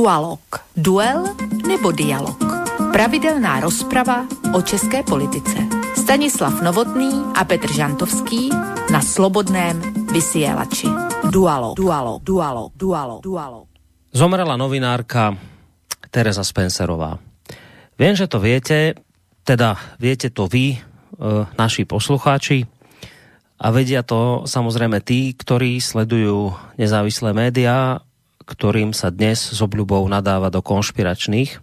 Dualog. Duel nebo dialog. Pravidelná rozprava o české politice. Stanislav Novotný a Petr Žantovský na Slobodném vysielači. Dualog. Dualog. Dualog. Dualog. Dualog. Zomrela novinárka Teresa Spencerová. Viem, že to viete, teda viete to vy, e, naši poslucháči, a vedia to samozrejme tí, ktorí sledujú nezávislé médiá, ktorým sa dnes s obľubou nadáva do konšpiračných.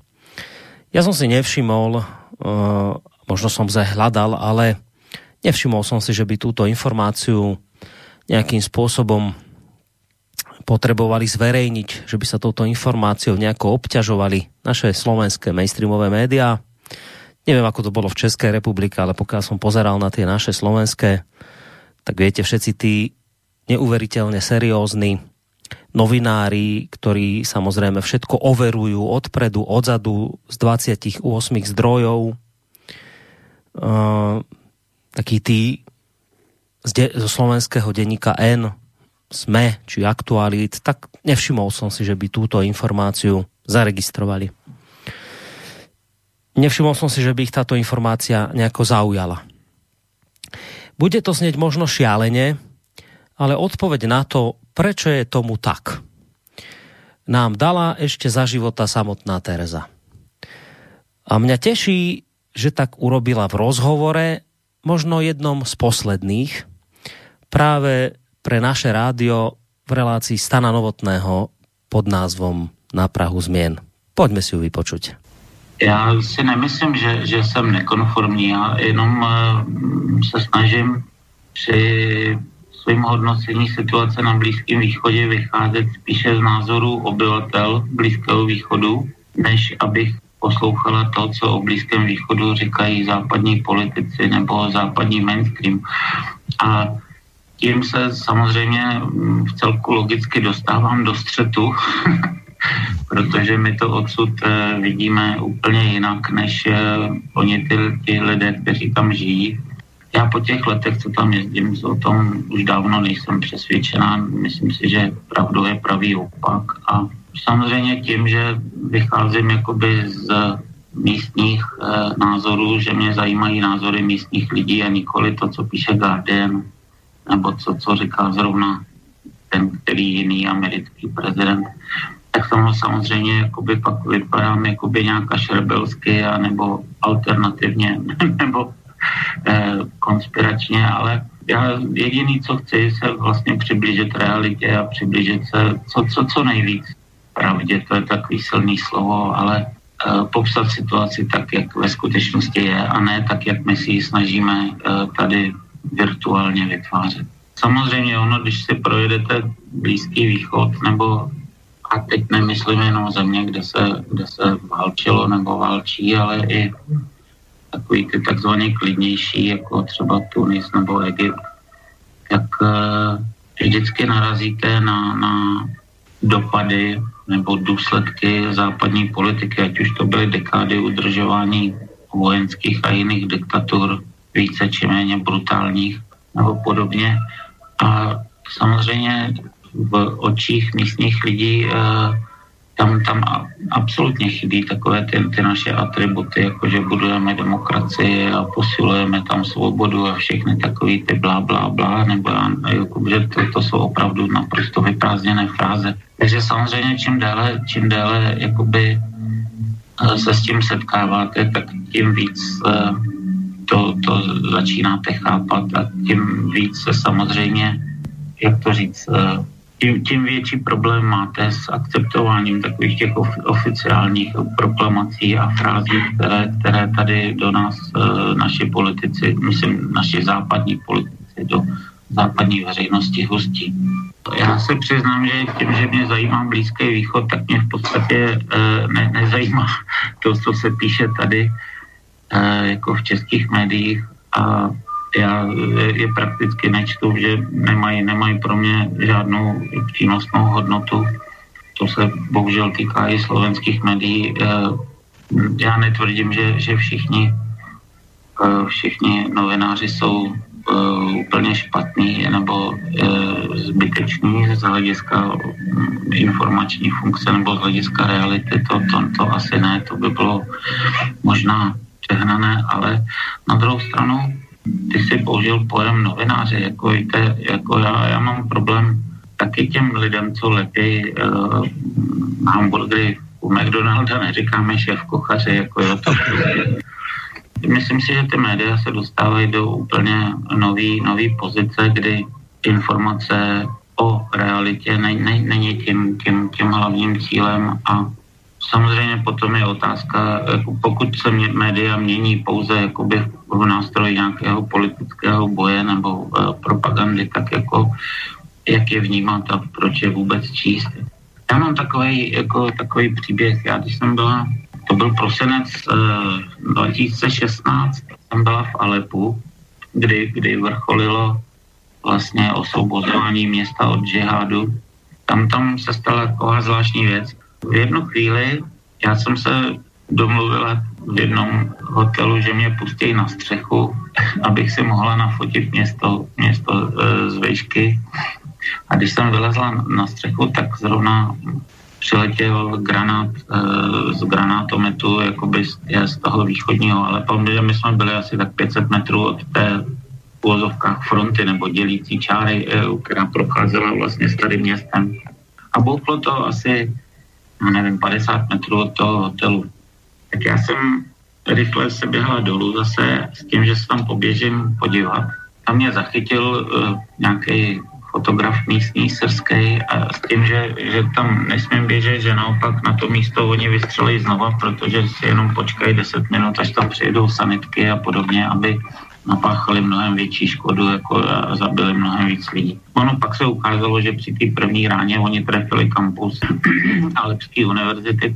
Ja som si nevšimol, uh, možno som sa hľadal, ale nevšimol som si, že by túto informáciu nejakým spôsobom potrebovali zverejniť, že by sa touto informáciou nejako obťažovali naše slovenské mainstreamové médiá. Neviem, ako to bolo v Českej republike, ale pokiaľ som pozeral na tie naše slovenské, tak viete, všetci tí neuveriteľne seriózni novinári, ktorí samozrejme všetko overujú odpredu, odzadu z 28 zdrojov. Uh, taký tí z zo slovenského denníka N, SME či Aktualit, tak nevšimol som si, že by túto informáciu zaregistrovali. Nevšimol som si, že by ich táto informácia nejako zaujala. Bude to snieť možno šialene, ale odpoveď na to, prečo je tomu tak, nám dala ešte za života samotná Tereza. A mňa teší, že tak urobila v rozhovore, možno jednom z posledných, práve pre naše rádio v relácii Stana Novotného pod názvom Na Prahu zmien. Poďme si ju vypočuť. Já si nemyslím, že, že jsem nekonformní, já jenom uh, se snažím při svým hodnocení situace na Blízkém východě vycházet spíše z názoru obyvatel Blízkého východu, než abych poslouchala to, co o Blízkém východu říkají západní politici nebo západní mainstream. A tím se samozřejmě v celku logicky dostávám do střetu protože my to odsud eh, vidíme úplně jinak, než eh, oni ty, ty lidé, kteří tam žijí. Já po těch letech, co tam jezdím, o tom už dávno nejsem přesvědčená. Myslím si, že pravdou je pravý opak. A samozřejmě tím, že vycházím jakoby z místních e, názorů, že mě zajímají názory místních lidí a nikoli to, co píše Guardian, nebo co, co říká zrovna ten, který jiný americký prezident, tak tomu samozřejmě jakoby pak vypadám jakoby nějaká šrebelsky a nebo alternativně nebo konspiračně, ale já jediný, co chci, se vlastně přiblížit realitě a přiblížit se co, co, co nejvíc pravdě, to je takový silný slovo, ale eh, popsat situaci tak, jak ve skutečnosti je a ne tak, jak my si ji snažíme eh, tady virtuálně vytvářet. Samozřejmě ono, když si projedete Blízký východ nebo a teď nemyslím jenom země, kde se, kde se válčilo nebo válčí, ale i takový ty takzvaně klidnější, jako třeba Tunis nebo Egypt, tak uh, vždycky narazíte na, na dopady nebo důsledky západní politiky, ať už to byly dekády udržování vojenských a jiných diktatur, více či méně brutálních nebo podobně. A samozřejmě v očích místních lidí eh, tam, tam absolutně chybí takové ty, ty naše atributy, jako že budujeme demokracii a posilujeme tam svobodu a všechny takové ty blá, blá, blá, nebo jako, že to, to jsou opravdu naprosto vyprázdněné fráze. Takže samozřejmě čím déle, čím déle jakoby eh, se s tím setkáváte, tak tím víc eh, to, to začínáte chápat a tím víc se samozřejmě, jak to říct, tím, tím větší problém máte s akceptováním takových těch of, oficiálních proklamací a frází, které, které tady do nás e, naši politici, myslím naši západní politici, do západní veřejnosti hustí. Já se přiznám, že tím, že mě zajímá Blízký východ, tak mě v podstatě e, ne, nezajímá to, co se píše tady e, jako v českých médiích a já je prakticky nečtu, že nemají, nemají pro mě žádnou přínosnou hodnotu. To se bohužel týká i slovenských médií. Eh, já netvrdím, že, že všichni, eh, všichni novináři jsou eh, úplně špatní nebo zbytečný z hlediska mm, informační funkce nebo z hlediska reality, to, to, to asi ne, to by bylo možná přehnané, ale na druhou stranu ty si použil pojem novináře, jako jako já, já mám problém taky těm lidem, co lepí uh, hamburgery u McDonalda, neříkáme šéf kuchaře, jako jo, to prostě. Myslím si, že ty média se dostávají do úplně nový, nový pozice, kdy informace o realitě není, není tím, tím, tím hlavním cílem a samozřejmě potom je otázka, jako pokud se mě, média mění pouze jakoby v nástroji nějakého politického boje nebo uh, propagandy, tak jako jak je vnímat a proč je vůbec číst. Já mám takový, jako, takový příběh. Já když jsem byla, to byl prosinec uh, 2016, jsem byla v Alepu, kdy, kdy vrcholilo vlastně osvobozování města od džihádu. Tam, tam se stala taková zvláštní věc. V jednu chvíli já jsem se domluvila v jednom hotelu, že mě pustí na střechu, abych si mohla nafotit město, město e, z výšky. A když jsem vylezla na střechu, tak zrovna přiletěl granát e, z granátometu jakoby z, toho východního, ale protože my jsme byli asi tak 500 metrů od té úvozovkách fronty nebo dělící čáry, e, která procházela vlastně starým městem. A bouchlo to asi, no nevím, 50 metrů od toho hotelu. Tak já jsem rychle se běhala dolů zase s tím, že se tam poběžím podívat. Tam mě zachytil uh, nějaký fotograf místní srský a s tím, že, že tam nesmím běžet, že naopak na to místo oni vystřelí znova, protože si jenom počkají 10 minut, až tam přijedou sanitky a podobně, aby napáchali mnohem větší škodu jako a zabili mnohem víc lidí. Ono pak se ukázalo, že při té první ráně oni trefili kampus Alepské univerzity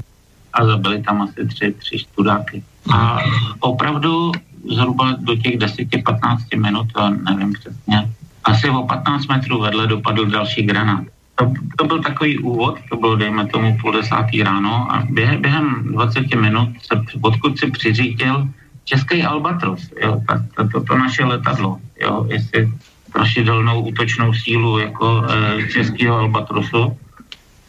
a zabili tam asi tři, tři studáky. A opravdu zhruba do těch 10-15 minut, nevím přesně, asi o 15 metrů vedle dopadl další granát. To, to byl takový úvod, to bylo dejme tomu půl desátý ráno a během, během 20 minut se, odkud si přiřítil český Albatros, jo, ta, ta, to, to naše letadlo, jo, jestli prašidelnou útočnou sílu jako e, českého Albatrosu,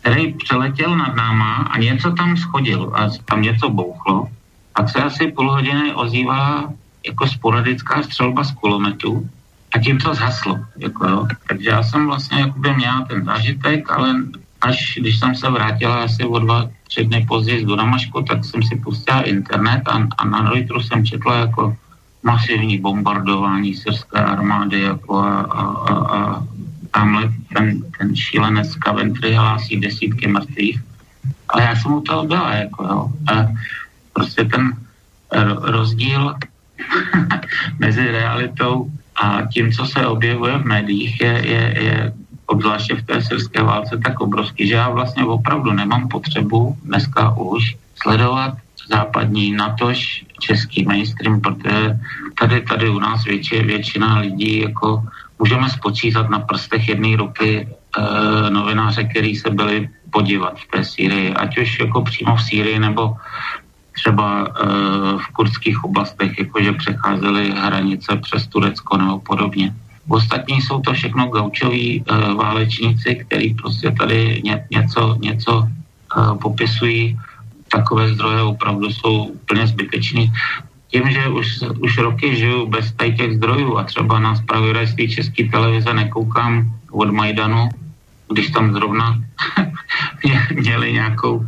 který přeletěl nad náma a něco tam schodil a tam něco bouchlo. Pak se asi půl hodiny ozývá jako sporadická střelba z kulometu a tím to zhaslo. Jako, jo. Takže já jsem vlastně jakoby měla ten zážitek, ale až když jsem se vrátila asi o dva, tři dny později z Dunamašku, tak jsem si pustila internet a, a na Reuteru jsem četla jako masivní bombardování syrské armády jako a, a, a, a tamhle ten, ten šílenec Coventry hlásí desítky mrtvých. Ale já jsem u toho byla, jako jo. A prostě ten rozdíl mezi realitou a tím, co se objevuje v médiích, je, je, je obzvláště v té syrské válce tak obrovský, že já vlastně opravdu nemám potřebu dneska už sledovat západní, natož český mainstream, protože tady, tady u nás větši, většina lidí jako můžeme spočítat na prstech jedné ruky e, novináře, který se byli podívat v té Sýrii, ať už jako přímo v Sýrii nebo třeba e, v kurdských oblastech, jakože přecházely hranice přes Turecko nebo podobně. Ostatní jsou to všechno gaučoví e, válečníci, kteří prostě tady ně, něco, něco e, popisují. Takové zdroje opravdu jsou úplně zbytečný tím, že už, už roky žiju bez těch zdrojů a třeba na zpravodajství české televize nekoukám od Majdanu, když tam zrovna měli nějakou,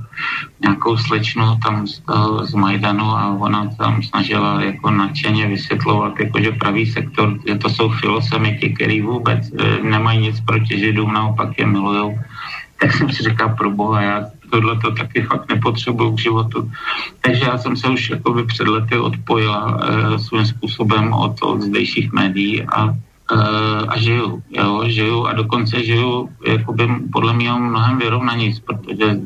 nějakou slečnu tam z, toho, z Majdanu a ona tam snažila jako nadšeně vysvětlovat, jako že pravý sektor, že to jsou filosemiti, který vůbec e, nemají nic proti židům, naopak je milujou. Tak jsem si říkal, pro boha, já tohle to taky fakt nepotřebuju k životu. Takže já jsem se už jakoby před lety odpojila e, svým způsobem od, od zdejších médií a a žiju, jo, žiju a dokonce žiju jakoby podle mě mnohem vyrovnanějc, protože e,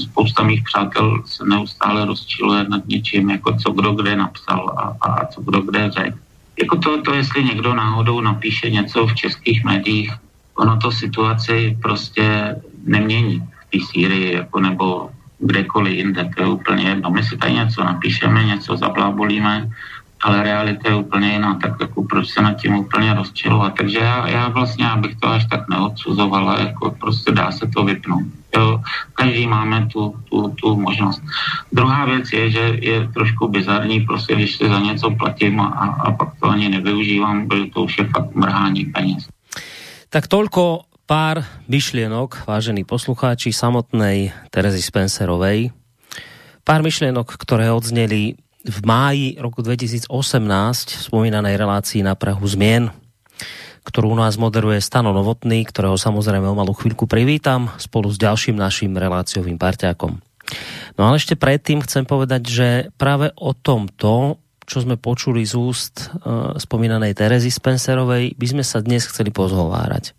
spousta mých přátel se neustále rozčiluje nad něčím, jako co kdo kde napsal a, a co kdo kde řekl. Jako to, to, jestli někdo náhodou napíše něco v českých médiích, ono to situaci prostě nemění té Sýrii jako nebo kdekoliv jinde, to je úplně jedno. My si tady něco napíšeme, něco zablábolíme, ale realita je úplně jiná, tak jako proč se nad tím úplně rozčilovat. Takže já, já vlastně, abych to až tak neodsuzovala, jako prostě dá se to vypnout. Jo, každý máme tu, tu, tu možnost. Druhá věc je, že je trošku bizarní, prostě když si za něco platím a, a pak to ani nevyužívám, protože to už je fakt mrhání peněz. Tak toľko pár myšlienok, vážení poslucháči, samotnej Terezy Spencerovej. Pár myšlienok, ktoré odzneli v máji roku 2018 v spomínanej relácii na Prahu zmien, ktorú u nás moderuje Stano Novotný, ktorého samozrejme o malú chvíľku privítam spolu s ďalším naším reláciovým parťákom. No ale ešte predtým chcem povedať, že práve o tomto, čo sme počuli z úst uh, spomínanej Terezy Spencerovej, by sme sa dnes chceli pozhovárať.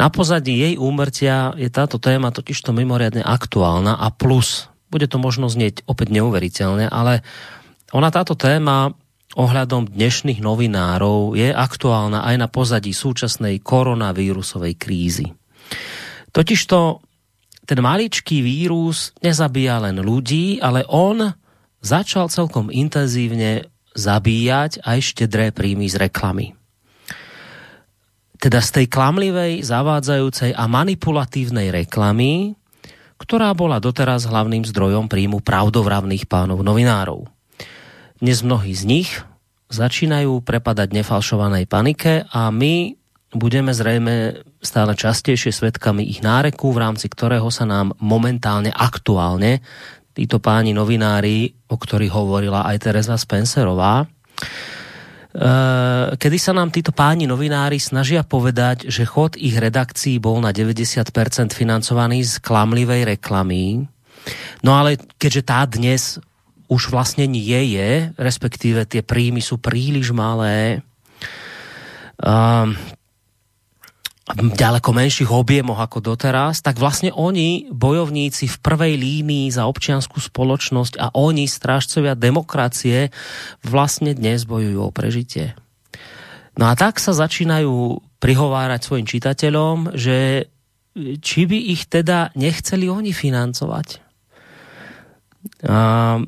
Na pozadí jej úmrtia je táto téma totižto mimoriadne aktuálna a plus bude to možno znieť opäť neuveriteľne, ale ona táto téma ohľadom dnešných novinárov je aktuálna aj na pozadí súčasnej koronavírusovej krízy. Totižto ten maličký vírus nezabíja len ľudí, ale on začal celkom intenzívne zabíjať aj štedré príjmy z reklamy. Teda z tej klamlivej, zavádzajúcej a manipulatívnej reklamy, ktorá bola doteraz hlavným zdrojom príjmu pravdovravných pánov novinárov. Dnes mnohí z nich začínajú prepadať nefalšovanej panike a my budeme zrejme stále častejšie svetkami ich náreku, v rámci ktorého sa nám momentálne aktuálne títo páni novinári, o ktorých hovorila aj Teresa Spencerová, kedy sa nám títo páni novinári snažia povedať, že chod ich redakcií bol na 90% financovaný z klamlivej reklamy. No ale keďže tá dnes už vlastne nie je, respektíve tie príjmy sú príliš malé, um, ďaleko menších objemoch ako doteraz, tak vlastne oni, bojovníci v prvej línii za občianskú spoločnosť a oni, strážcovia demokracie, vlastne dnes bojujú o prežitie. No a tak sa začínajú prihovárať svojim čitateľom, že či by ich teda nechceli oni financovať. A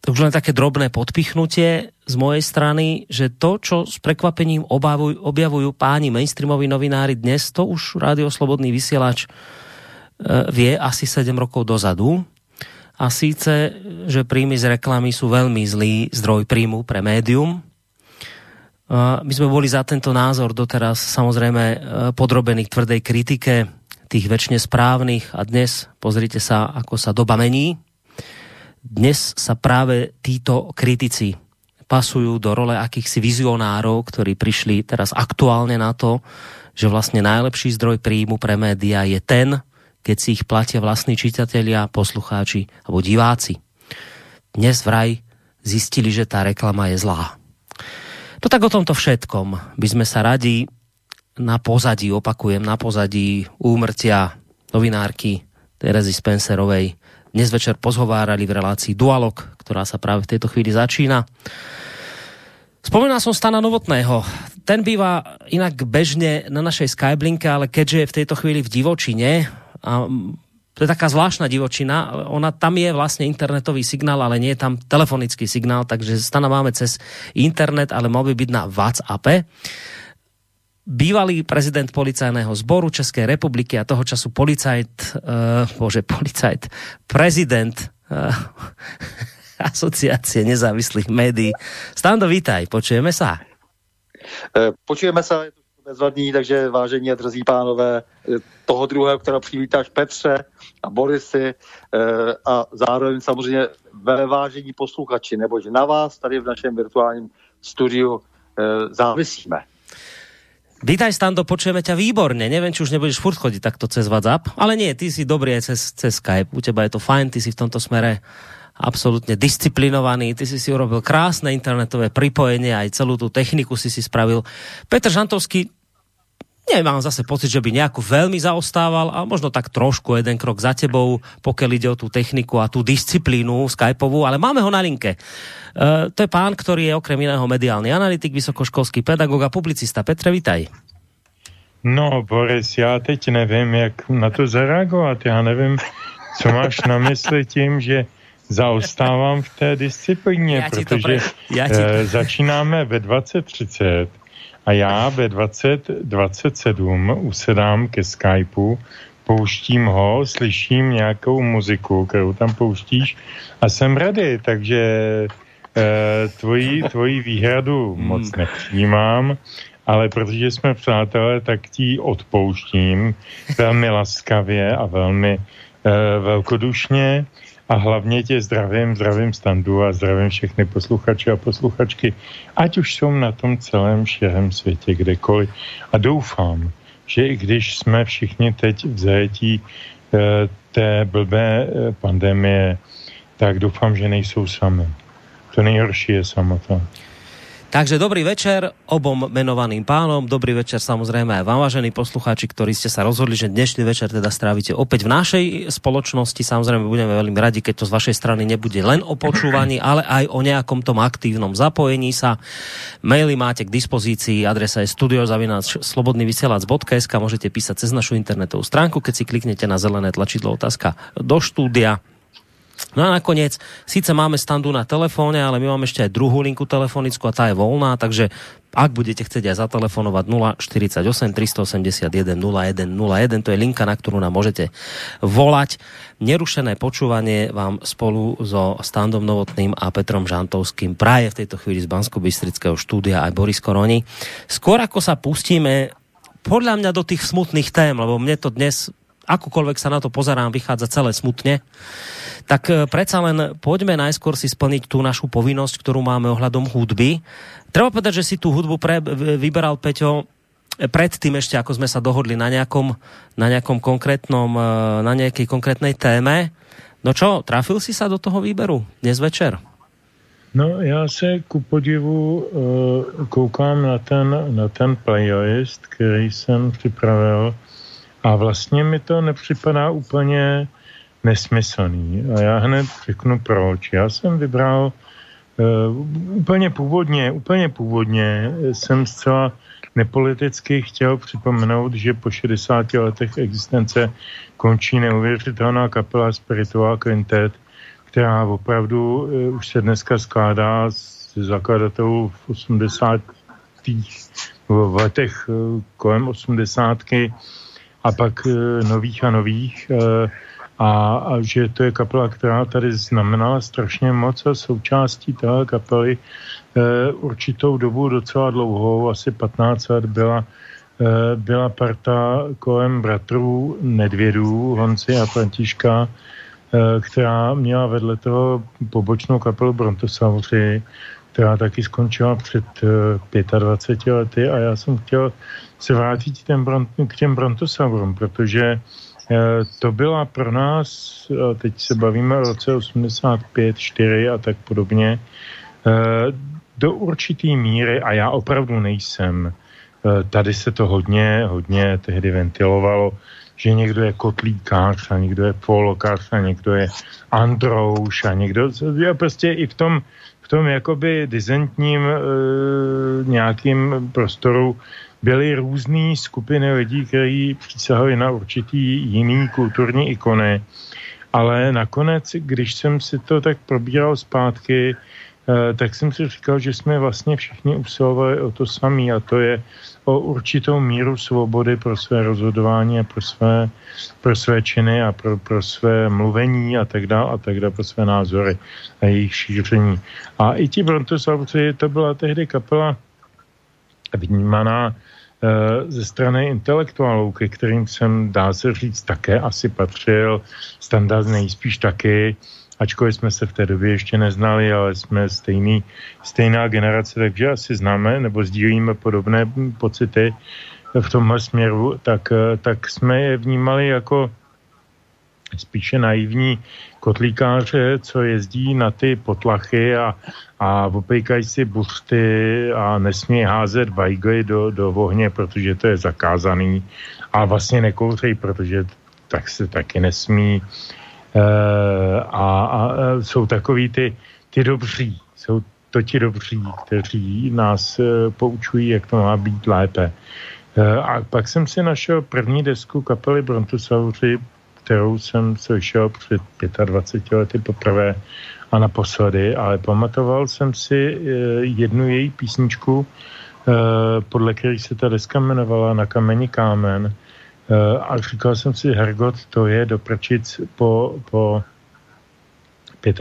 to už len také drobné podpichnutie z mojej strany, že to, čo s prekvapením obavuj, objavujú páni mainstreamoví novinári dnes, to už Rádio Slobodný vysielač e, vie asi 7 rokov dozadu. A síce, že príjmy z reklamy sú veľmi zlý zdroj príjmu pre médium. E, my sme boli za tento názor doteraz samozrejme e, podrobení tvrdej kritike tých väčšine správnych a dnes pozrite sa, ako sa doba mení dnes sa práve títo kritici pasujú do role akýchsi vizionárov, ktorí prišli teraz aktuálne na to, že vlastne najlepší zdroj príjmu pre média je ten, keď si ich platia vlastní čitatelia, poslucháči alebo diváci. Dnes vraj zistili, že tá reklama je zlá. To tak o tomto všetkom by sme sa radi na pozadí, opakujem, na pozadí úmrtia novinárky Terezy Spencerovej dnes večer pozhovárali v relácii Dualog, ktorá sa práve v tejto chvíli začína. Spomínal som Stana Novotného. Ten býva inak bežne na našej Skyblinke, ale keďže je v tejto chvíli v divočine, a to je taká zvláštna divočina, ona tam je vlastne internetový signál, ale nie je tam telefonický signál, takže Stana máme cez internet, ale mal by byť na WhatsAppe bývalý prezident policajného zboru České republiky a toho času policajt, uh, bože, policajt, prezident uh, asociácie nezávislých médií. Stando, vítaj, počujeme sa. Eh, počujeme se, je to bezvadný, takže vážení a drzí pánové, toho druhého, kterého přivítáš Petře a Borisy a zároveň samozřejmě ve vážení posluchači, neboť na vás tady v našem virtuálním studiu závisíme. Vítaj Stando, počujeme ťa výborne. Neviem, či už nebudeš furt chodiť takto cez WhatsApp, ale nie, ty si dobrý aj cez, cez Skype. U teba je to fajn, ty si v tomto smere absolútne disciplinovaný, ty si si urobil krásne internetové pripojenie, aj celú tú techniku si si spravil. Petr Žantovský, nemám zase pocit, že by nejako veľmi zaostával a možno tak trošku jeden krok za tebou, pokiaľ ide o tú techniku a tú disciplínu skypovú, ale máme ho na linke. Uh, to je pán, ktorý je okrem iného mediálny analytik, vysokoškolský pedagog a publicista. Petre, vitaj. No, Boris, já teď nevím, jak na to zareagovat. Já nevím, co máš na mysli tím, že zaostávám v té disciplíně, Já ti to protože já ti eh, začínáme ve 20.30 a já ve 20.27 usedám ke Skypeu, pouštím ho, slyším nějakou muziku, kterou tam pouštíš a jsem ready, takže eh, tvoji, tvoji výhradu Hmm. moc nepřijímám, ale protože jsme přátelé, tak ti odpouštím velmi laskavě a velmi eh, velkodušně a hlavně tě zdravím, zdravím standu a zdravím všechny posluchače a posluchačky, ať už jsou na tom celém širém světě kdekoliv. A doufám, že i když jsme všichni teď v zajetí eh, té blbé eh, pandemie, tak doufám, že nejsou sami. To nejhorší je samota. Takže dobrý večer obom menovaným pánom, dobrý večer samozrejme aj vám, vážení poslucháči, ktorí ste sa rozhodli, že dnešný večer teda strávite opäť v našej spoločnosti. Samozrejme budeme veľmi radi, keď to z vašej strany nebude len o počúvaní, ale aj o nejakom tom aktívnom zapojení sa. Maily máte k dispozícii, adresa je studiozavináč.slobodnyvysielac.sk, môžete písať cez našu internetovú stránku, keď si kliknete na zelené tlačidlo otázka do štúdia. No a nakoniec, síce máme standu na telefóne, ale my máme ešte aj druhú linku telefonickú a tá je voľná, takže ak budete chcieť aj zatelefonovať 048 381 0101, to je linka, na ktorú nám môžete volať. Nerušené počúvanie vám spolu so Standom Novotným a Petrom Žantovským praje v tejto chvíli z bansko štúdia aj Boris Koroni. Skôr ako sa pustíme podľa mňa do tých smutných tém, lebo mne to dnes akokoľvek sa na to pozerám, vychádza celé smutne, tak e, predsa len poďme najskôr si splniť tú našu povinnosť, ktorú máme ohľadom hudby. Treba povedať, že si tú hudbu pre, v- vyberal Peťo e, predtým ešte, ako sme sa dohodli na nejakom, na nejakom konkrétnom, e, na nejakej konkrétnej téme. No čo, trafil si sa do toho výberu dnes večer? No, já se ku podivu koukám na ten, na ten playlist, který jsem připravil a vlastně mi to nepřipadá úplně nesmyslný. A já hned řeknu proč. Já jsem vybral uh, úplně původně, úplně původně jsem zcela nepoliticky chtěl připomenout, že po 60 letech existence končí neuvěřitelná kapela Spiritual Quintet, která opravdu uh, už se dneska skládá z zakladatelů v 80. v letech uh, kolem 80. a pak uh, nových a nových uh, a, a že to je kapela, která tady znamenala strašně moc a součástí té kapely e, určitou dobu docela dlouhou, asi 15 let byla, e, byla parta kolem bratrů Nedvědů, Honci a Františka, e, která měla vedle toho pobočnou kapelu Brontosauři, která taky skončila před e, 25 lety a já jsem chtěl se vrátit k těm, Brontosaurům, protože Eh, to byla pro nás, eh, teď se bavíme o roce 85, 4 a tak podobně, eh, do určitý míry, a já opravdu nejsem, tady se to hodně, hodně tehdy ventilovalo, že někdo je kotlíkář a někdo je polokář a někdo je androuš a někdo, je prostě i v tom, tom jakoby dizentním e, nějakým prostoru byly různé skupiny lidí, kteří přísahali na určitý jiný kulturní ikony, ale nakonec, když jsem si to tak probíral zpátky, tak jsem si říkal, že jsme vlastně všichni usilovali o to samé a to je o určitou míru svobody pro své rozhodování a pro své, pro své činy a pro, pro své mluvení a tak dále a tak dále, pro své názory a jejich šíření. A i ti Brontosauři, to byla tehdy kapela vnímaná ze strany intelektuálů, ke kterým jsem, dá se říct, také asi patřil, standard nejspíš taky, ačkoliv jsme se v té době ještě neznali, ale jsme stejný, stejná generace, takže asi známe nebo sdílíme podobné pocity v tomhle směru, tak, tak jsme je vnímali jako spíše naivní kotlíkáře, co jezdí na ty potlachy a, a opejkají si buchty a nesmí házet bajgly do, do ohně, protože to je zakázaný. A vlastně nekouřej, protože tak se taky nesmí. e, a, a jsou takový ty, ty dobří, jsou to ti dobří, kteří nás e, poučují, jak to má být lépe. E, a pak jsem si našel první desku kapely Brontosauři, kterou jsem slyšel před 25 lety poprvé a naposledy, ale pamatoval jsem si jednu její písničku, podle které se ta deska jmenovala Na kameni kámen, a říkal jsem si, Hergot, to je do prčic po, po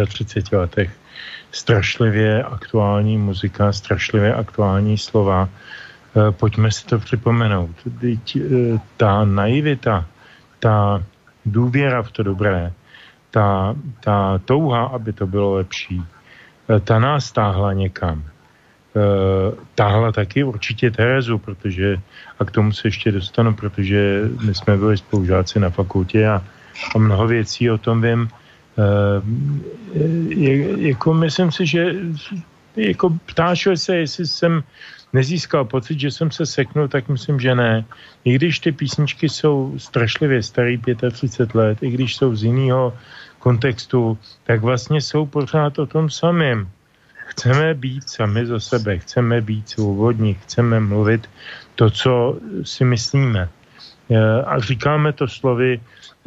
35 letech strašlivě aktuální muzika, strašlivě aktuální slova. E, pojďme si to připomenout. Teď, e, ta naivita, ta důvěra v to dobré, ta, ta touha, aby to bylo lepší, ta nás táhla někam. Táhla taky určitě Terezu, protože, a k tomu se ještě dostanu, protože my jsme byli spolužáci na fakultě a, a mnoho věcí o tom vím, Eh, je, jako myslím si, že jako ptášil se, jestli jsem nezískal pocit, že jsem se seknul, tak myslím, že ne. I když ty písničky jsou strašlivě starý 35 let, i když jsou z jiného kontextu, tak vlastně jsou pořád o tom samém. Chceme být sami za sebe, chceme být svobodní, chceme mluvit to, co si myslíme. Eh, a říkáme to slovy,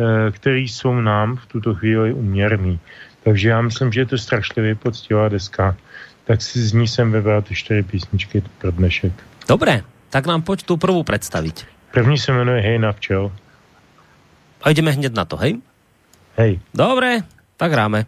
Eh, který jsou nám v tuto chvíli uměrný. Takže já myslím, že je to strašlivě poctivá deska. Tak si z ní jsem vybral ty čtyři písničky pro dnešek. Dobré, tak nám pojď tu prvou představit. První se jmenuje Hej na včel. A jdeme hned na to, hej? Hej. Dobré, tak hráme.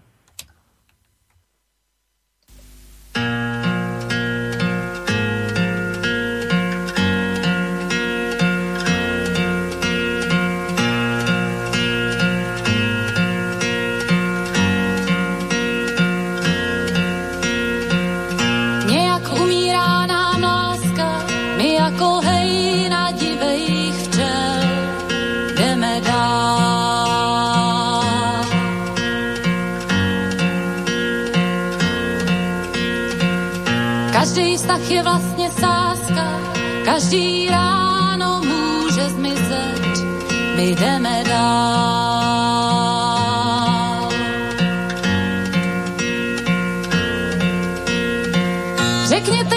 Každý ráno může zmizet, my jdeme dál. Řekněte,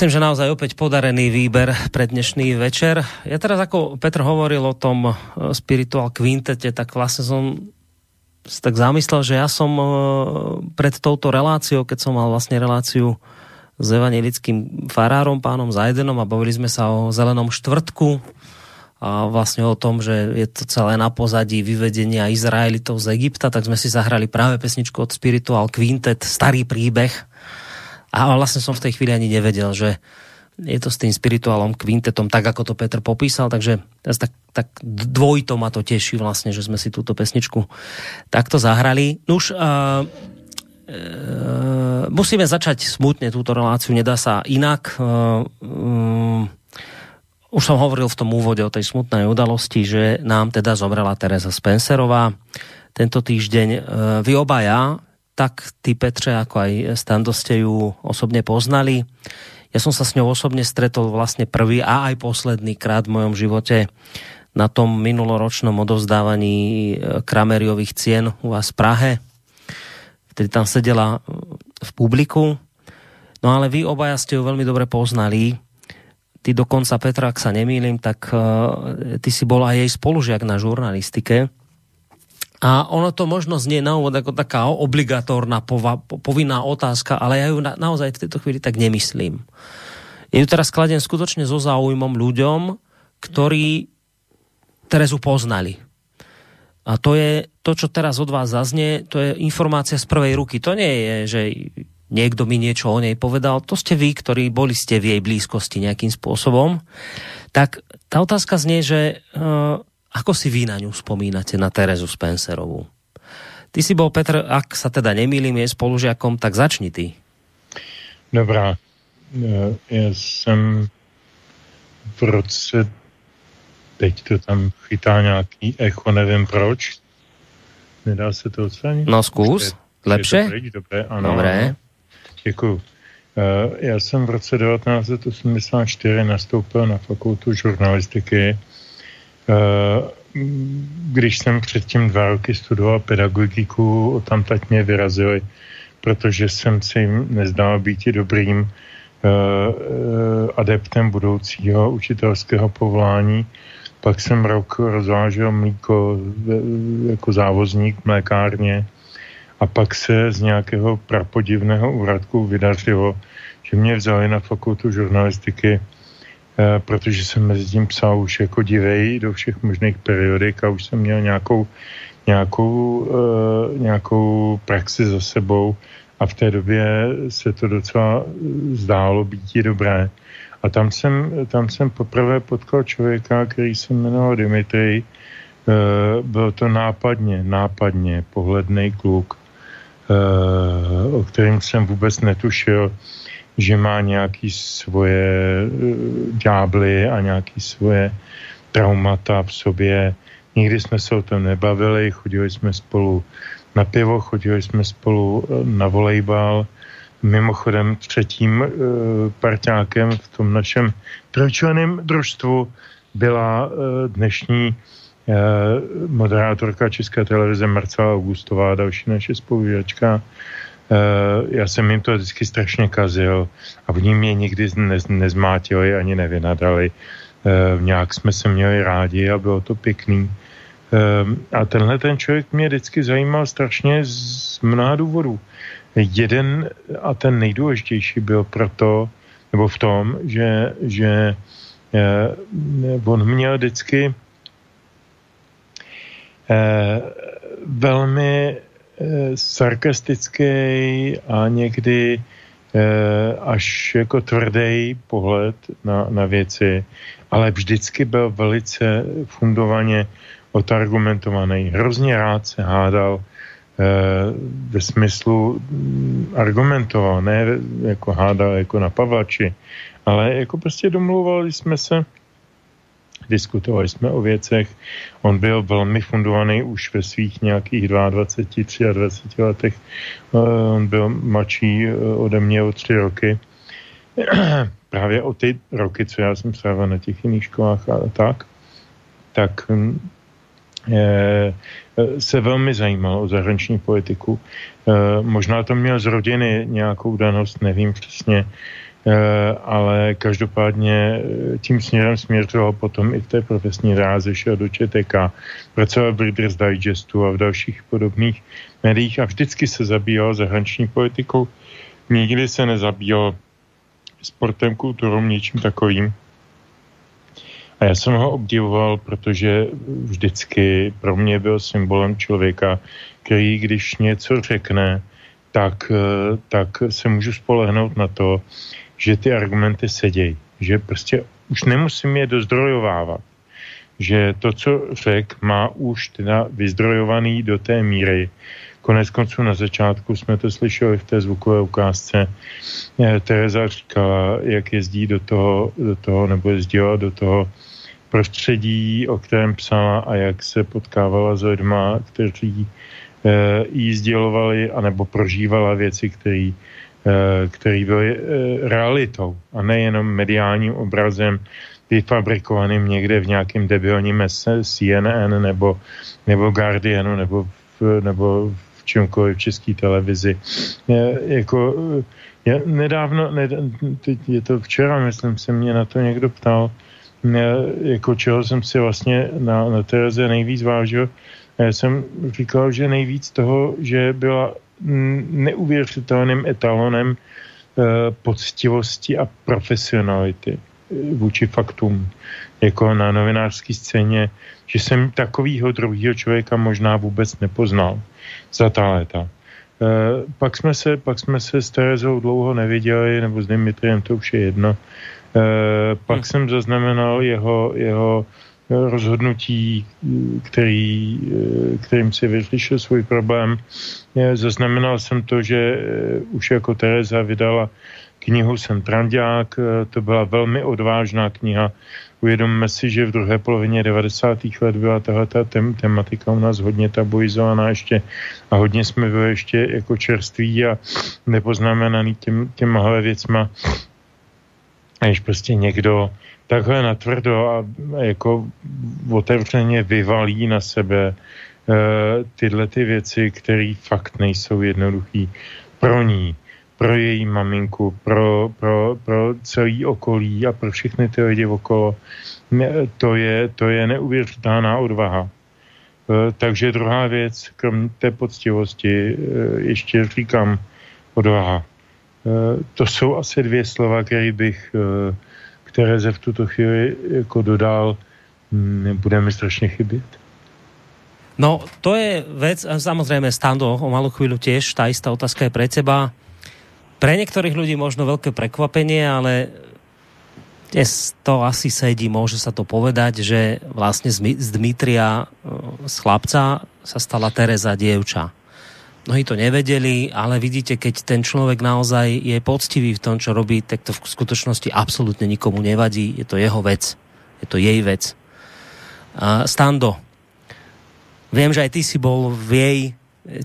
Myslím, že naozaj opäť podarený výber pre dnešný večer. Ja teraz, ako Petr hovoril o tom eh, Spiritual Quintete, tak vlastne som tak zamyslel, že ja som eh, pred touto reláciou, keď som mal vlastne reláciu s evangelickým farárom, pánom Zajdenom a bavili sme sa o zelenom štvrtku a vlastne o tom, že je to celé na pozadí vyvedenia Izraelitov z Egypta, tak sme si zahrali práve pesničku od Spiritual Quintet, starý príbeh, a vlastne som v tej chvíli ani nevedel, že je to s tým spirituálom kvintetom, tak ako to Petr popísal, takže tak, tak dvojito ma to teší vlastne, že sme si túto pesničku takto zahrali. Nuž, uh, uh, musíme začať smutne túto reláciu, nedá sa inak. Uh, um, už som hovoril v tom úvode o tej smutnej udalosti, že nám teda zomrela Teresa Spencerová tento týždeň. E, vy obaja, tak ty Petře, ako aj Stando ste ju osobne poznali. Ja som sa s ňou osobne stretol vlastne prvý a aj posledný krát v mojom živote na tom minuloročnom odovzdávaní e, Krameriových cien u vás v Prahe. Vtedy tam sedela v publiku. No ale vy obaja ste ju veľmi dobre poznali ty dokonca Petra, ak sa nemýlim, tak uh, ty si bola aj jej spolužiak na žurnalistike. A ono to možno znie na úvod ako taká obligatórna, povinná otázka, ale ja ju na, naozaj v tejto chvíli tak nemyslím. Ja ju teraz kladem skutočne so záujmom ľuďom, ktorí Terezu poznali. A to je to, čo teraz od vás zaznie, to je informácia z prvej ruky. To nie je, že niekto mi niečo o nej povedal, to ste vy, ktorí boli ste v jej blízkosti nejakým spôsobom, tak tá otázka znie, že uh, ako si vy na ňu spomínate, na Terezu Spencerovú? Ty si bol, Petr, ak sa teda nemýlim, je spolužiakom, tak začni ty. Dobrá. Já jsem v roce, teď to tam chytá nějaký echo, nevím proč. Nedá se to odstranit? No zkus, lepše? Dobré, ano. Dobré. Děkuji. Eh, já jsem v roce 1984 nastoupil na fakultu žurnalistiky. Eh, když jsem předtím dva roky studoval pedagogiku, tam mě vyrazili, protože jsem si nezdál být dobrým eh, adeptem budoucího učitelského povolání. Pak jsem rok rozvážel mlíko jako závozník v mlékárně a pak se z nějakého prapodivného úradku vydařilo, že mě vzali na fakultu žurnalistiky, eh, protože jsem mezi tím psal už jako divej do všech možných periodik a už jsem měl nějakou, nějakou, uh, nějakou praxi za sebou a v té době se to docela zdálo být dobré. A tam jsem, tam jsem poprvé potkal člověka, který se jmenoval Dimitri. Uh, byl to nápadně, nápadně pohledný kluk, Eh, o kterém jsem vůbec netušil, že má nějaký svoje eh, ďábly a nějaký svoje traumata v sobě. Nikdy jsme se o tom nebavili, chodili jsme spolu na pivo, chodili jsme spolu eh, na volejbal. Mimochodem třetím parťákem v tom našem trojčleném družstvu byla dnešní Eh, moderátorka České televize Marcela Augustová, další naše spolužačka. Eh, já jsem jim to vždycky strašně kazil a v ní mě nikdy nez, nezmátili ani nevynadali. Eh, nějak jsme se měli rádi a bylo to pěkný. A tenhle ten člověk mě vždycky zajímal strašně z mnoha důvodů. Jeden a ten nejdůležitější byl proto, nebo v tom, že, že on měl vždycky Eh, velmi eh, sarkastický a někdy eh, až jako tvrdý pohled na, na věci, ale vždycky byl velice fundovaně odargumentovaný. Hrozně rád se hádal ve smyslu mm, argumentoval, ne jako hádal jako na Pavlači, ale jako prostě domluvali jsme se diskutovali jsme o věcech. On byl velmi fundovaný už ve svých nějakých 22, 23 letech. Eh, on byl mladší eh, ode mě o tři roky. Právě o ty roky, co já jsem strávil na těch jiných školách a tak, tak hm, eh, se velmi zajímal o zahraniční politiku. Možná to měl z rodiny nějakou danost, nevím přesně, ale každopádně eh, tím směrem směřoval potom i v té profesní ráze, šel do ČTK, pracoval v Reader's Digestu a v dalších podobných médiích a vždycky se zabýval zahraniční politikou. Nikdy se nezabýval sportem, kulturou, něčím takovým. A já jsem ho obdivoval, protože vždycky pro mě byl symbolem člověka, který když něco řekne, tak, eh, tak se můžu spolehnout na to, že ty argumenty sedějí. že prostě už nemusím je dozdrojovávat. Že to, co řek, má už teda vyzdrojovaný do té míry. Konec konců na začátku jsme to slyšeli v té zvukové ukázce. Eh, Tereza říkala, jak jezdí do toho, do toho nebo jezdila do toho prostředí, o kterém psala a jak se potkávala s lidma, kteří eh, jí sdělovali anebo prožívala věci, které který byly eh, realitou a nejenom mediálním obrazem vyfabrikovaným někde v nějakém debilním CNN nebo, nebo Guardianu nebo v, nebo v čemkoliv české televizi. Je, jako, je, nedávno, ne, je to včera, myslím, se mě na to někdo ptal, jako čeho jsem si vlastně na, na Tereze nejvíc vážil. Já jsem říkal, že nejvíc toho, že byla neuvěřitelným etalonem eh, poctivosti a profesionality eh, vůči faktům, jako na novinářské scéně, že jsem takovýho druhého člověka možná vůbec nepoznal za ta léta. Eh, pak jsme se, pak jsme se s Terezou dlouho neviděli, nebo s Dimitriem, to už je jedno. Eh, pak hmm. jsem zaznamenal jeho, jeho rozhodnutí, který, eh, kterým si vyřešil svůj problém. Zaznamenal jsem to, že eh, už jako Tereza vydala knihu Jsem Trandák, to byla velmi odvážná kniha. Uvědomme si, že v druhé polovině 90. let byla tahle tem, tematika u nás hodně tabuizovaná ještě a hodně jsme byli ještě jako čerství a nepoznamenaný těm, těmahle věcma když prostě někdo takhle natvrdo a jako otevřeně vyvalí na sebe e, tyhle ty věci, které fakt nejsou jednoduchý pro ní, pro její maminku, pro, pro, pro celý okolí a pro všechny ty lidi okolo, to je, to je neuvěřitelná odvaha. E, takže druhá věc, krom té poctivosti, e, ještě říkám odvaha. Eh, to jsou asi dvě slova, které bych, eh, které ze v tuto chvíli jako dodal, hm, bude mi strašně chybět. No, to je vec, samozrejme, Stando, o malú chvíľu tiež, tá istá otázka je pre teba. Pre niektorých ľudí možno veľké prekvapenie, ale dnes to asi sedí, môže sa to povedať, že vlastne z Dmitria, eh, z chlapca, sa stala Tereza dievča. Mnohí to nevedeli, ale vidíte, keď ten človek naozaj je poctivý v tom, čo robí, tak to v skutočnosti absolútne nikomu nevadí. Je to jeho vec. Je to jej vec. A Stando, viem, že aj ty si bol v jej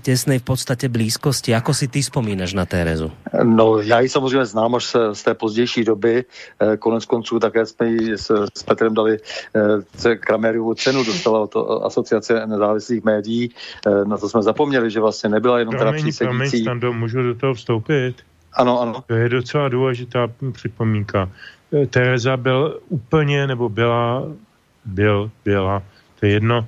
těsnej v podstatě blízkosti. Ako si ty vzpomínáš na Terezu? No, já ji samozřejmě znám až z, z té pozdější doby. Eh, konec konců také jsme ji s, s Petrem dali eh, Krameriovu cenu, dostala to asociace nezávislých médií. Eh, na to jsme zapomněli, že vlastně nebyla jenom teda přísedící. Promiň, můžu do toho vstoupit? Ano, ano. To je docela důležitá připomínka. Tereza byl úplně, nebo byla, byl, byla, to je jedno,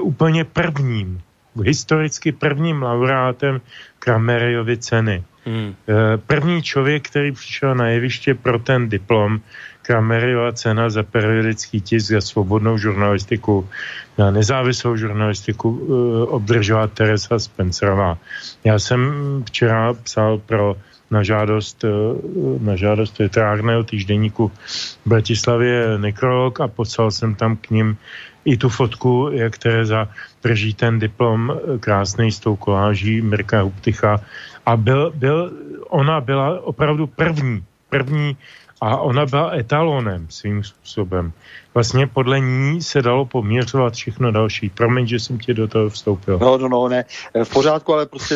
úplně prvním historicky prvním laureátem Kramerijovy ceny. Hmm. Eh, první člověk, který přišel na jeviště pro ten diplom, Kramerijova cena za periodický tisk za svobodnou žurnalistiku, na nezávislou žurnalistiku eh, obdržela Teresa Spencerová. Já jsem včera psal pro na žádost, eh, na žádost literárného týždeníku v Bratislavě nekrolog a poslal jsem tam k ním i tu fotku, jak Tereza drží ten diplom eh, krásný s tou koláží Mirka Huptycha. A byl, byl, ona byla opravdu první, první a ona byla etalonem svým způsobem. Vlastně podle ní se dalo poměřovat všechno další. Promiň, že jsem ti do toho vstoupil. No, no, no, ne. V pořádku, ale prostě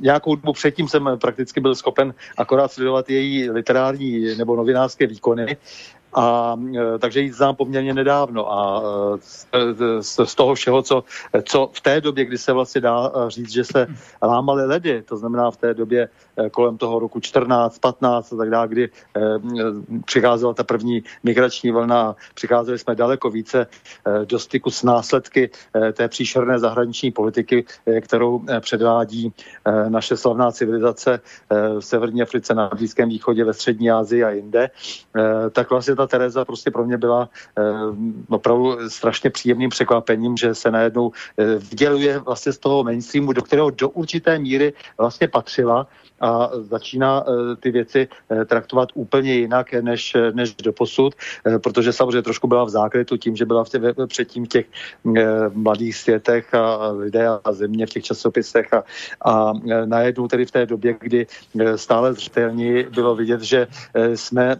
nějakou dobu předtím jsem prakticky byl schopen akorát sledovat její literární nebo novinářské výkony a e, takže ji znám poměrně nedávno a e, z, z toho všeho, co, co v té době, kdy se vlastně dá e, říct, že se lámaly ledy, to znamená v té době kolem toho roku 14, 15 a tak dále, kdy přicházela ta první migrační vlna, přicházeli jsme daleko více do styku s následky té příšerné zahraniční politiky, kterou předvádí naše slavná civilizace v Severní Africe, na Blízkém východě, ve Střední Asii a jinde, tak vlastně ta Tereza prostě pro mě byla eh, opravdu strašně příjemným překvapením, že se najednou eh, vděluje vlastně z toho mainstreamu, do kterého do určité míry vlastně patřila a začíná eh, ty věci eh, traktovat úplně jinak než, než do posud, eh, protože samozřejmě trošku byla v zákrytu tím, že byla v tě, předtím v těch mladých světech a lidé a země v těch časopisech a, a najednou tedy v té době, kdy stále zřetelní bylo vidět, že jsme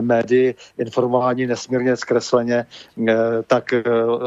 médii informováni nesmírně zkresleně, tak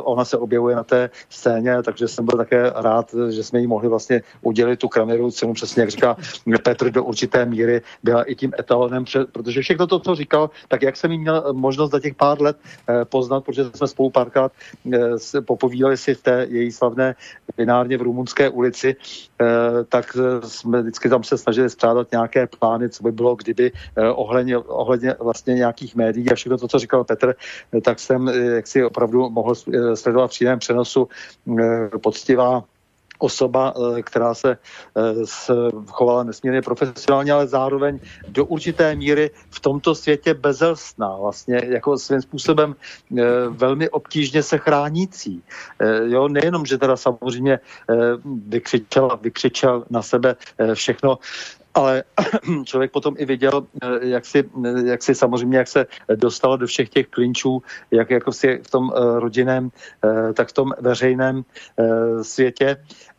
ona se objevuje na té scéně, takže jsem byl také rád, že jsme jí mohli vlastně udělit tu Kramerovou cenu, přesně jak říká Petr do určité míry byla i tím etalonem, protože všechno to, co říkal, tak jak jsem jí měl možnost za těch pár let eh, poznat, protože jsme spolu párkrát eh, popovídali si v té její slavné vinárně v Rumunské ulici, eh, tak jsme vždycky tam se snažili strádat nějaké plány, co by bylo, kdyby ohledně, ohledně vlastně nějakých médií a všechno to, co říkal Petr, tak jsem jak si opravdu mohl sledovat v přenosu poctivá osoba, eh, která se eh, chovala nesmírně profesionálně, ale zároveň do určité míry v tomto světě bezelstná, vlastně jako svým způsobem eh, velmi obtížně se chránící. Jo, nejenom, že teda samozřejmě vykřičel, vykřičel na sebe všechno, ale člověk potom i viděl, jak si, jak si samozřejmě, jak se dostalo do všech těch klinčů, jak jako si v tom rodinném, tak v tom veřejném světě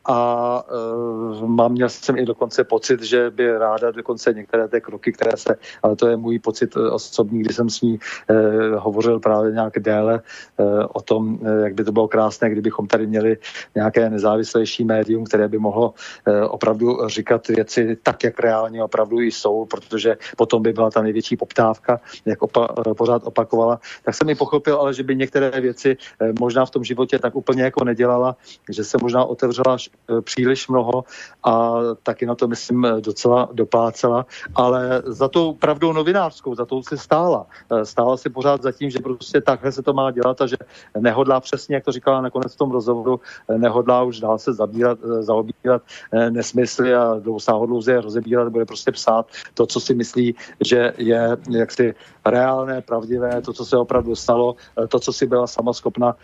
a uh, mám, měl jsem i dokonce pocit, že by ráda dokonce některé ty kroky, které se, ale to je můj pocit uh, osobní, kdy jsem s ní uh, hovořil právě nějak déle uh, o tom, uh, jak by to bylo krásné, kdybychom tady měli nějaké nezávislejší médium, které by mohlo uh, opravdu říkat věci tak, jak reálně opravdu jsou, protože potom by byla ta největší poptávka, jak opa- pořád opakovala. Tak jsem i pochopil, ale že by některé věci uh, možná v tom životě tak úplně jako nedělala, že se možná otevřela Eh, příliš mnoho a taky na to, myslím, eh, docela doplácela, ale za tou pravdou novinářskou, za tou si stála. Eh, stála si pořád za tím, že prostě takhle se to má dělat a že nehodlá přesně, jak to říkala nakonec v tom rozhovoru, nehodlá už dál se zabírat, zaobírat nesmysly a dlouhodlouze je rozebírat, bude prostě psát to, co si myslí, že je jaksi reálné, pravdivé, to, co se opravdu stalo, to, co si byla sama schopna,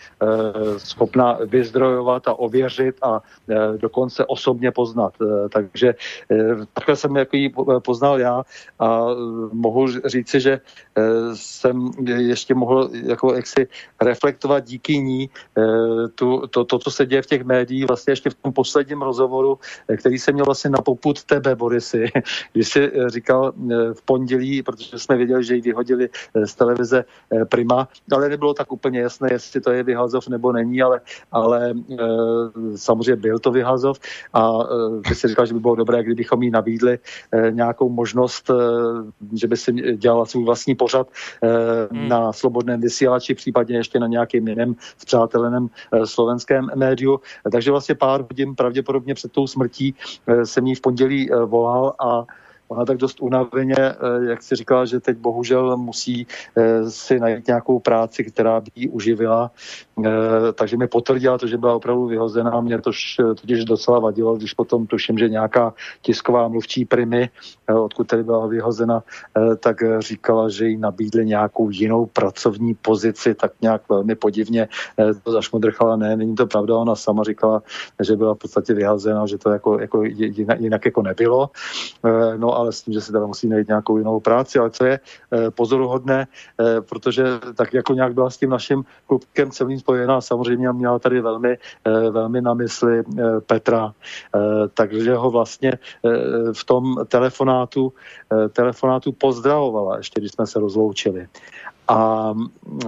schopna vyzdrojovat a ověřit a dokonce osobně poznat. Eh, takže eh, takhle jsem jako ji poznal já a eh, mohu říci, že jsem ještě mohl jako jaksi reflektovat díky ní tu, to, to, co se děje v těch médiích, vlastně ještě v tom posledním rozhovoru, který jsem měl vlastně na poput tebe, Borisy, když jsi říkal v pondělí, protože jsme věděli, že ji vyhodili z televize Prima, ale nebylo tak úplně jasné, jestli to je vyhazov nebo není, ale, ale samozřejmě byl to Vyhazov a uh, ty si říkal, že by bylo dobré, kdybychom jí nabídli uh, nějakou možnost, uh, že by si dělala svůj vlastní pořad hmm. na slobodném vysílači, případně ještě na nějakém jiném zpřáteleném slovenském médiu. Takže vlastně pár hodin pravděpodobně před tou smrtí jsem jí v pondělí volal a ona tak dost unaveně, eh, jak si říkala, že teď bohužel musí eh, si najít nějakou práci, která by ji uživila. Eh, takže mi potvrdila to, že byla opravdu vyhozená. Mě to totiž docela vadilo, když potom tuším, že nějaká tisková mluvčí primy, odkud tedy byla vyhozena, tak říkala, že jí nabídli nějakou jinou pracovní pozici, tak nějak velmi podivně to zašmodrchala. Ne, není to pravda, ona sama říkala, že byla v podstatě vyhozena, že to jako, jako jinak jako nebylo. No a ale s tím, že si teda musí najít nějakou jinou práci. Ale co je eh, pozoruhodné, eh, protože tak jako nějak byla s tím naším klubkem celým spojená, samozřejmě měla tady velmi, eh, velmi na mysli Petra, takže ho vlastně v tom telefonátu, telefonátu pozdravovala, ještě když jsme se rozloučili. A e,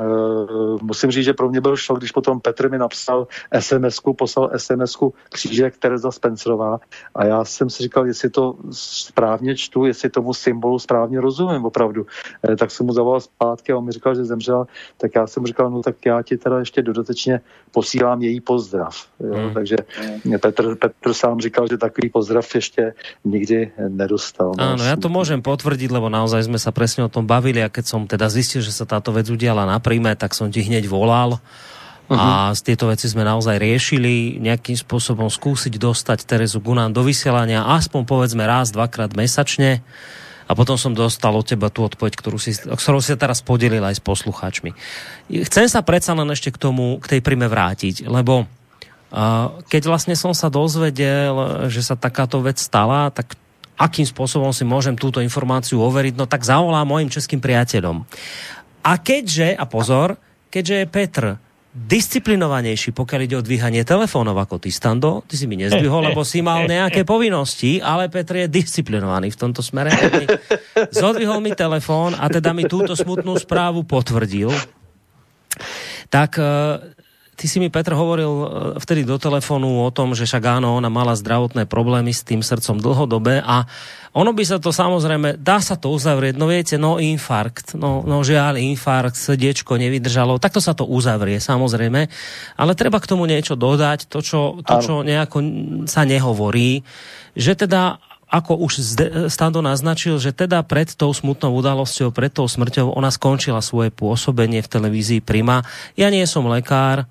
musím říct, že pro mě byl šok, když potom Petr mi napsal SMS-ku, poslal SMS-ku křížek Tereza Spencerová a já jsem si říkal, jestli to správně čtu, jestli tomu symbolu správně rozumím opravdu. E, tak jsem mu zavolal zpátky a on mi říkal, že zemřela, tak já jsem říkal, no tak já ti teda ještě dodatečně posílám její pozdrav. Jo? Hmm. Takže Petr, Petr sám říkal, že takový pozdrav ještě nikdy nedostal. Áno, no, já to můžem potvrdit, lebo naozaj jsme se přesně o tom bavili a keď som teda zistil, že sa táto vec udiala na príjme, tak som ti hneď volal. Uh-huh. A z tieto veci sme naozaj riešili nejakým spôsobom skúsiť dostať Terezu Gunán do vysielania aspoň povedzme raz, dvakrát mesačne A potom som dostal od teba tú odpoveď, ktorú si, ktorú si teraz podelil aj s poslucháčmi. Chcem sa predsa len ešte k tomu, k tej prime vrátiť, lebo uh, keď vlastne som sa dozvedel, že sa takáto vec stala, tak akým spôsobom si môžem túto informáciu overiť, no tak zavolám mojim českým priateľom. A keďže, a pozor, keďže je Petr disciplinovanejší, pokiaľ ide o dvíhanie telefónov ako ty, Stando. Ty si mi nezdvihol, lebo si mal nejaké povinnosti, ale Petr je disciplinovaný v tomto smere. Zodvihol mi telefón a teda mi túto smutnú správu potvrdil. Tak eh, ty si mi, Petr, hovoril eh, vtedy do telefonu o tom, že však áno, ona mala zdravotné problémy s tým srdcom dlhodobé a ono by sa to samozrejme, dá sa to uzavrieť, no viete, no infarkt, no, no žiaľ, infarkt, srdiečko nevydržalo, takto sa to uzavrie, samozrejme, ale treba k tomu niečo dodať, to, čo, to, čo nejako sa nehovorí, že teda ako už Stando naznačil, že teda pred tou smutnou udalosťou, pred tou smrťou, ona skončila svoje pôsobenie v televízii Prima. Ja nie som lekár,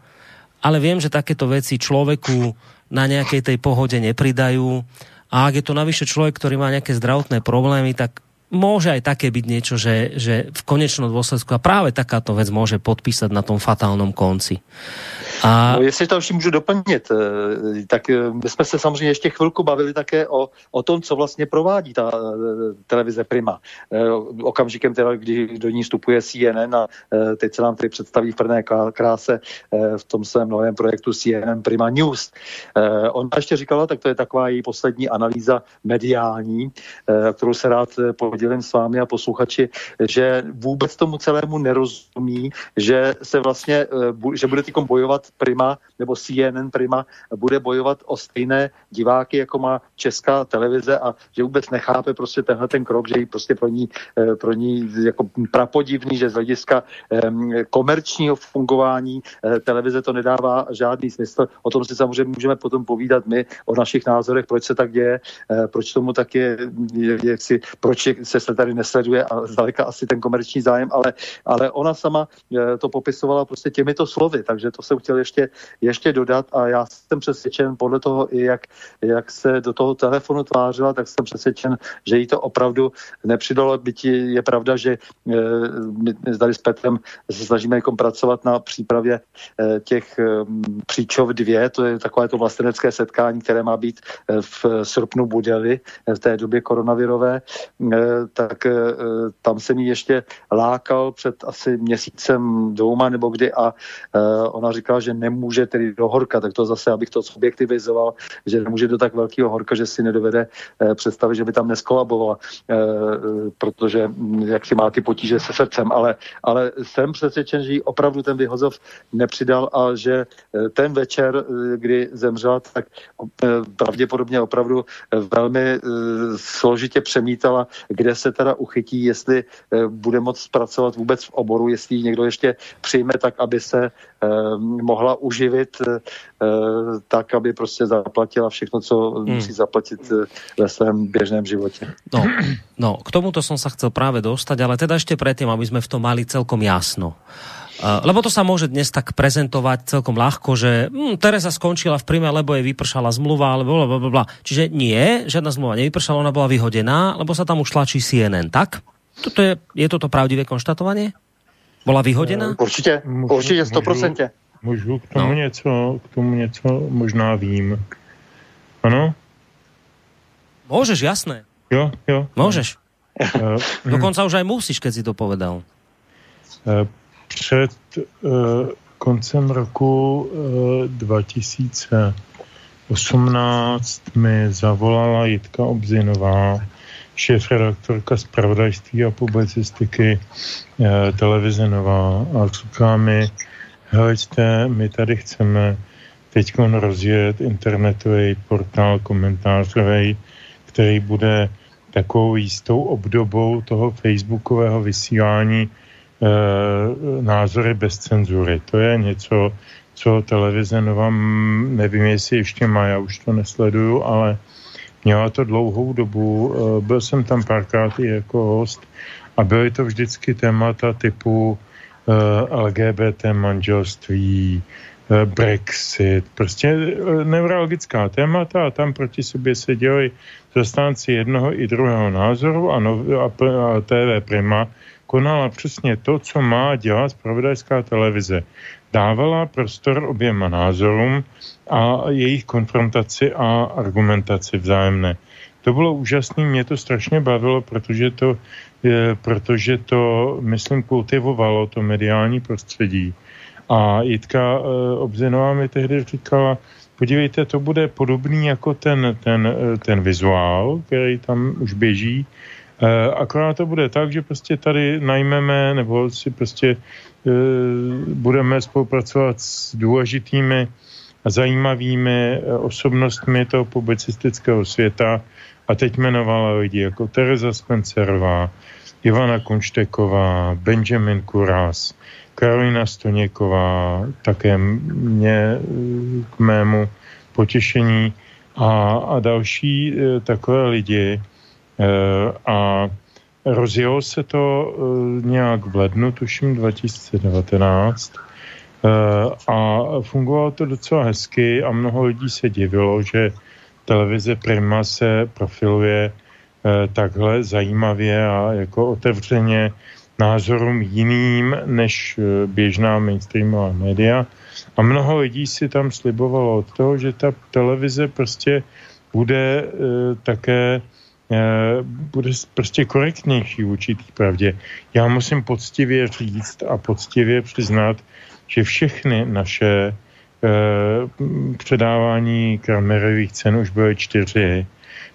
ale viem, že takéto veci človeku na nejakej tej pohode nepridajú. A ak je to navyše človek, ktorý má nejaké zdravotné problémy, tak môže aj také byť niečo, že, že v konečnom dôsledku a práve takáto vec môže podpísať na tom fatálnom konci. A... No, jestli to ještě můžu doplnit, eh, tak eh, my jsme se samozřejmě ještě chvilku bavili také o, o tom, co vlastně provádí ta eh, televize Prima. Okamžikem teda, kdy do ní vstupuje CNN a teď se nám tady představí v prvné kráse v tom svém novém projektu CNN Prima News. Ona ještě říkala, tak to je taková její poslední analýza mediální, kterou se rád podělím s vámi a posluchači, že vůbec tomu celému nerozumí, že se vlastně, že bude týkom bojovat Prima nebo CNN Prima bude bojovat o stejné diváky, jako má česká televize a že vůbec nechápe prostě tenhle ten krok, že jí prostě pro ní, eh, pro ní jako prapodivný, že z hlediska komerčního fungování eh, televize to nedává žádný smysl. O tom si samozřejmě můžeme potom povídat my, o našich názorech, proč se tak děje, eh, proč tomu tak je, jak si, proč se se tady nesleduje a zdaleka asi ten komerční zájem, ale, ale ona sama to popisovala prostě těmito slovy, takže to jsem chtěl ještě, ještě dodat a já jsem přesvědčen podle toho, i jak, jak se do toho telefonu tvářila, tak jsem přesvědčen, že jí to opravdu nepřidalo, byť je pravda, že eh, my tady s Petrem se snažíme jako pracovat na přípravě eh, těch eh, příčov dvě, to je takové to vlastenecké setkání, které má být v srpnu Budeli v té době koronavirové, tak tam jsem jí ještě lákal před asi měsícem dvouma nebo kdy a ona říkala, že nemůže tedy do horka, tak to zase, abych to objektivizoval, že nemůže do tak velkého horka, že si nedovede eh, představit, že by tam neskolabovala, eh, protože hm, jak si má ty potíže se srdcem, ale, ale jsem přesvědčen, že opravdu ten vyhozov nepřidal a že eh, ten večer, kdy zemřela, tak pravděpodobně opravdu velmi složitě přemítala, kde se teda uchytí, jestli bude moct pracovat vůbec v oboru, jestli někdo ještě přijme tak, aby se mohla uživit eh, tak, aby prostě zaplatila všechno, co hmm. musí zaplatit eh, ve svém běžném životě. No, no, k tomuto som sa chcel práve dostať, ale teda ešte predtým, aby sme v tom mali celkom jasno. Lebo to sa môže dnes tak prezentovať celkom ľahko, že hm, Teresa skončila v prime, lebo jej vypršala zmluva, alebo bla, bla, bla. Čiže nie, žiadna zmluva nevypršala, ona bola vyhodená, lebo sa tam už tlačí CNN, tak? Toto je, je toto pravdivé konštatovanie? Bola vyhodená? Určitě, určitě, 100%. Můžu k tomu, no. něco, k tomu něco možná vím. Ano? Můžeš, jasné. Jo, jo. Můžeš. Uh, Dokonce už aj musíš, keď si to povedal. Uh, před uh, koncem roku uh, 2018 mi zavolala Jitka Obzinová, šéf-redaktorka zpravodajství a publicistiky uh, televize Nová a říká mi, helejte, my tady chceme teď rozjet internetový portál komentářový, který bude takovou jistou obdobou toho facebookového vysílání e, názory bez cenzury. To je něco, co televize Nova, nevím, jestli ještě má, já už to nesleduju, ale měla to dlouhou dobu, e, byl jsem tam párkrát i jako host a byly to vždycky témata typu LGBT manželství, eh, Brexit, prostě eh, neurologická témata a tam proti sobě se dělají zastánci jednoho i druhého názoru a, no, a, a TV Prima konala přesně to, co má dělat spravodajská televize. Dávala prostor oběma názorům a jejich konfrontaci a argumentaci vzájemné. To bylo úžasné, mě to strašně bavilo, protože to, je, protože to myslím, kultivovalo to mediální prostředí. A Jitka e, Obzinová mi tehdy říkala, podívejte, to bude podobný jako ten, ten, e, ten vizuál, který tam už běží, akorát to bude tak, že prostě tady najmeme nebo si prostě e, budeme spolupracovat s důležitými a zajímavými osobnostmi toho publicistického světa, a teď jmenovala lidi jako Teresa Spencerová, Ivana Kunšteková, Benjamin Kuras, Karolina Stoněková, také mě k mému potěšení a, a další takové lidi. E, a rozjelo se to e, nějak v lednu, tuším 2019, e, a fungovalo to docela hezky a mnoho lidí se divilo, že televize Prima se profiluje eh, takhle zajímavě a jako otevřeně názorům jiným než eh, běžná mainstreamová média. A mnoho lidí si tam slibovalo od toho, že ta televize prostě bude eh, také bude prostě korektnější v určitý pravdě. Já musím poctivě říct a poctivě přiznat, že všechny naše Eh, předávání Kramerových cen už byly čtyři,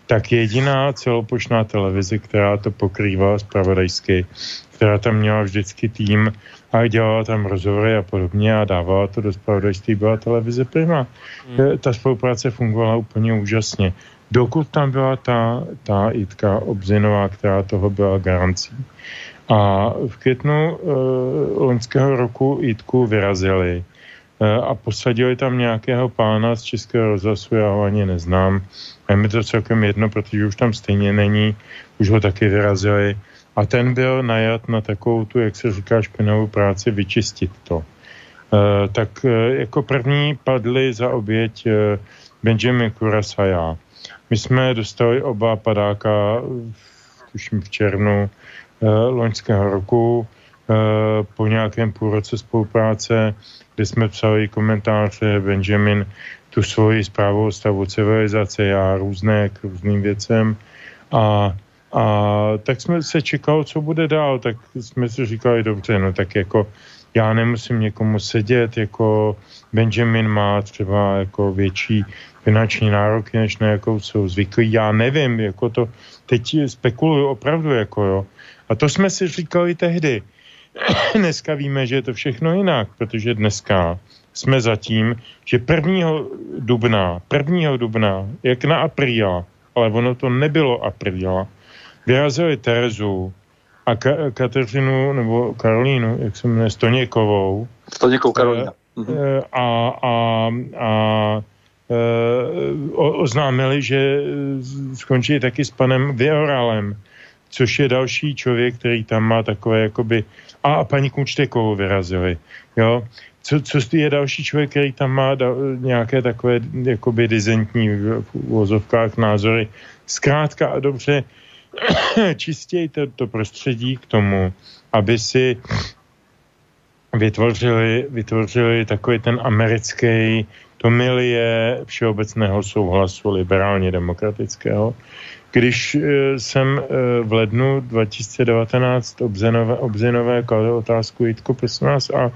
tak jediná celopočná televize, která to pokrývala zpravodajsky, která tam měla vždycky tým a dělala tam rozhovory a podobně a dávala to do zpravodajství, byla televize Prima. Hmm. Ta spolupráce fungovala úplně úžasně. Dokud tam byla ta, ta Jitka Obzinová, která toho byla garancí. A v květnu uh, loňského roku Jitku vyrazili Eh, a posadili tam nějakého pána z Českého rozhlasu, já ho ani neznám. A je mi to celkem jedno, protože už tam stejně není, už ho taky vyrazili. A ten byl najat na takovou tu, jak se říká, špinavou práci vyčistit to. E, tak e, jako první padli za oběť e, Benjamin Kuras a já. My jsme dostali oba padáka, tuším v červnu e, loňského roku, e, po nějakém půlroce spolupráce kde jsme psali komentáře Benjamin tu svoji zprávu o stavu civilizace, já různé k různým věcem. A, a tak jsme se čekali, co bude dál, tak jsme si říkali, dobře, no tak jako já nemusím někomu sedět, jako Benjamin má třeba jako větší finanční nároky, než na jakou jsou zvyklí. Já nevím, jako to teď spekuluju opravdu, jako jo. A to jsme si říkali tehdy. dneska víme, že je to všechno jinak, protože dneska jsme zatím, že 1. dubna, 1. dubna, jak na apríla, ale ono to nebylo apríla, vyrazili Terezu a Ka- Kateřinu, nebo Karolínu, jak se jmenuje, Stoněkovou. Stoněkou Karolína. Mhm. A, a, a e, oznámili, že skončí taky s panem Vioralem, což je další člověk, který tam má takové jakoby a paní Kunčtekovou vyrazili. Jo? Co, co je další člověk, který tam má da, nějaké takové jakoby dizentní v uvozovkách názory. Zkrátka a dobře, čistěji to, to prostředí k tomu, aby si vytvořili, vytvořili takový ten americký, to milie všeobecného souhlasu liberálně demokratického, když eh, jsem eh, v lednu 2019 obzenové, obzenové kladl otázku, Jitko, prosím a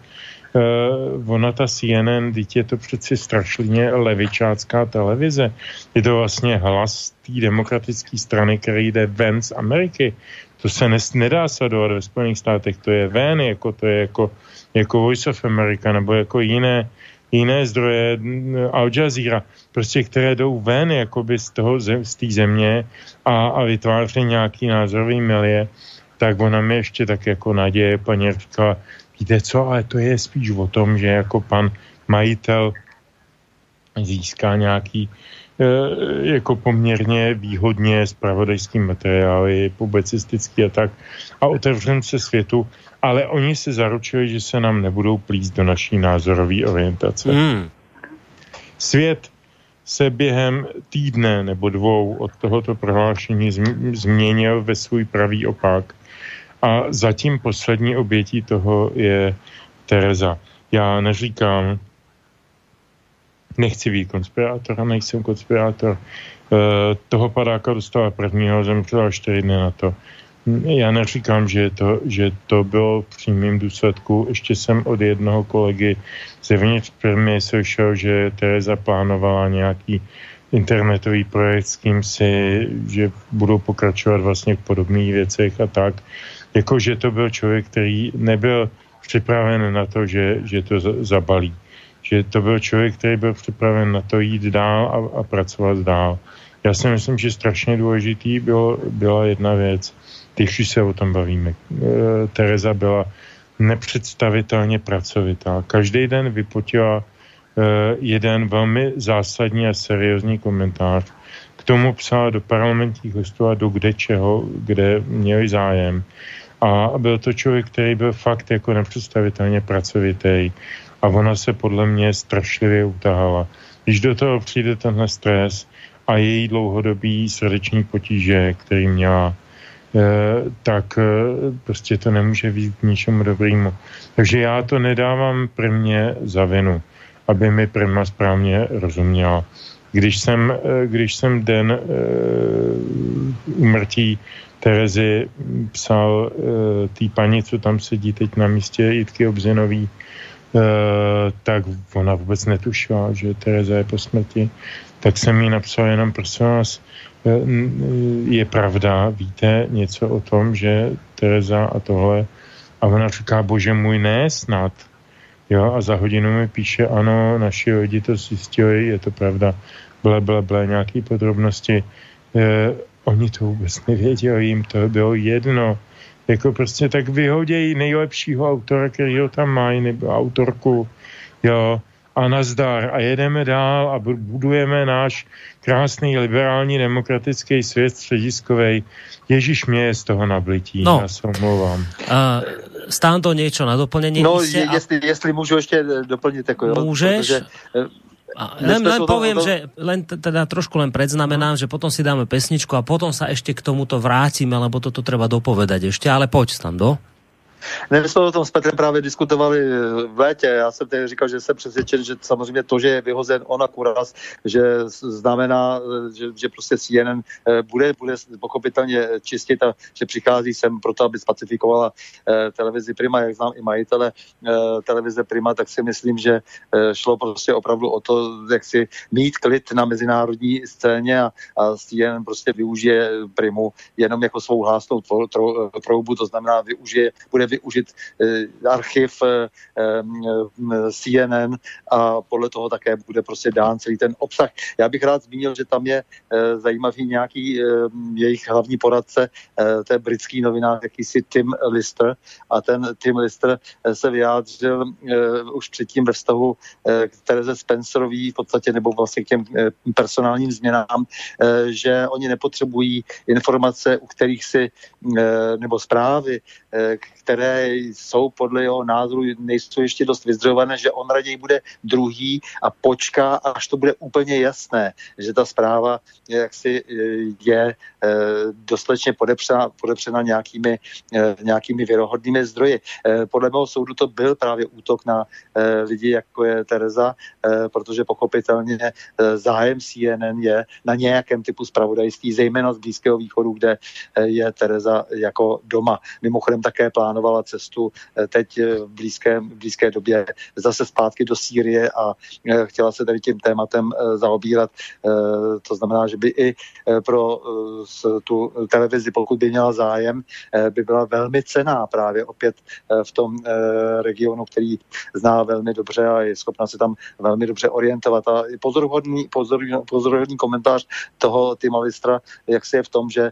uh, ona ta CNN, teď je to přeci strašně levičácká televize. Je to vlastně hlas té demokratické strany, který jde ven z Ameriky. To se nes, nedá sledovat ve Spojených státech, to je ven, jako to je jako, jako Voice of America, nebo jako jiné jiné zdroje, Al Jazeera, prostě které jdou ven jakoby z toho, z té země a, a vytváří nějaký názorový milie, tak ona mi ještě tak jako naděje, paní říkala, víte co, ale to je spíš o tom, že jako pan majitel získá nějaký jako poměrně výhodně spravodajský materiály, publicistický a tak a otevřen se světu, ale oni se zaručili, že se nám nebudou plíst do naší názorové orientace. Mm. Svět se během týdne nebo dvou od tohoto prohlášení zm- změnil ve svůj pravý opak. A zatím poslední obětí toho je Tereza. Já neříkám, nechci být konspirátor a nejsem konspirátor. E, toho padáka dostala prvního, zemřela čtyři dny na to. Já neříkám, že to, že to bylo v přímém důsledku. Ještě jsem od jednoho kolegy zevnitř firmy slyšel, že Tereza plánovala nějaký internetový projekt s kým si, že budou pokračovat vlastně v podobných věcech a tak. Jako, že to byl člověk, který nebyl připraven na to, že, že to zabalí. Že to byl člověk, který byl připraven na to jít dál a, a pracovat dál. Já si myslím, že strašně důležitý bylo, byla jedna věc když se o tom bavíme. E, Tereza byla nepředstavitelně pracovitá. Každý den vypotila e, jeden velmi zásadní a seriózní komentář. K tomu psala do parlamentních listů a do kde čeho, kde měli zájem. A byl to člověk, který byl fakt jako nepředstavitelně pracovitý. A ona se podle mě strašlivě utahala. Když do toho přijde tenhle stres a její dlouhodobý srdeční potíže, který měla, tak eh, prostě to nemůže být k ničemu dobrýmu. Takže já to nedávám prvně za vinu, aby mi prima správně rozuměla. Když jsem, eh, když jsem den umrtí Terezy psal tý paní, co tam sedí teď na místě Jitky Obzinový, tak ona vůbec netušila, že Tereza je po smrti. Tak jsem jí napsal jenom, prosím vás, Eh, je pravda, víte něco o tom, že Tereza a tohle, a ona říká, bože můj, ne, snad. Jo, a za hodinu mi píše, ano, naši lidi to zjistili, je to pravda, ble, ble, ble, nějaký podrobnosti. Eh, oni to vůbec nevěděli, jim to bylo jedno. Jako prostě tak vyhodějí nejlepšího autora, který ho tam mají, nebo autorku, jo, a nazdar a jedeme dál a budujeme náš krásný liberální demokratický svět střediskovej. Ježíš mě je z toho nablití, no. já se omlouvám. Uh, stán to něco na doplnění? No, je, a... jestli, jestli můžu ještě doplnit. Jako, jo, Můžeš? Protože, eh, a len, len poviem, to... že len teda trošku len predznamenám, že potom si dáme pesničku a potom sa ešte k tomuto vrátime, lebo toto treba dopovedať ešte, ale poď tam do. Ne, my jsme o tom s Petrem právě diskutovali v létě. Já jsem tady říkal, že jsem přesvědčen, že samozřejmě to, že je vyhozen ona kuras, že znamená, že, že prostě CNN eh, bude, bude pochopitelně čistit a že přichází sem proto, aby spacifikovala eh, televizi Prima, jak znám i majitele eh, televize Prima, tak si myslím, že šlo prostě opravdu o to, jak si mít klid na mezinárodní scéně a, a CNN prostě využije Primu jenom jako svou hlásnou troubu, to znamená využije, bude využit eh, archiv eh, eh, CNN a podle toho také bude prostě dán celý ten obsah. Já bych rád zmínil, že tam je zajímavý nějaký jejich hlavní poradce, to je britský novinář, jakýsi Tim Lister a ten Tim Lister se vyjádřil už předtím ve vztahu k Tereze Spencerový v podstatě, nebo vlastně k těm personálním změnám, že oni nepotřebují informace, u kterých si, nebo zprávy, které jsou podle jeho názoru nejsou ještě dost vyzdrojované, že on raději bude druhý a počká, až to bude úplně jasné, že ta zpráva jaksi eh, je eh, dostatečně podepřena, podepřena nějakými, eh, nějakými věrohodnými zdroji. Podle mého soudu to byl právě útok na lidi, jako je Tereza, protože pochopitelně zájem CNN je na nějakém typu zpravodajství, zejména z Blízkého východu, kde je Tereza jako doma. Mimochodem také plánovala cestu eh, teď eh, v blízké, v blízké době zase zpátky do Sýrie a eh, chtěla se tady tím tématem zaobírat. To znamená, že by i pro tu televizi, pokud by měla zájem, by byla velmi cená právě opět v tom regionu, který zná velmi dobře a je schopna se tam velmi dobře orientovat. A pozoruhodný, pozoruhodný, pozoruhodný komentář toho Tima Listra, jak se je v tom, že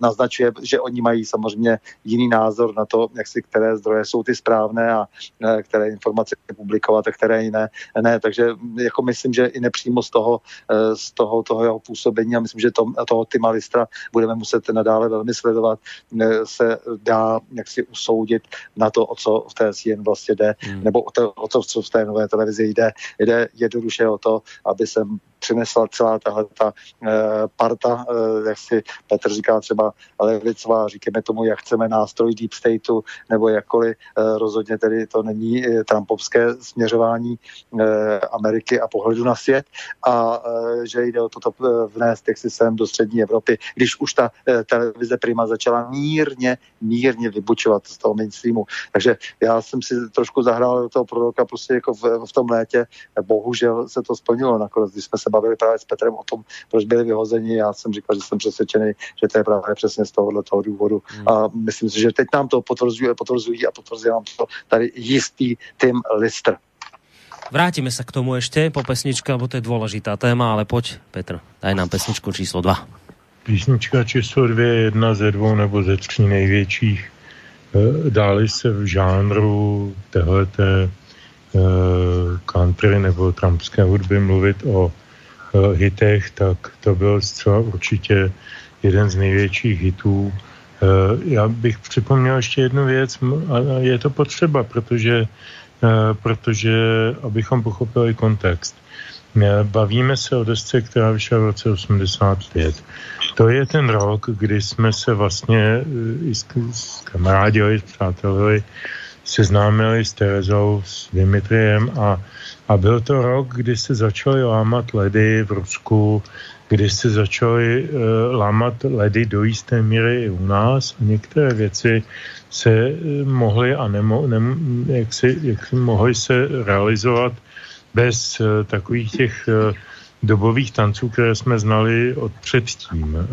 naznačuje, že oni mají samozřejmě jiný názor názor na to, jak si které zdroje jsou ty správné a které informace publikovat a které jiné ne. Takže jako myslím, že i nepřímo z toho, z toho, toho jeho působení a myslím, že to, toho Tima Listra budeme muset nadále velmi sledovat, se dá jaksi usoudit na to, o co v té CNN vlastně jde, hmm. nebo o to, o to, co v té nové televizi jde. Jde jednoduše o to, aby se přinesla celá tahle ta e, parta, e, jak si Petr říká třeba levicová, říkáme tomu, jak chceme nástroj deep stateu, nebo jakkoliv, e, rozhodně tedy to není e, trumpovské směřování e, Ameriky a pohledu na svět a že jde o toto vnést jak si sem do střední Evropy, když už ta televize Prima začala mírně, mírně vybučovat z toho mainstreamu. Takže já jsem si trošku zahrál do toho proroka prostě jako v, v tom létě, bohužel se to splnilo nakonec, když jsme se bavili právě s Petrem o tom, proč byli vyhozeni. Já jsem říkal, že jsem přesvědčený, že to je právě přesně z tohohle toho důvodu. Hmm. A myslím si, že teď nám to potvrzují, potvrzují a potvrzuje nám to tady jistý Tim Lister. Vrátíme se k tomu ještě po pesničce, bo to je důležitá téma, ale pojď, Petr, daj nám pesničku číslo 2. Písnička číslo dvě je jedna ze dvou nebo ze tří největších. Eh, dáli se v žánru téhleté eh, country nebo trumpské hudby mluvit o Eh, hitech, tak to byl zcela určitě jeden z největších hitů. Eh, já bych připomněl ještě jednu věc, a je to potřeba, protože, eh, protože abychom pochopili kontext. Bavíme se o desce, která vyšla v roce 85. To je ten rok, kdy jsme se vlastně s, s kamarádi, s přáteli seznámili s Terezou, s Dimitriem a a byl to rok, kdy se začaly lámat ledy v Rusku, kdy se začaly uh, lámat ledy do jisté míry i u nás a některé věci se uh, mohly a nemo, nem, jak, si, jak si mohly se realizovat bez uh, takových těch uh, dobových tanců, které jsme znali od předtím. Uh,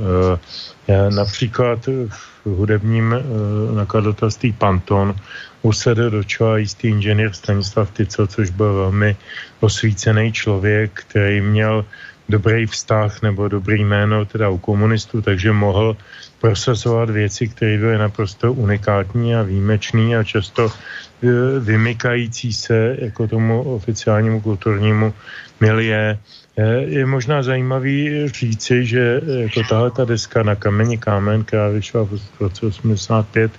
například v hudebním uh, nakladatelství Panton usedl do čela jistý inženýr Stanislav Tyco, což byl velmi osvícený člověk, který měl dobrý vztah nebo dobrý jméno teda u komunistů, takže mohl prosazovat věci, které byly naprosto unikátní a výjimečný a často e, vymykající se jako tomu oficiálnímu kulturnímu milie. E, je možná zajímavý říci, že jako tahle ta deska na kameni kámen, která vyšla v roce 85,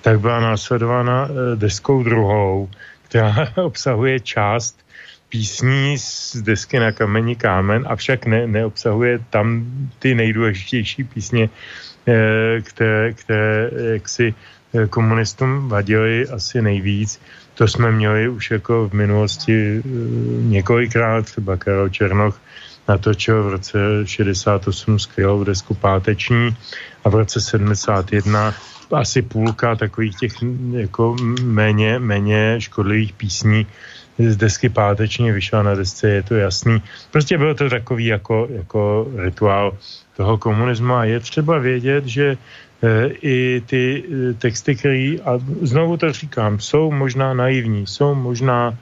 tak byla následována deskou druhou, která obsahuje část písní z desky na kamení kámen, avšak ne, neobsahuje tam ty nejdůležitější písně, eh, které, které jaksi eh, komunistům vadily asi nejvíc. To jsme měli už jako v minulosti několikrát, třeba Karel Černoch natočil v roce 68 skvělou desku Páteční a v roce 71 asi půlka takových těch jako méně, méně škodlivých písní z desky pátečně vyšla na desce, je to jasný. Prostě bylo to takový jako, jako rituál toho komunismu a je třeba vědět, že e, i ty e, texty, které, a znovu to říkám, jsou možná naivní, jsou možná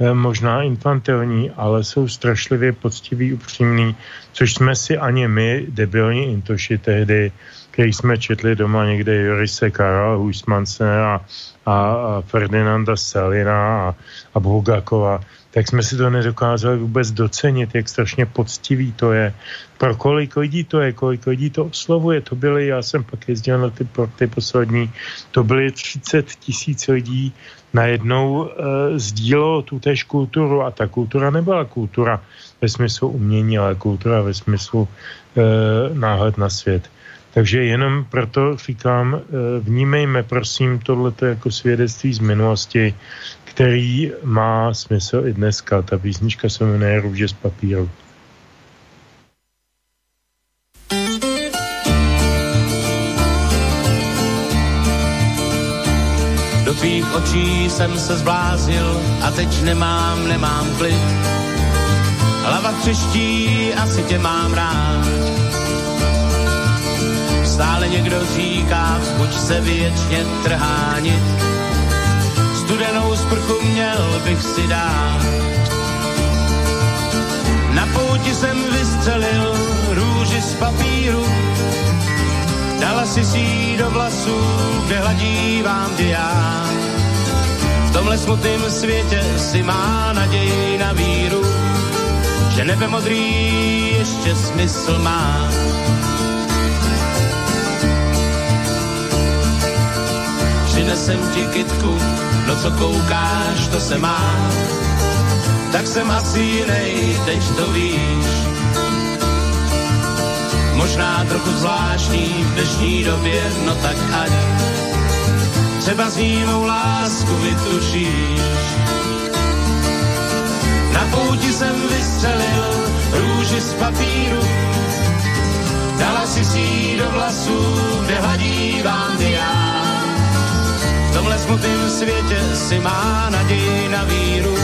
e, možná infantilní, ale jsou strašlivě poctiví, upřímný, což jsme si ani my, debilní intoši, tehdy který jsme četli doma někde Jorise Karla Huismanse a, a, a Ferdinanda Selina a, a Bulgakova, tak jsme si to nedokázali vůbec docenit, jak strašně poctivý to je. Pro kolik lidí to je, kolik lidí to oslovuje. To byly, já jsem pak jezdil na ty porty poslední, to byly 30 tisíc lidí najednou e, sdílo tu též kulturu a ta kultura nebyla kultura ve smyslu umění, ale kultura ve smyslu e, náhled na svět. Takže jenom proto říkám, eh, vnímejme prosím tohleto jako svědectví z minulosti, který má smysl i dneska. Ta písnička se jmenuje Růže z papíru. Do tvých očí jsem se zblázil a teď nemám, nemám klid. Hlava třeští, asi tě mám rád Stále někdo říká, buď se věčně trhánit. Studenou sprchu měl bych si dát. Na pouti jsem vystřelil růži z papíru. Dala si si do vlasů, kde hladívám tě já. V tomhle smutném světě si má naději na víru, že nebe modrý ještě smysl má. Přinesem ti kytku, no co koukáš, to se má. Tak jsem asi jinej, teď to víš. Možná trochu zvláštní v dnešní době, no tak ať třeba s mou lásku vytušíš. Na pouti jsem vystřelil růži z papíru, dala si si do vlasů, kde hladívám ty já. V tomhle smutném světě si má naději na víru,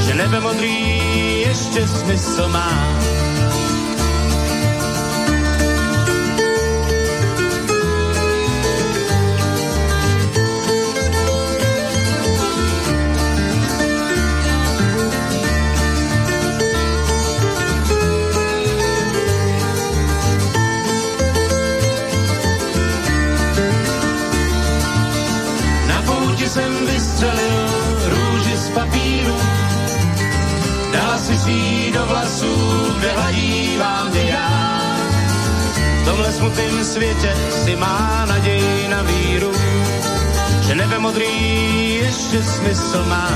že nebe modrý ještě smysl má. Jsem vystřelil růži z papíru, dala si si do vlasů, kde hladívám tě já. V tomhle smutném světě si má naději na víru, že nebe modrý ještě smysl má.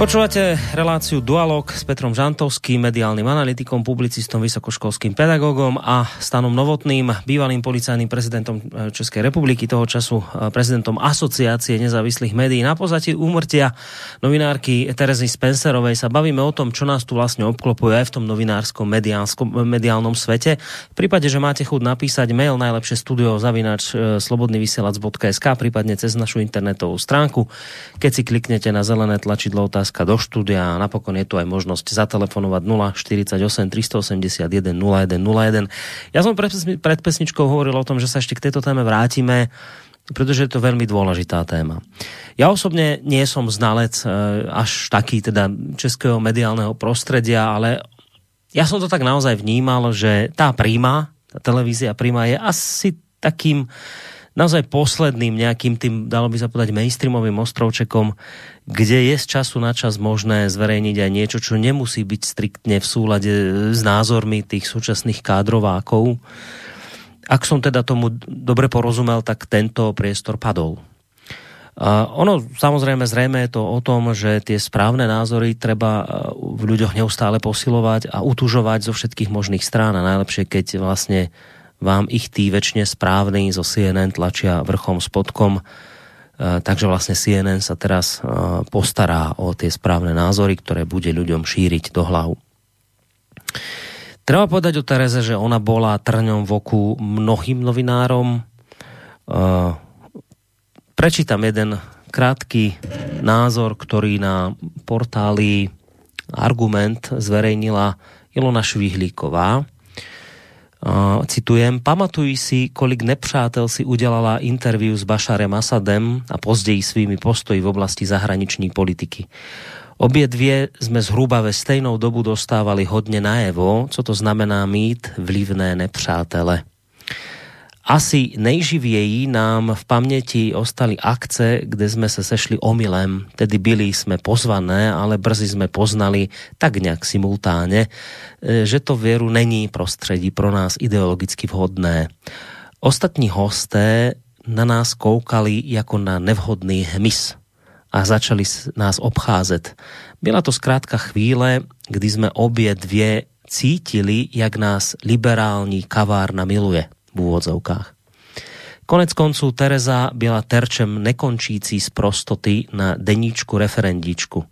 Počúvate reláciu Dualog s Petrom Žantovským, mediálnym analytikom, publicistom, vysokoškolským pedagogom a Stanom Novotným, bývalým policajným prezidentom eh, Českej republiky, toho času eh, prezidentom Asociácie nezávislých médií. Na pozadí úmrtia novinárky Terezy Spencerovej sa bavíme o tom, čo nás tu vlastne obklopuje aj v tom novinárskom mediálnom svete. V prípade, že máte chuť napísať mail, najlepšie studio zavinač eh, slobodnyvysielac.sk, prípadne cez našu internetovú stránku. Keď si kliknete na zelené tlačidlo otázka do štúdia a napokon je tu aj možnosť zatelefonovať 048 381 0101. Ja som pred, pesničkou hovoril o tom, že sa ešte k tejto téme vrátime, pretože je to veľmi dôležitá téma. Ja osobne nie som znalec e, až taký teda českého mediálneho prostredia, ale ja som to tak naozaj vnímal, že tá príma, tá televízia príma je asi takým naozaj posledným nejakým tým, dalo by sa povedať, mainstreamovým ostrovčekom, kde je z času na čas možné zverejniť aj niečo, čo nemusí byť striktne v súlade s názormi tých súčasných kádrovákov. Ak som teda tomu dobre porozumel, tak tento priestor padol. Uh, ono samozrejme zrejme je to o tom, že tie správne názory treba v ľuďoch neustále posilovať a utužovať zo všetkých možných strán a najlepšie, keď vlastne vám ich tí väčšine správni zo CNN tlačia vrchom spodkom. Takže vlastne CNN sa teraz postará o tie správne názory, ktoré bude ľuďom šíriť do hlavu. Treba povedať o Tereze, že ona bola trňom v oku mnohým novinárom. Prečítam jeden krátky názor, ktorý na portáli Argument zverejnila Ilona Švihlíková Citujem, pamatuj si, kolik nepřátel si udělala interview s Bašarem Asadem a později svými postoji v oblasti zahraniční politiky. Obě dvě jsme zhruba ve stejnou dobu dostávali hodně najevo, co to znamená mít vlivné nepřátele. Asi nejživěji nám v paměti ostali akce, kde jsme se sešli omylem, tedy byli jsme pozvané, ale brzy jsme poznali tak nějak simultáně, že to věru není prostředí pro nás ideologicky vhodné. Ostatní hosté na nás koukali jako na nevhodný hmyz a začali nás obcházet. Byla to zkrátka chvíle, kdy jsme obě dvě cítili, jak nás liberální kavárna miluje v úvodzovkách. Konec konců Tereza byla terčem nekončící sprostoty na deníčku referendičku.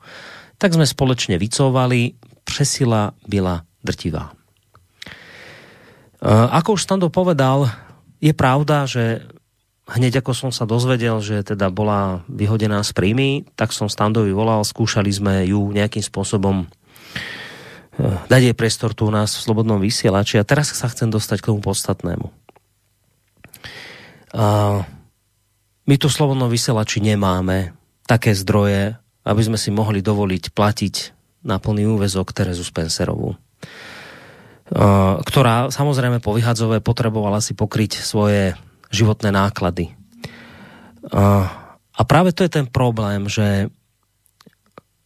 Tak jsme společně vycovali, přesila byla drtivá. Ako už Stando povedal, je pravda, že hneď ako som sa dozvedel, že teda bola vyhodená z príjmy, tak som Standovi volal, skúšali sme ju nejakým spôsobom dať jej priestor tu u nás v Slobodnom vysielači a teraz sa chcem dostať k tomu podstatnému. My tu Slobodnom vysielači nemáme také zdroje, aby sme si mohli dovoliť platiť na plný úvezok Terezu Spencerovú. ktorá samozrejme po vyhadzové potrebovala si pokryť svoje životné náklady. A práve to je ten problém, že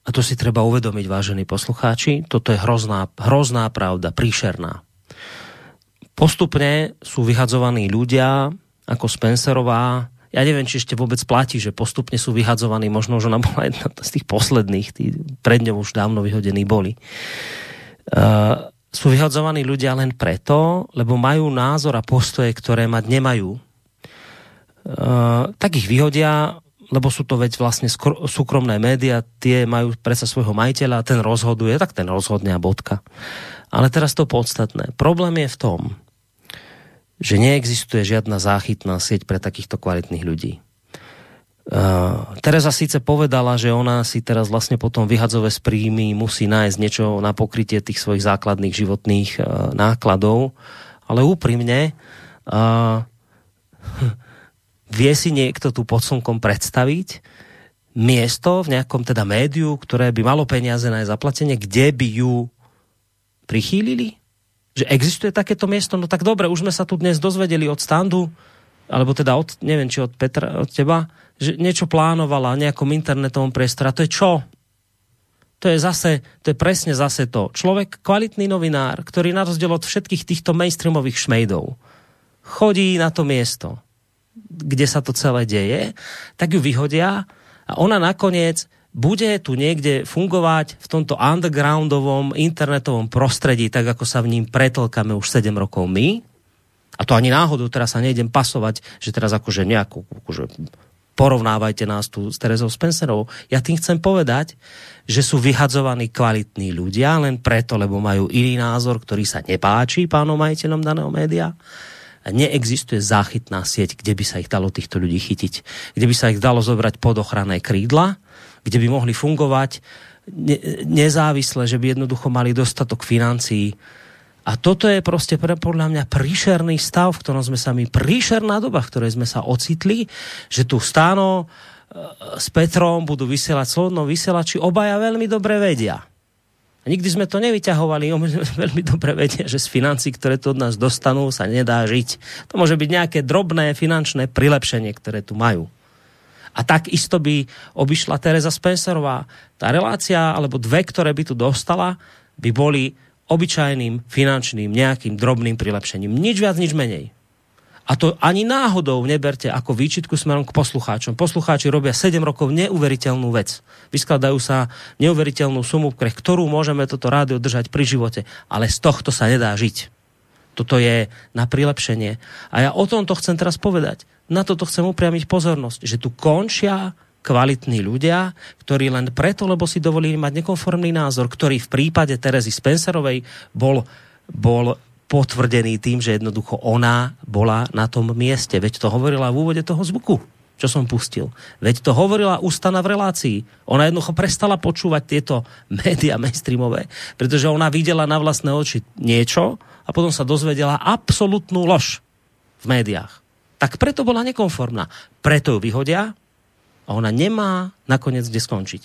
a to si treba uvedomiť, vážení poslucháči, toto je hrozná, hrozná pravda, príšerná. Postupne sú vyhadzovaní ľudia, ako Spencerová, ja neviem, či ešte vôbec platí, že postupne sú vyhadzovaní, možno, že ona bola jedna z tých posledných, tí ňou už dávno vyhodení boli. Uh, vyhadzovaní ľudia len preto, lebo majú názor a postoje, ktoré mať nemajú. Uh, tak ich vyhodia, lebo sú to veď vlastne súkromné média, tie majú predsa svojho majiteľa, ten rozhoduje, tak ten rozhodne a bodka. Ale teraz to podstatné. Problém je v tom, že neexistuje žiadna záchytná sieť pre takýchto kvalitných ľudí. Uh, Tereza síce povedala, že ona si teraz vlastne potom vyhadzové z príjmy musí nájsť niečo na pokrytie tých svojich základných životných uh, nákladov, ale úprimne uh, vie si niekto tu pod slnkom predstaviť miesto v nejakom teda médiu, ktoré by malo peniaze na zaplatenie, kde by ju prichýlili? Že existuje takéto miesto, no tak dobre, už sme sa tu dnes dozvedeli od standu, alebo teda od, neviem, či od Petra, od teba, že niečo plánovala na nejakom internetovom priestore. A to je čo? To je zase, to je presne zase to. Človek, kvalitný novinár, ktorý na rozdiel od všetkých týchto mainstreamových šmejdov chodí na to miesto, kde sa to celé deje, tak ju vyhodia a ona nakoniec bude tu niekde fungovať v tomto undergroundovom internetovom prostredí, tak ako sa v ním pretlkame už 7 rokov my. A to ani náhodou teraz sa nejdem pasovať, že teraz akože nejakú akože porovnávajte nás tu s Terezou Spencerovou. Ja tým chcem povedať, že sú vyhadzovaní kvalitní ľudia len preto, lebo majú iný názor, ktorý sa nepáči pánom majiteľom daného média. Neexistuje záchytná sieť, kde by sa ich dalo týchto ľudí chytiť. Kde by sa ich dalo zobrať pod ochranné krídla kde by mohli fungovať ne, nezávisle, že by jednoducho mali dostatok financií. A toto je prostě podľa mňa príšerný stav, v ktorom sme sa my, príšerná doba, v ktorej sme sa ocitli, že tu stáno e, s Petrom budú vysielať slobodnou vysielači, obaja veľmi dobre vedia. A nikdy sme to nevyťahovali, veľmi dobre vedia, že z financí, ktoré tu od nás dostanú, sa nedá žiť. To môže byť nejaké drobné finančné prilepšenie, ktoré tu majú. A tak isto by obišla Teresa Spencerová. Tá relácia, alebo dve, ktoré by tu dostala, by boli obyčajným finančným nejakým drobným prilepšením. Nič viac, nič menej. A to ani náhodou neberte ako výčitku smerom k poslucháčom. Poslucháči robia 7 rokov neuveriteľnú vec. Vyskladajú sa neuveriteľnú sumu, pre ktorú môžeme toto rádio držať pri živote. Ale z tohto sa nedá žiť. Toto je na prilepšenie. A ja o tomto chcem teraz povedať na toto chcem upriamiť pozornosť, že tu končia kvalitní ľudia, ktorí len preto, lebo si dovolili mať nekonformný názor, ktorý v prípade Terezy Spencerovej bol, bol potvrdený tým, že jednoducho ona bola na tom mieste. Veď to hovorila v úvode toho zvuku, čo som pustil. Veď to hovorila ústana v relácii. Ona jednoducho prestala počúvať tieto média mainstreamové, pretože ona videla na vlastné oči niečo a potom sa dozvedela absolútnu lož v médiách tak preto bola nekonformná. Preto ju vyhodia a ona nemá nakoniec kde skončiť.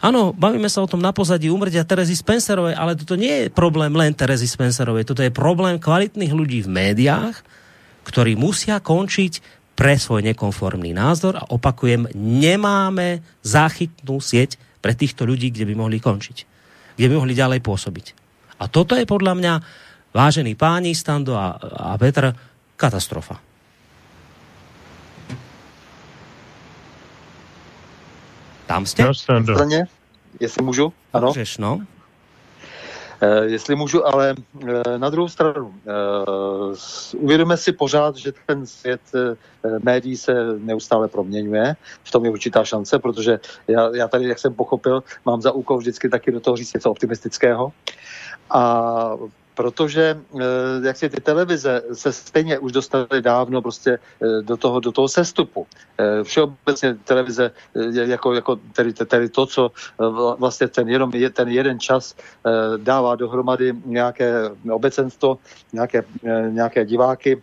Áno, bavíme sa o tom na pozadí umrtia Terezy Spencerovej, ale toto nie je problém len Terezy Spencerovej, toto je problém kvalitných ľudí v médiách, ktorí musia končiť pre svoj nekonformný názor a opakujem, nemáme záchytnú sieť pre týchto ľudí, kde by mohli končiť, kde by mohli ďalej pôsobiť. A toto je podľa mňa, vážení páni Stando a, a Petr, katastrofa. Tam jste? Na straně, jestli můžu? Ano. Můžeš, no. Uh, jestli můžu, ale uh, na druhou stranu, uh, uvědomíme si pořád, že ten svět uh, médií se neustále proměňuje. V tom je určitá šance, protože já, já tady, jak jsem pochopil, mám za úkol vždycky taky do toho říct něco optimistického. A protože eh, jak si ty televize se stejně už dostaly dávno prostě eh, do toho, do toho sestupu. Eh, všeobecně televize jako, jako tedy, tedy to, co vlastně ten, jenom, ten jeden čas dává dohromady nějaké obecenstvo, nějaké, nějaké diváky,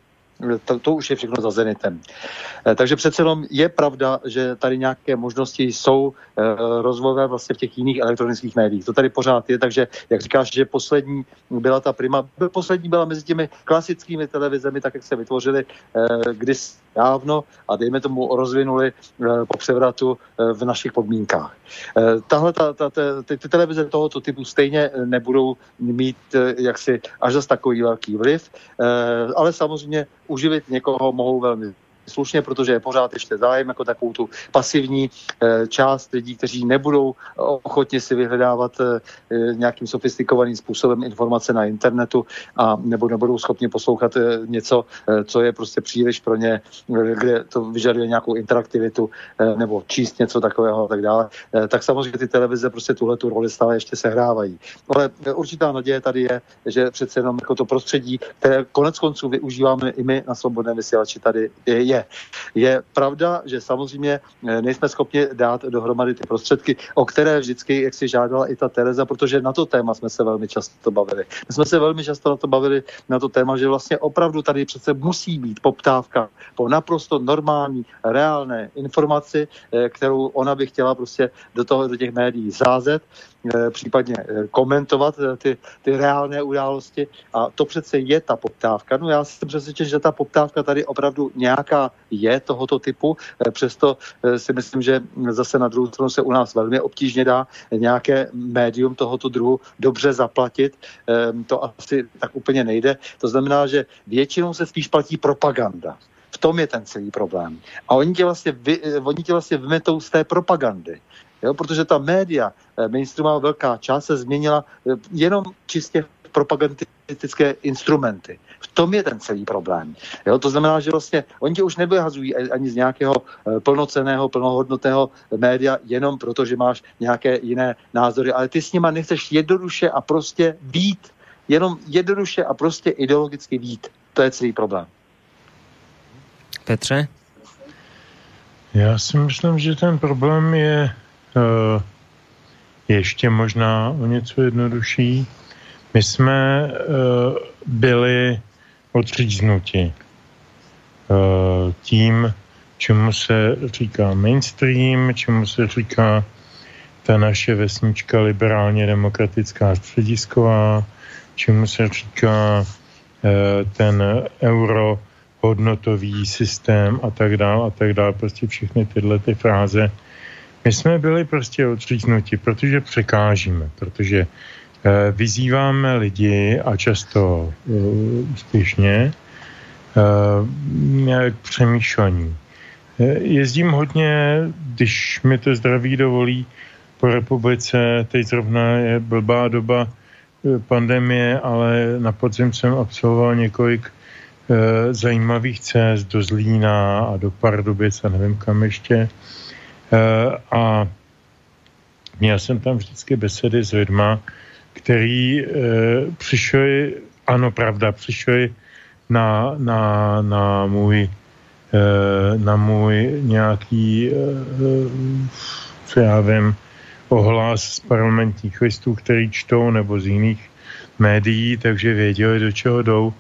to, to už je všechno za zenitem. Eh, takže přece jenom je pravda, že tady nějaké možnosti jsou eh, rozvojové vlastně v těch jiných elektronických médiích. To tady pořád je, takže jak říkáš, že poslední byla ta prima, poslední byla mezi těmi klasickými televizemi, tak jak se vytvořily když dávno a dejme tomu rozvinuli po převratu v našich podmínkách. Tahle, ta, ta, ta, ty, ty televize tohoto typu stejně nebudou mít jaksi až zase takový velký vliv, ale samozřejmě uživit někoho mohou velmi slušně, protože je pořád ještě zájem jako takovou tu pasivní eh, část lidí, kteří nebudou ochotně si vyhledávat eh, nějakým sofistikovaným způsobem informace na internetu a nebo nebudou schopni poslouchat eh, něco, co je prostě příliš pro ně, kde to vyžaduje nějakou interaktivitu nebo číst něco takového a tak dále, tak samozřejmě ty televize prostě tuhle tu roli stále ještě sehrávají. Ale určitá naděje tady je, že přece jenom jako to prostředí, které konec konců využíváme i my na svobodné vysílači tady je, je. Je pravda, že samozřejmě eh, nejsme schopni dát dohromady ty prostředky, o které vždycky, jak si žádala i ta Tereza, protože na to téma jsme se velmi často bavili. My jsme se velmi často na to bavili, na to téma, že vlastně opravdu tady přece musí být poptávka po naprosto normální, reálné informaci, eh, kterou ona by chtěla prostě do toho, do těch médií zázet případně eh, komentovat eh, ty, ty reálné události a to přece je ta poptávka. No já jsem přesvědčen, že ta poptávka tady opravdu nějaká je tohoto typu, přesto si myslím, že zase na druhou stranu se u nás velmi obtížně dá nějaké médium tohoto druhu dobře zaplatit. Ehm, to asi tak úplně nejde. To znamená, že většinou se spíš platí propaganda. V tom je ten celý problém. A oni tě vlastně, vy, oni tě vlastně vymetou z té propagandy. Jo, protože ta média, eh, mainstreamová velká část se změnila eh, jenom čistě propagandistické instrumenty. V tom je ten celý problém. Jo, to znamená, že vlastně oni tě už nevyhazují ani z nějakého eh, plnoceného, plnohodnotného média jenom proto, že máš nějaké jiné názory, ale ty s nima nechceš jednoduše a prostě být. Jenom jednoduše a prostě ideologicky být. To je celý problém. Petře? Já si myslím, že ten problém je ještě možná o něco jednodušší. My jsme uh, byli odříznuti uh, tím, čemu se říká mainstream, čemu se říká ta naše vesnička liberálně demokratická středisková, čemu se říká ten euro hodnotový systém a tak dále a tak dále, prostě všechny tyhle ty fráze. My jsme byli prostě odříznuti, protože překážíme, protože eh, vyzýváme lidi a často eh, úspěšně eh, k přemýšlení. Jezdím hodně, když mi to zdraví dovolí, po republice, teď zrovna je blbá doba pandemie, ale na podzim jsem absolvoval několik e, zajímavých cest do Zlína a do Pardubic a nevím kam ještě. E, a měl jsem tam vždycky besedy s lidma, který e, přišli, ano pravda, přišli na, na, na můj e, na můj nějaký, e, co já vím, ohlas z parlamentních listů, který čtou, nebo z jiných médií, takže věděli, do čeho jdou.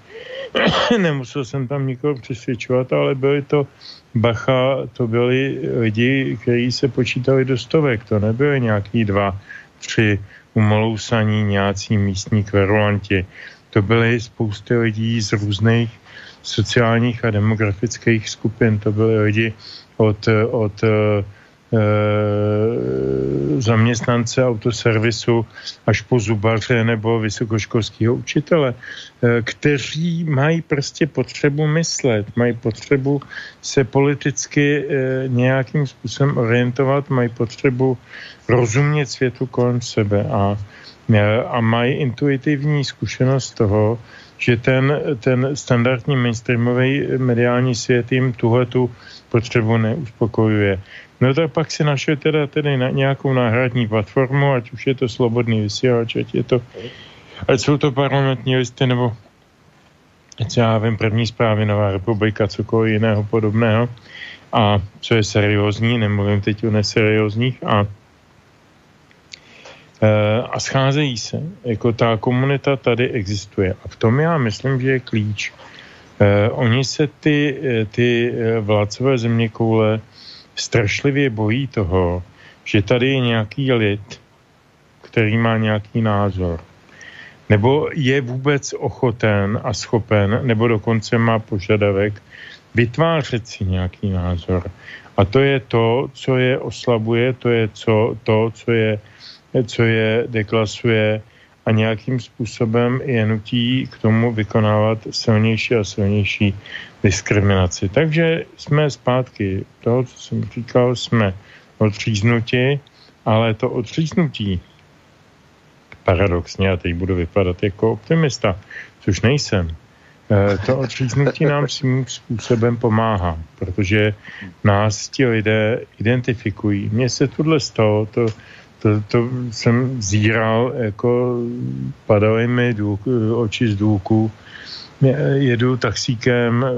Nemusel jsem tam nikoho přesvědčovat, ale byly to bacha, to byli lidi, kteří se počítali do stovek, to nebyly nějaký dva, tři umolousaní nějací místní kverulanti. To byly spousty lidí z různých sociálních a demografických skupin. To byly lidi od, od Eh, zaměstnance autoservisu až po zubaře nebo vysokoškolského učitele, eh, kteří mají prostě potřebu myslet, mají potřebu se politicky eh, nějakým způsobem orientovat, mají potřebu rozumět světu kolem sebe a, a mají intuitivní zkušenost toho, že ten, ten standardní mainstreamový mediální svět jim tuhle tu potřebu neuspokojuje. No tak pak si našel teda tedy na nějakou náhradní platformu, ať už je to slobodný vysílač, ať je to, ať jsou to parlamentní listy, nebo ať já vím, první zprávy Nová republika, cokoliv jiného podobného. A co je seriózní, nemluvím teď o neseriózních a e, a scházejí se. Jako ta komunita tady existuje. A v tom já myslím, že je klíč. Eh, oni se ty, eh, ty vládcové země koule strašlivě bojí toho, že tady je nějaký lid, který má nějaký názor. Nebo je vůbec ochoten a schopen, nebo dokonce má požadavek vytvářet si nějaký názor. A to je to, co je oslabuje, to je co, to, co je, co je deklasuje a nějakým způsobem je nutí k tomu vykonávat silnější a silnější diskriminaci. Takže jsme zpátky toho, co jsem říkal, jsme odříznuti, ale to odříznutí paradoxně, a teď budu vypadat jako optimista, což nejsem, eh, to odříznutí nám svým způsobem pomáhá, protože nás ti lidé identifikují. Mně se tohle stalo, to, to, to jsem zíral, jako padaly mi důk, oči z důku. Jedu taxíkem eh,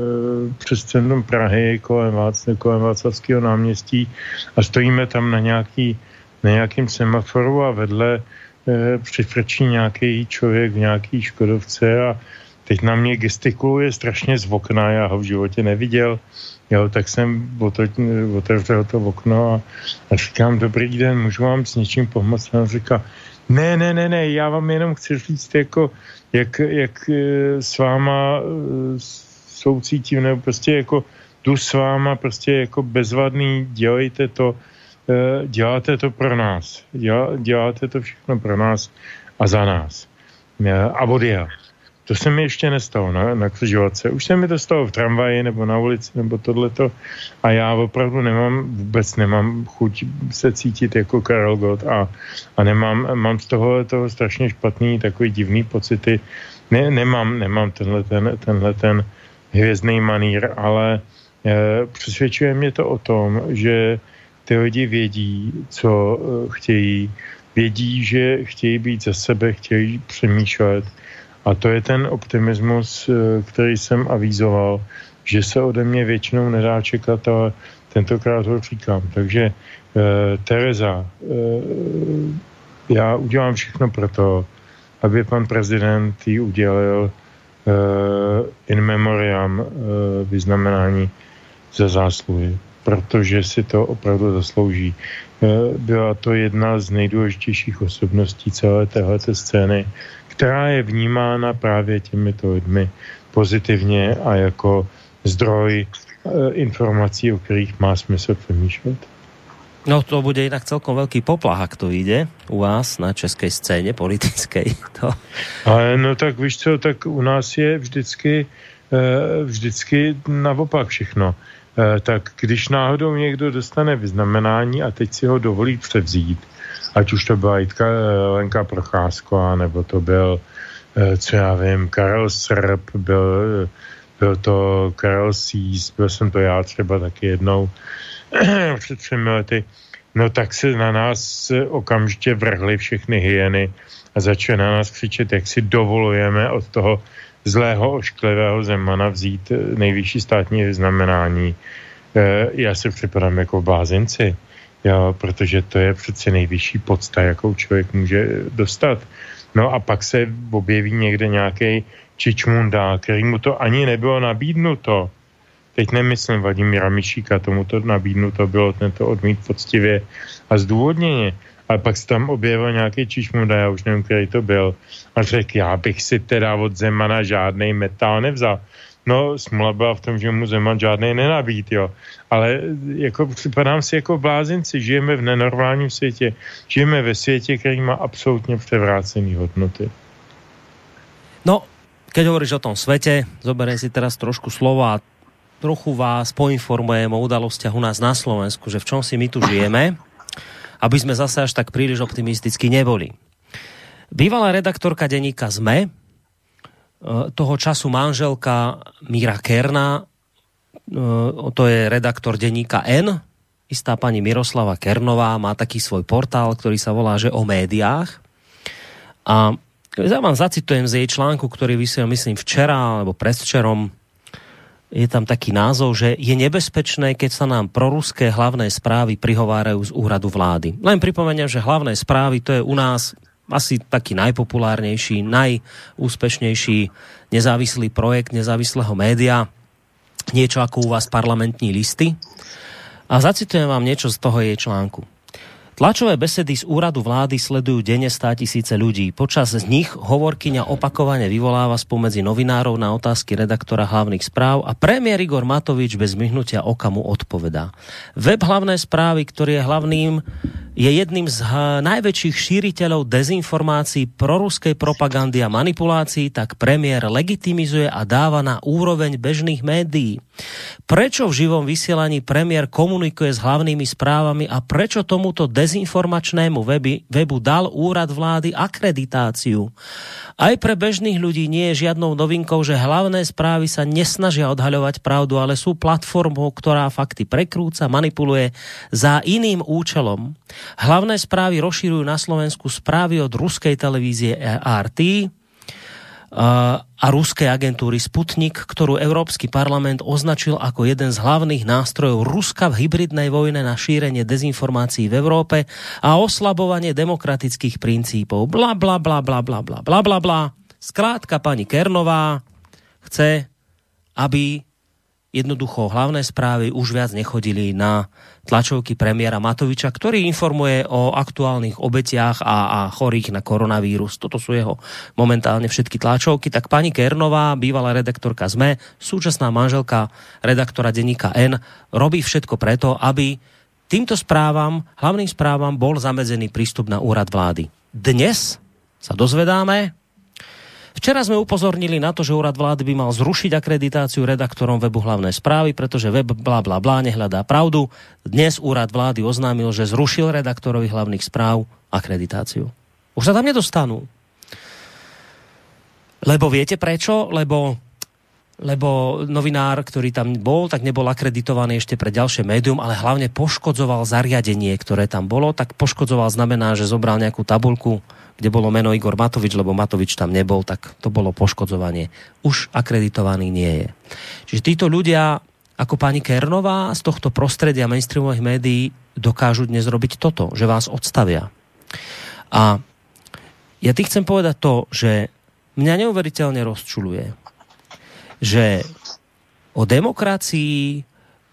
přes centrum Prahy kolem, Vác, kolem Václavského náměstí a stojíme tam na, nějaký, na nějakým semaforu a vedle eh, přifrčí nějaký člověk v nějaký Škodovce a teď na mě gestikuluje strašně z okna, já ho v životě neviděl Jo, tak jsem otevřel to okno a, a říkám, dobrý den, můžu vám s něčím pomoct? A on říká, ne, ne, ne, ne, já vám jenom chci říct, jako, jak, jak e, s váma e, soucítím, nebo prostě jako jdu s váma, prostě jako bezvadný, dělejte to, e, děláte to pro nás, děláte to všechno pro nás a za nás. A odjel. To se mi ještě nestalo na, na křižovatce. Už se mi to stalo v tramvaji nebo na ulici nebo tohleto a já opravdu nemám, vůbec nemám chuť se cítit jako Karel Gott a, a nemám, mám z toho, toho strašně špatný, takový divný pocity. Ne, nemám, nemám tenhle ten, tenhle ten hvězdný manír, ale e, přesvědčuje mě to o tom, že ty lidi vědí, co e, chtějí, vědí, že chtějí být za sebe, chtějí přemýšlet, a to je ten optimismus, eh, který jsem avízoval, že se ode mě většinou nedá čekat, ale tentokrát ho říkám. Takže eh, Tereza, eh, já udělám všechno pro to, aby pan prezident jí udělal eh, in memoriam eh, vyznamenání za zásluhy, protože si to opravdu zaslouží. Eh, byla to jedna z nejdůležitějších osobností celé téhleté scény která je vnímána právě těmito lidmi pozitivně a jako zdroj eh, informací, o kterých má smysl přemýšlet. No to bude jinak celkom velký poplach, ak to jde u vás na české scéně politické. To. Ale no tak víš co, tak u nás je vždycky, eh, vždycky naopak všechno. Eh, tak když náhodou někdo dostane vyznamenání a teď si ho dovolí převzít, ať už to byla Jitka eh, Lenka Procházková, nebo to byl, eh, co já vím, Karel Srb, byl, eh, byl to Karel Sís, byl jsem to já třeba taky jednou před třemi lety, no tak se na nás okamžitě vrhly všechny hyeny a začaly na nás křičet, jak si dovolujeme od toho zlého ošklivého Zemana vzít nejvyšší státní vyznamenání. Já si připadám jako v blázinci jo, protože to je přece nejvyšší podsta, jakou člověk může dostat. No a pak se objeví někde nějaký čičmunda, který mu to ani nebylo nabídnuto. Teď nemyslím Vladimíra Mišíka, tomu to nabídnuto bylo, tento odmít poctivě a zdůvodněně. Ale pak se tam objevil nějaký čičmunda, já už nevím, který to byl, a řekl, já bych si teda od Zemana žádný metal nevzal. No, smula byla v tom, že mu Zeman žádný nenabít, jo. Ale jako připadám si jako blázinci, žijeme v nenormálním světě, žijeme ve světě, který má absolutně převrácený hodnoty. No, keď hovoríš o tom svete, zoberiem si teraz trošku slova a trochu vás poinformujem o udalostiach u nás na Slovensku, že v čom si my tu žijeme, aby sme zase až tak príliš optimisticky neboli. Bývalá redaktorka denníka ZME, toho času manželka Míra Kerna, eh, to je redaktor denníka N, istá pani Miroslava Kernová, má taký svoj portál, ktorý sa volá, že o médiách. A ja vám zacitujem z jej článku, ktorý vysiel, myslím, včera alebo predvčerom. Je tam taký názov, že je nebezpečné, keď sa nám proruské hlavné správy prihovárajú z úradu vlády. Len pripomeniem, že hlavné správy to je u nás asi taký najpopulárnejší, najúspešnejší nezávislý projekt nezávislého média, niečo ako u vás parlamentní listy. A zacitujem vám niečo z toho jej článku. Tlačové besedy z úradu vlády sledujú denne stá tisíce ľudí. Počas z nich hovorkyňa opakovane vyvoláva spomedzi novinárov na otázky redaktora hlavných správ a premiér Igor Matovič bez myhnutia oka mu odpovedá. Web hlavné správy, ktorý je hlavným je jedným z najväčších šíriteľov dezinformácií, proruskej propagandy a manipulácií, tak premiér legitimizuje a dáva na úroveň bežných médií. Prečo v živom vysielaní premiér komunikuje s hlavnými správami a prečo tomuto dezinformačnému webi, webu dal úrad vlády akreditáciu? Aj pre bežných ľudí nie je žiadnou novinkou, že hlavné správy sa nesnažia odhaľovať pravdu, ale sú platformou, ktorá fakty prekrúca, manipuluje za iným účelom. Hlavné správy rozširujú na Slovensku správy od ruskej televízie RT, a ruskej agentúry Sputnik, ktorú Európsky parlament označil ako jeden z hlavných nástrojov Ruska v hybridnej vojne na šírenie dezinformácií v Európe a oslabovanie demokratických princípov. Bla, bla, bla, bla, bla, bla, bla, bla, bla. Skrátka, pani Kernová chce, aby jednoducho hlavné správy už viac nechodili na tlačovky premiéra Matoviča, ktorý informuje o aktuálnych obetiach a, a chorých na koronavírus. Toto sú jeho momentálne všetky tlačovky. Tak pani Kernová, bývalá redaktorka ZME, súčasná manželka redaktora denníka N, robí všetko preto, aby týmto správam, hlavným správam bol zamedzený prístup na úrad vlády. Dnes sa dozvedáme, Včera sme upozornili na to, že úrad vlády by mal zrušiť akreditáciu redaktorom webu hlavné správy, pretože web bla bla bla nehľadá pravdu. Dnes úrad vlády oznámil, že zrušil redaktorovi hlavných správ akreditáciu. Už sa tam nedostanú. Lebo viete prečo? Lebo lebo novinár, ktorý tam bol, tak nebol akreditovaný ešte pre ďalšie médium, ale hlavne poškodzoval zariadenie, ktoré tam bolo, tak poškodzoval znamená, že zobral nejakú tabulku, kde bolo meno Igor Matovič, lebo Matovič tam nebol, tak to bolo poškodzovanie. Už akreditovaný nie je. Čiže títo ľudia, ako pani Kernová z tohto prostredia mainstreamových médií dokážu dnes robiť toto, že vás odstavia. A ja ty chcem povedať to, že mňa neuveriteľne rozčuluje, že o demokracii,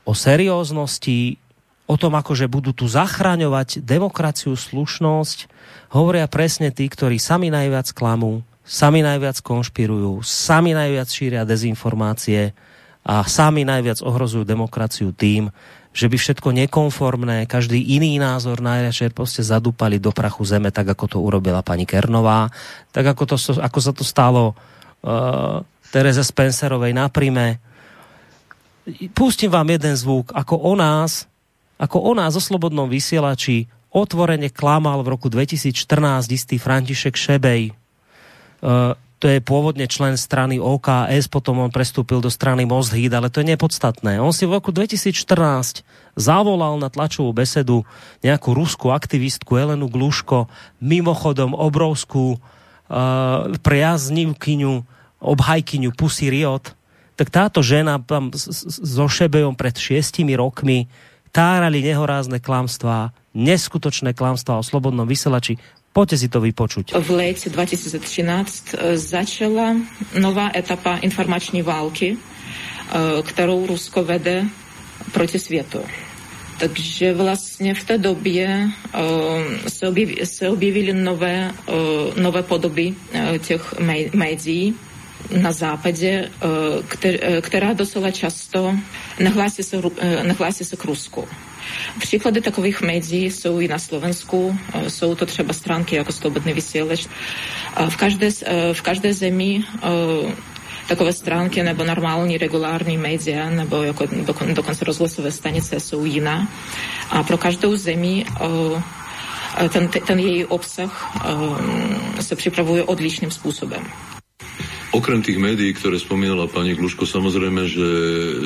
o serióznosti, o tom, akože budú tu zachraňovať demokraciu, slušnosť, hovoria presne tí, ktorí sami najviac klamú, sami najviac konšpirujú, sami najviac šíria dezinformácie a sami najviac ohrozujú demokraciu tým, že by všetko nekonformné, každý iný názor najradšej proste zadúpali do prachu zeme, tak ako to urobila pani Kernová, tak ako, to, ako sa to stalo uh, Tereze Spencerovej na Prime. Pustím vám jeden zvuk, ako o nás, ako o nás o slobodnom vysielači otvorene klamal v roku 2014 istý František Šebej. Uh, to je pôvodne člen strany OKS, potom on prestúpil do strany Most Híd, ale to je nepodstatné. On si v roku 2014 zavolal na tlačovú besedu nejakú ruskú aktivistku Elenu Gluško, mimochodom obrovskú uh, priaznivkyňu, obhajkyňu Pussy Riot, tak táto žena tam so Šebejom pred šiestimi rokmi tárali nehorázne klamstvá, neskutočné klamstvá o slobodnom vysielači. Poďte si to vypočuť. V lete 2013 začala nová etapa informační války, e, kterou Rusko vede proti světu. Takže vlastně v té době uh, se, objev, se objevily nové, uh, nové podoby uh, těch médií na západě, která docela často nehlásí se, nehlásí se k Rusku. Příklady takových médií jsou i na Slovensku. Jsou to třeba stránky jako Slobodný vysílač. V každé, v každé zemi takové stránky nebo normální regulární média nebo jako dokon, dokonce rozhlasové stanice jsou jiná. A pro každou zemi ten, ten její obsah se připravuje odlišným způsobem. Okrem tých médií, ktoré spomínala pani Gluško, samozrejme, že,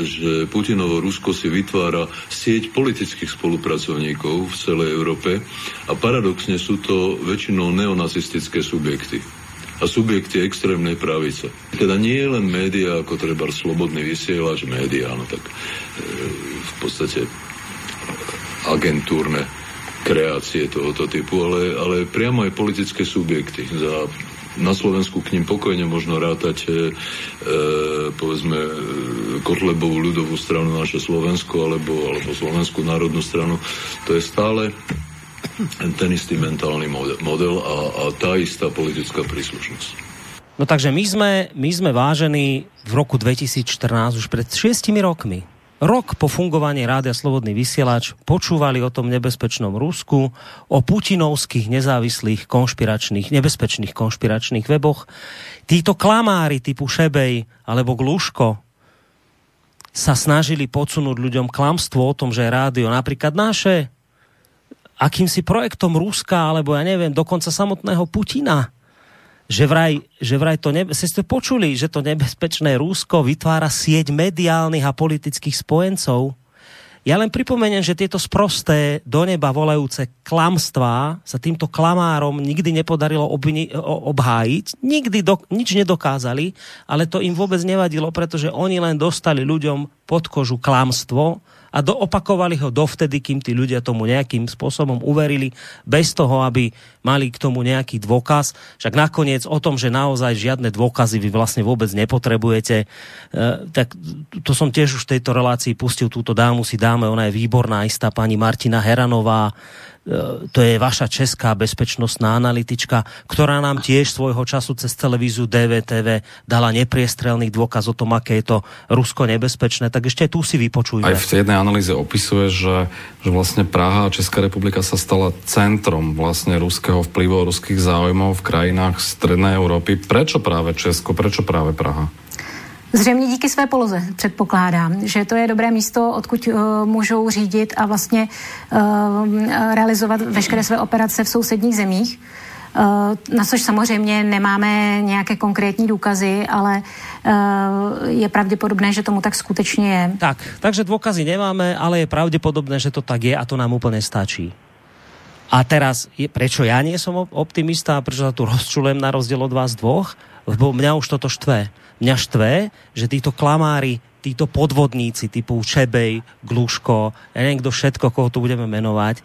že Putinovo Rusko si vytvára sieť politických spolupracovníkov v celej Európe a paradoxne sú to väčšinou neonazistické subjekty a subjekty extrémnej pravice. Teda nie je len média, ako treba slobodný vysielač, média, no tak e, v podstate agentúrne kreácie tohoto typu, ale, ale priamo aj politické subjekty. Za, na Slovensku k ním pokojne možno rátať e, povedzme e, Kotlebovú ľudovú stranu naše Slovensko alebo, alebo Slovenskú národnú stranu. To je stále ten istý mentálny model, model a, a tá istá politická príslušnosť. No takže my sme, my sme vážení v roku 2014, už pred šiestimi rokmi, rok po fungovaní Rádia Slobodný vysielač počúvali o tom nebezpečnom Rusku, o putinovských nezávislých konšpiračných, nebezpečných konšpiračných weboch. Títo klamári typu Šebej alebo Gluško sa snažili podsunúť ľuďom klamstvo o tom, že rádio napríklad naše, akýmsi projektom Ruska, alebo ja neviem, dokonca samotného Putina že vraj, že vraj to, nebe, ste počuli, že to nebezpečné Rusko vytvára sieť mediálnych a politických spojencov. Ja len pripomeniem, že tieto sprosté, do neba volajúce klamstvá sa týmto klamárom nikdy nepodarilo obvini- obhájiť, nikdy do, nič nedokázali, ale to im vôbec nevadilo, pretože oni len dostali ľuďom pod kožu klamstvo, a doopakovali ho dovtedy, kým tí ľudia tomu nejakým spôsobom uverili, bez toho, aby mali k tomu nejaký dôkaz. Však nakoniec o tom, že naozaj žiadne dôkazy vy vlastne vôbec nepotrebujete, e, tak to som tiež už v tejto relácii pustil túto dámu, si dáme, ona je výborná, istá pani Martina Heranová, to je vaša česká bezpečnostná analytička, ktorá nám tiež svojho času cez televíziu DVTV dala nepriestrelný dôkaz o tom, aké je to Rusko nebezpečné. Tak ešte tu si vypočujme. Aj v tej jednej analýze opisuje, že, že vlastne Praha a Česká republika sa stala centrom vlastne ruského vplyvu, ruských záujmov v krajinách Strednej Európy. Prečo práve Česko, prečo práve Praha? Zřejmě díky své poloze předpokládám, že to je dobré místo, odkud uh, můžou řídit a vlastně uh, realizovat veškeré své operace v sousedních zemích. Uh, na což samozřejmě nemáme nějaké konkrétní důkazy, ale je pravděpodobné, že tomu tak skutečně je. Tak, takže dôkazy nemáme, ale je pravděpodobné, že to tak je a to nám úplně stačí. A teraz, je, prečo ja nie som optimista a prečo sa tu rozčulujem na rozdiel od vás dvoch? Lebo mňa už toto štve Mňa štve, že títo klamári, títo podvodníci typu Čebej, Gluško, ja neviem kto všetko, koho tu budeme menovať,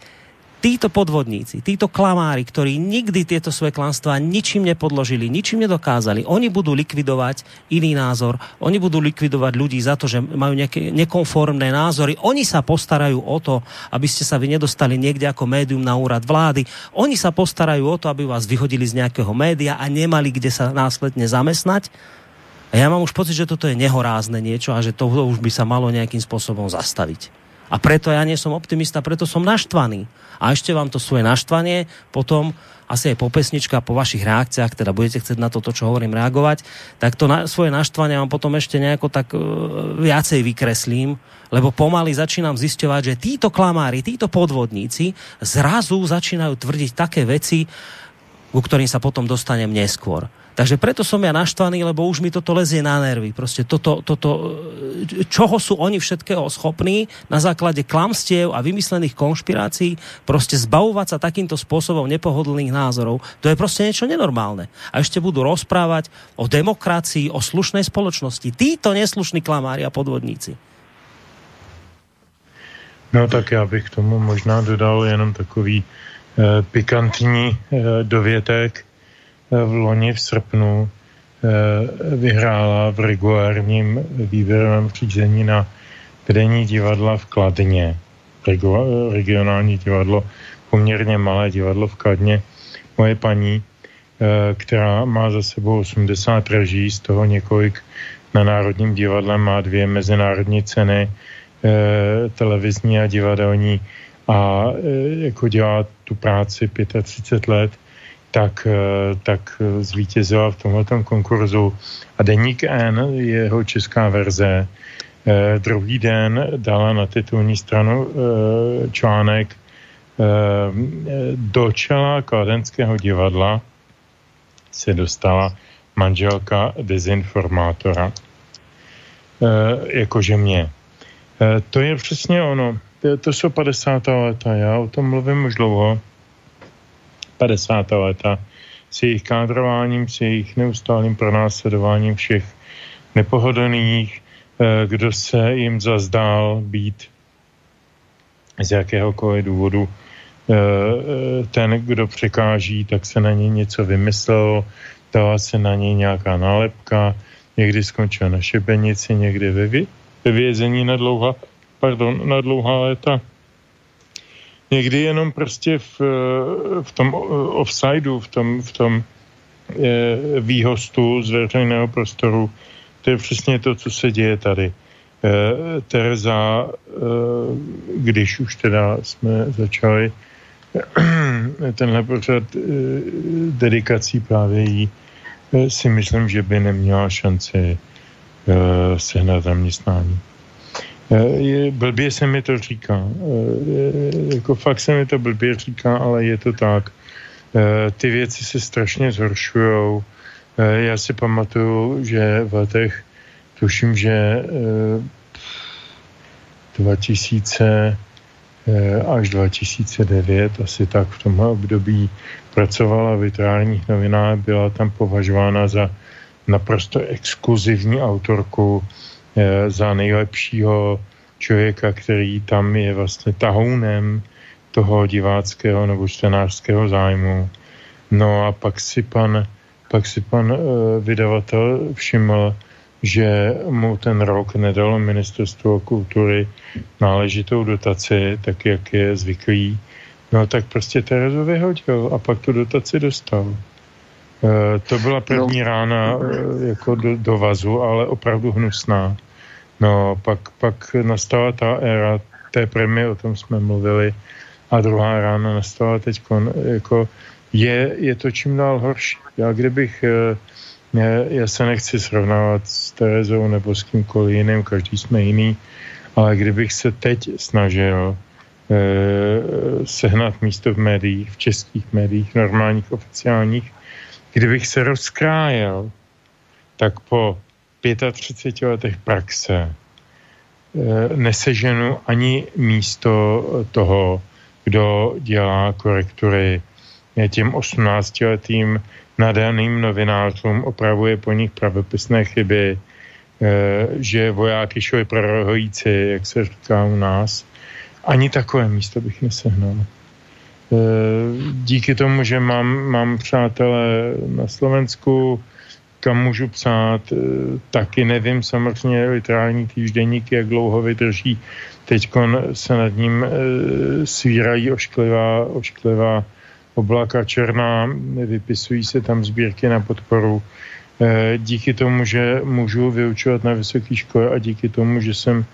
títo podvodníci, títo klamári, ktorí nikdy tieto svoje klamstvá ničím nepodložili, ničím nedokázali, oni budú likvidovať iný názor, oni budú likvidovať ľudí za to, že majú nejaké nekonformné názory, oni sa postarajú o to, aby ste sa vy nedostali niekde ako médium na úrad vlády, oni sa postarajú o to, aby vás vyhodili z nejakého média a nemali kde sa následne zamestnať, a ja mám už pocit, že toto je nehorázne niečo a že to už by sa malo nejakým spôsobom zastaviť. A preto ja nie som optimista, preto som naštvaný. A ešte vám to svoje naštvanie potom asi aj po pesnička, po vašich reakciách, teda budete chcieť na toto, čo hovorím, reagovať, tak to na, svoje naštvanie vám potom ešte nejako tak uh, viacej vykreslím, lebo pomaly začínam zisťovať, že títo klamári, títo podvodníci zrazu začínajú tvrdiť také veci, ku ktorým sa potom dostanem neskôr. Takže preto som ja naštvaný, lebo už mi toto lezie na nervy. Proste toto, toto, čoho sú oni všetkého schopní na základe klamstiev a vymyslených konšpirácií, proste zbavovať sa takýmto spôsobom nepohodlných názorov, to je proste niečo nenormálne. A ešte budú rozprávať o demokracii, o slušnej spoločnosti. Títo neslušní klamári a podvodníci. No tak já bych tomu možná dodal jenom takový eh, pikantní eh, dovětek, v loni v srpnu eh, vyhrála v regulárním výběrovém řízení na vedení divadla v Kladně. Regionální divadlo, poměrně malé divadlo v Kladně. Moje paní, eh, která má za sebou 80 reží, z toho několik na Národním divadle, má dvě mezinárodní ceny, eh, televizní a divadelní a jako dělá tu práci 35 let, tak, eh, tak zvítězila v tomhle konkurzu. A Deník N, jeho česká verze, eh, druhý den dala na titulní stranu eh, článek do čela kladenského divadla se dostala manželka dezinformátora. Jakože mě. To je přesně ono. To jsou 50. leta. Já o tom mluvím už dlouho 50. leta s jejich kádrováním, s jejich neustálým pronásledováním všech nepohodlných, eh, kdo se jim zazdál být z jakéhokoliv důvodu ten, kdo překáží, tak se na něj něco vymyslel, dala se na něj nějaká nálepka, někdy skončil na šibenici, někdy ve, vě, ve vězení na dlouhá, pardon, na dlouhá léta. Někdy jenom prostě v, v tom offsideu, v tom, v tom e, výhostu z veřejného prostoru, to je přesně to, co se děje tady. E, Tereza, když už teda jsme začali tenhle pořad dedikací právě jí, si myslím, že by neměla šanci sehnat zaměstnání. E, blbě se mi to říká. E, jako fakt se mi to blbě říká, ale je to tak. E, ty věci se strašně zhoršují. Já si pamatuju, že v letech, tuším, že 2000 až 2009, asi tak v tomhle období pracovala v literárních novinách, byla tam považována za naprosto exkluzivní autorku, za nejlepšího člověka, který tam je vlastně tahounem toho diváckého nebo čtenářského zájmu. No a pak si pan, pak si pan uh, vydavatel všiml, že mu ten rok nedalo ministerstvo kultury náležitou dotaci, tak jak je zvyklý. No tak prostě Terezu vyhodil a pak tu dotaci dostal. Uh, to byla první no. rána uh, jako do, do vazu, ale opravdu hnusná. No, pak, pak nastala ta éra té premie, o tom jsme mluvili, a druhá rána nastala teď, jako je, je to čím dál horší. Já kdybych, já, eh, já se nechci srovnávat s Terezou nebo s kýmkoliv jiným, každý jsme jiný, ale kdybych se teď snažil eh, sehnat místo v médiích, v českých médiích, normálních, oficiálních, kdybych se rozkrájel, tak po 35 letech praxe eh, neseženu ani místo toho, kdo dělá korektury těm 18-letým nadaným novinářům, opravuje po nich pravopisné chyby, eh, že vojáky šli pro rohojíci, jak se říká u nás. Ani takové místo bych nesehnal. Eh, díky tomu, že mám, mám přátelé na Slovensku, kam můžu psát, eh, taky nevím samozřejmě literární týždeník, jak dlouho vydrží Teď se nad ním e, svírají ošklivá, ošklivá oblaka černá, vypisují se tam sbírky na podporu. Díky tomu, že můžu vyučovat na vysoké škole a díky tomu, že jsem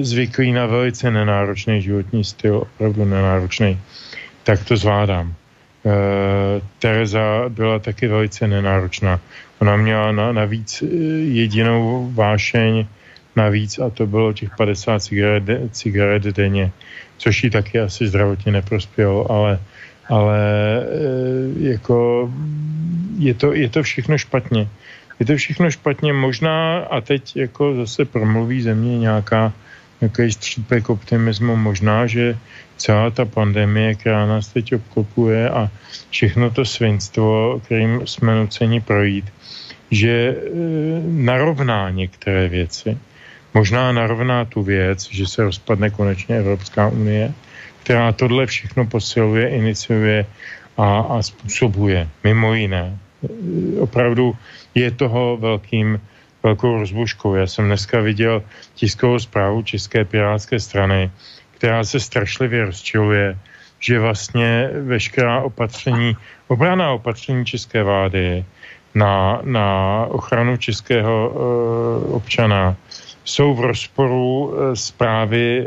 zvyklý na velice nenáročný životní styl, opravdu nenáročný, tak to zvládám. E, Tereza byla taky velice nenáročná. Ona měla na, navíc jedinou vášeň, navíc a to bylo těch 50 cigaret, cigaret denně, což jí taky asi zdravotně neprospělo, ale, ale e, jako je to, je to všechno špatně. Je to všechno špatně možná a teď jako zase promluví ze mě nějaká nějaký střípek optimismu. Možná, že celá ta pandemie, která nás teď obklopuje a všechno to svinstvo, kterým jsme nuceni projít, že e, narovná některé věci možná narovná tu věc, že se rozpadne konečně Evropská unie, která tohle všechno posiluje, iniciuje a, a způsobuje, mimo jiné. Opravdu je toho velkým, velkou rozbuškou. Já jsem dneska viděl tiskovou zprávu České pirátské strany, která se strašlivě rozčiluje, že vlastně veškerá opatření, obraná opatření české vlády na, na ochranu českého e, občana jsou v rozporu eh, s právy eh,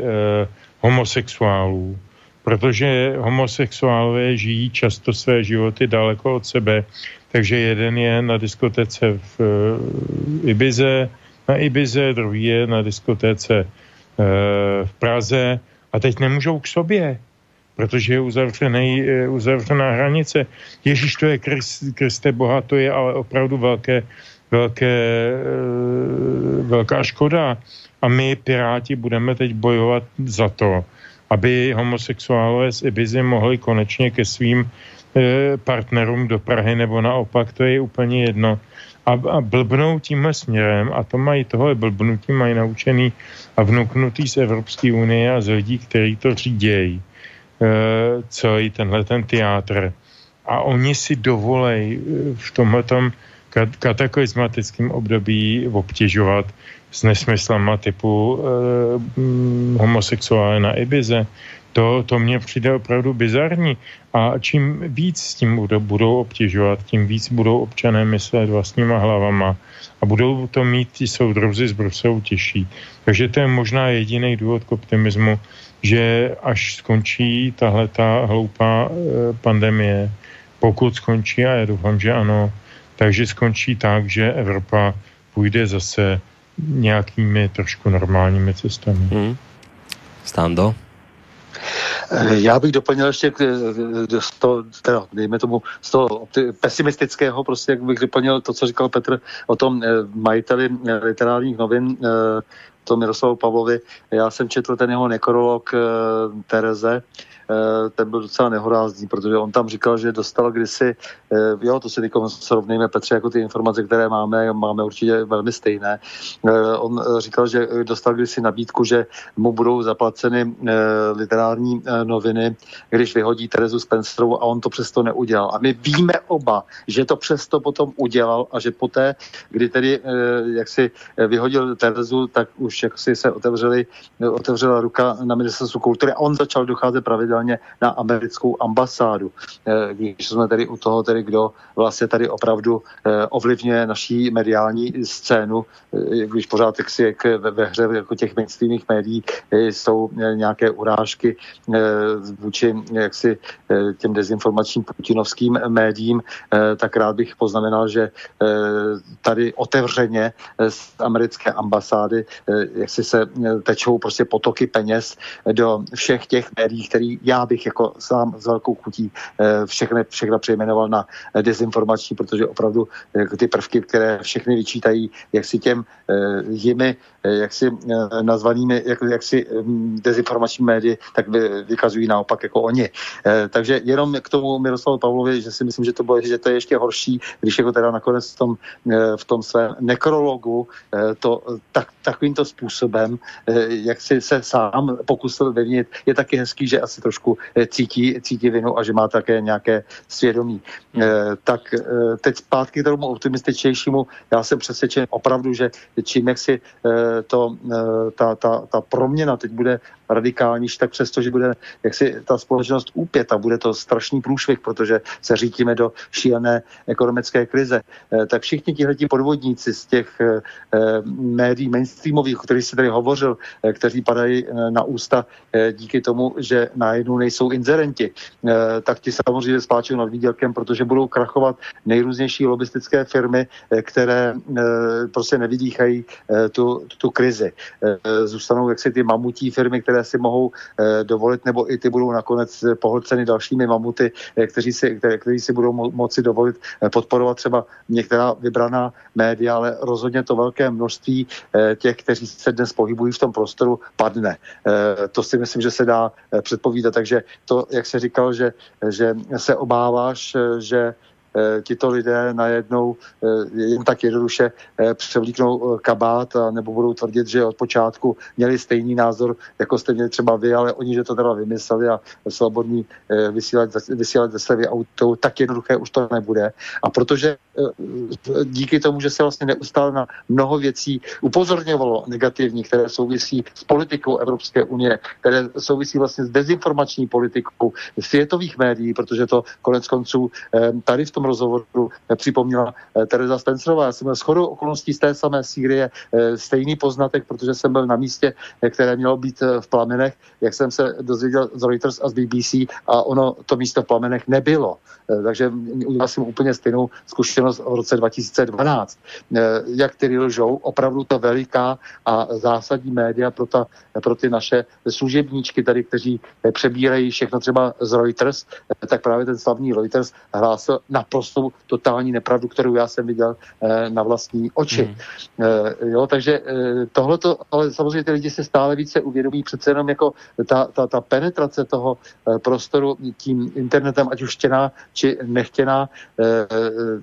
homosexuálů, protože homosexuálové žijí často své životy daleko od sebe, takže jeden je na diskotéce v eh, Ibize, na Ibize, druhý je na diskotéce v Praze a teď nemůžou k sobě, protože je uzavřený, uzavřená hranice. Ježíš, to je Kriste Boha, to je ale opravdu velké velké, eh, velká škoda. A my, Piráti, budeme teď bojovat za to, aby homosexuálové z Ibizy mohli konečně ke svým eh, partnerům do Prahy nebo naopak, to je úplně jedno. A, a blbnou tímhle směrem, a to mají tohle blbnutí, mají naučený a vnuknutý z Evropské unie a z lidí, kteří to řídějí. celý tenhle ten teátr. A oni si dovolej eh, v tomhletom kataklizmatickém období obtěžovat s nesmyslama typu e, homosexuále na Ibize. To, to mně přijde opravdu bizarní. A čím víc s tím budou, budou obtěžovat, tím víc budou občané myslet vlastníma hlavama a budou to mít ti soudruzi z Bruselu těžší. Takže to je možná jediný důvod k optimismu, že až skončí tahle ta hloupá e, pandemie, pokud skončí, a já doufám, že ano, takže skončí tak, že Evropa půjde zase nějakými trošku normálními cestami. Hmm. Stando? Já bych doplnil ještě k, z toho, teda, dejme tomu, z toho pesimistického, prostě jak bych doplnil to, co říkal Petr o tom eh, majiteli eh, literárních novin, eh, to Miroslavu Pavlovi. Já jsem četl ten jeho nekrolog Tereze, Eh, ten byl docela nehorázný, protože on tam říkal, že dostal kdysi, eh, jo, to si teď srovnejme, Petře, jako ty informace, které máme, máme určitě velmi stejné. Eh, on říkal, že dostal kdysi nabídku, že mu budou zaplaceny literární noviny, když vyhodí Terezu Spencerovou a on to přesto neudělal. A my víme oba, že to přesto potom udělal a že poté, kdy tedy jak si vyhodil Terezu, tak už jak si se otevřeli, otevřela ruka na ministerstvu kultury a on začal docházet pravidelně pravidelně na americkou ambasádu. Eh, když jsme tady u toho, tedy kdo vlastně tady opravdu eh, ovlivňuje naší mediální scénu, eh, když pořád jak si jak ve, hře jako těch mainstreamých médií jsou nějaké urážky vůči jaksi těm dezinformačním putinovským médiím, tak rád bych poznamenal, že tady otevřeně z americké ambasády jak si se tečou prostě potoky peněz do všech těch médií, který já bych jako sám s velkou chutí eh, všechny, všechno přejmenoval na eh, dezinformační, protože opravdu eh, ty prvky, které všechny vyčítají, jak si těm jimi, jak si nazvanými, jak, jak si mm, dezinformační médii, tak vykazují naopak jako oni. Takže jenom k tomu Miroslavu Pavlovi, že si myslím, že to, bylo, že to je ještě horší, když jako teda nakonec v tom, v tom svém nekrologu to tak, takovýmto způsobem, jak si se sám pokusil vyvinit, je taky hezký, že asi trošku eh, cítí, cítí vinu a že má také nějaké svědomí. Eh, tak eh, teď zpátky k tomu optimističnějšímu. Já jsem přesvědčen opravdu, že čím jak si to, ta, ta, ta proměna teď bude radikálnější, tak přesto, že bude jaksi ta společnost úpět a bude to strašný průšvih, protože se řítíme do šílené ekonomické krize, tak všichni tihleti podvodníci z těch médií mainstreamových, o kterých se tady hovořil, kteří padají na ústa díky tomu, že najednou nejsou inzerenti, tak ti samozřejmě spláčují nad výdělkem, protože budou krachovat nejrůznější lobistické firmy, které prostě nevydýchají tu, tu krizi. Zůstanou jaksi ty mamutí firmy, které si mohou dovolit, nebo i ty budou nakonec pohlceny dalšími mamuty, kteří si, které, kteří si budou mo- moci dovolit podporovat třeba některá vybraná média, ale rozhodně to velké množství těch, kteří se dnes pohybují v tom prostoru, padne. To si myslím, že se dá předpovídat. Takže to, jak se říkal, že, že se obáváš, že Eh, tito lidé najednou eh, jen tak jednoduše eh, převlíknou kabát a nebo budou tvrdit, že od počátku měli stejný názor, jako jste měli třeba vy, ale oni, že to teda vymysleli a svobodní vysílat, vysílat ze svého auto, tak jednoduché už to nebude. A protože díky tomu, že se vlastně neustále na mnoho věcí upozorňovalo negativní, které souvisí s politikou Evropské unie, které souvisí vlastně s dezinformační politikou světových médií, protože to konec konců tady v tom tom rozhovoru připomněla eh, Teresa Spencerová. Já jsem shodou okolností z té samé Sýrie eh, stejný poznatek, protože jsem byl na místě, eh, které mělo být v plamenech, jak jsem se dozvěděl z Reuters a z BBC a ono to místo v plamenech nebylo. Takže udělal jsem úplně stejnou zkušenost v roce 2012. Jak ty lžou, opravdu to veliká a zásadní média pro, ta, pro ty naše služebníčky tady, kteří přebírají všechno třeba z Reuters, tak právě ten slavný Reuters hlásil na naprosto totální nepravdu, kterou já jsem viděl eh, na vlastní oči. Hmm. Eh, jo, takže eh, tohle ale samozřejmě ty lidi se stále více uvědomí přece jenom jako ta, ta, ta penetrace toho prostoru tím internetem, ať už chtěná či nechtěná,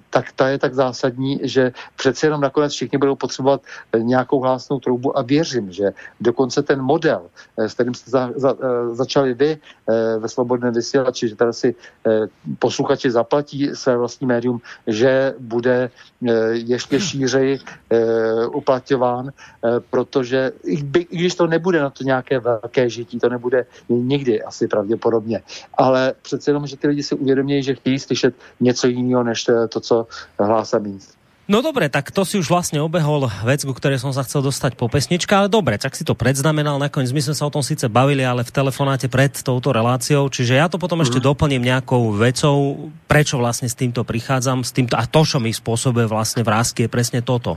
tak ta je tak zásadní, že přece jenom nakonec všichni budou potřebovat nějakou hlásnou troubu a věřím, že dokonce ten model, s kterým jste za, za, začali vy ve Slobodném vysílači, že teda si posluchači zaplatí své vlastní médium, že bude eh, ještě šířeji eh, uplatňován, eh, protože i, když to nebude na to nějaké velké žití, to nebude nikdy asi pravděpodobně, ale přece jenom, že ty lidi si uvědomí, že chtějí slyšet něco jiného, než to, co hlásá míst. No dobre, tak to si už vlastne obehol vec, ku ktorej som sa chcel dostať po pesničke, ale dobre, tak si to predznamenal, nakoniec. My sme sa o tom síce bavili, ale v telefonáte pred touto reláciou, čiže ja to potom ešte doplním nejakou vecou, prečo vlastne s týmto prichádzam, s týmto, a to, čo mi spôsobuje vlastne vrázky, je presne toto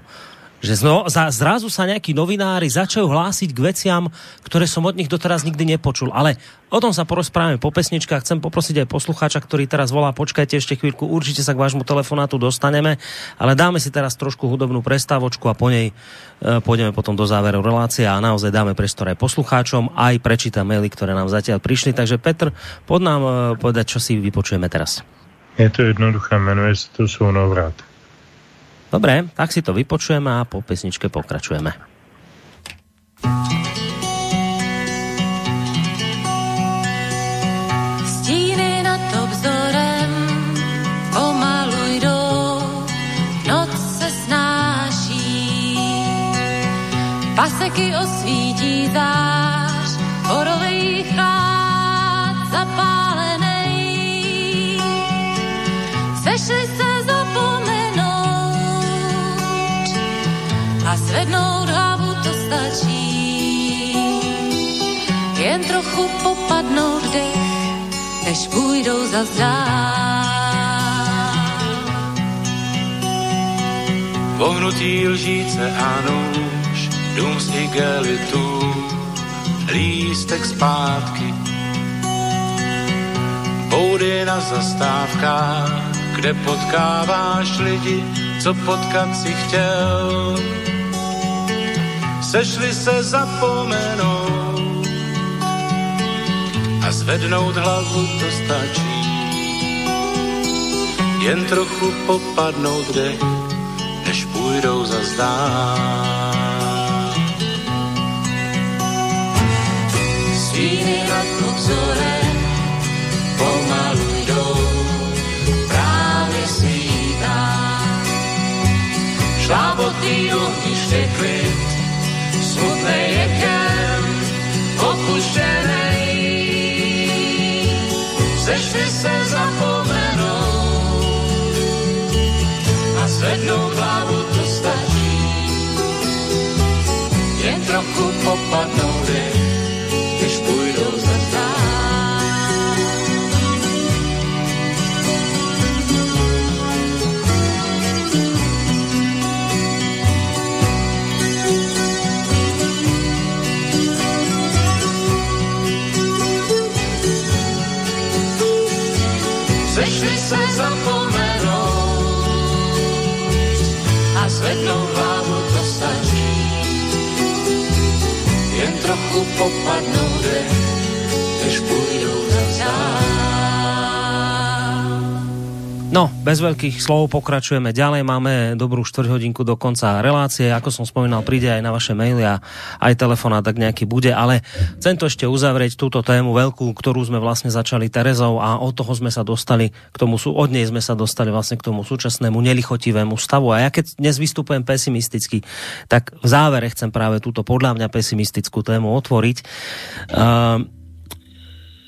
že zno, za, zrazu sa nejakí novinári začajú hlásiť k veciam, ktoré som od nich doteraz nikdy nepočul. Ale o tom sa porozprávame po pesničkách. Chcem poprosiť aj poslucháča, ktorý teraz volá, počkajte ešte chvíľku, určite sa k vášmu telefonátu dostaneme, ale dáme si teraz trošku hudobnú prestávočku a po nej e, pôjdeme potom do záveru relácie a naozaj dáme priestor aj poslucháčom, aj prečítam maily, ktoré nám zatiaľ prišli. Takže Petr, pod nám e, povedať, čo si vypočujeme teraz. Je to jednoduché, jmenuje se to Sounovrat. Dobre, tak si to vypočujeme a po pesničke pokračujeme. Stíny pomalu jdou, noc se snáší. Paseky osvítí Jen trochu popadnout dech, než půjdou za Vohnutí lžíce a nůž, dům z igelitů, lístek zpátky. Boudy na zastávkách, kde potkáváš lidi, co potkat si chtěl. Sešli se zapomenout zvednout hlavu to stačí. Jen trochu popadnout dech, než půjdou za zdán. Stíny nad obzorem pomalu jdou, právě svítá. Šlábotný ohniště klid, smutnej jekem, opuštěnej. Sešli se zapomenou a zvednout hlavu to stačí. Jen trochu popadnou dech, Se zapomenout a zvednout hlavu to stačí. Jen trochu popadnout dech, No, bez veľkých slov pokračujeme ďalej. Máme dobrú štvrťhodinku do konca relácie. Ako som spomínal, príde aj na vaše maily a aj telefonát tak nejaký bude. Ale chcem to ešte uzavrieť, túto tému veľkú, ktorú sme vlastne začali Terezou a od toho sme sa dostali k tomu, od nej sme sa dostali vlastne k tomu súčasnému nelichotivému stavu. A ja keď dnes vystupujem pesimisticky, tak v závere chcem práve túto podľa mňa pesimistickú tému otvoriť. Uh,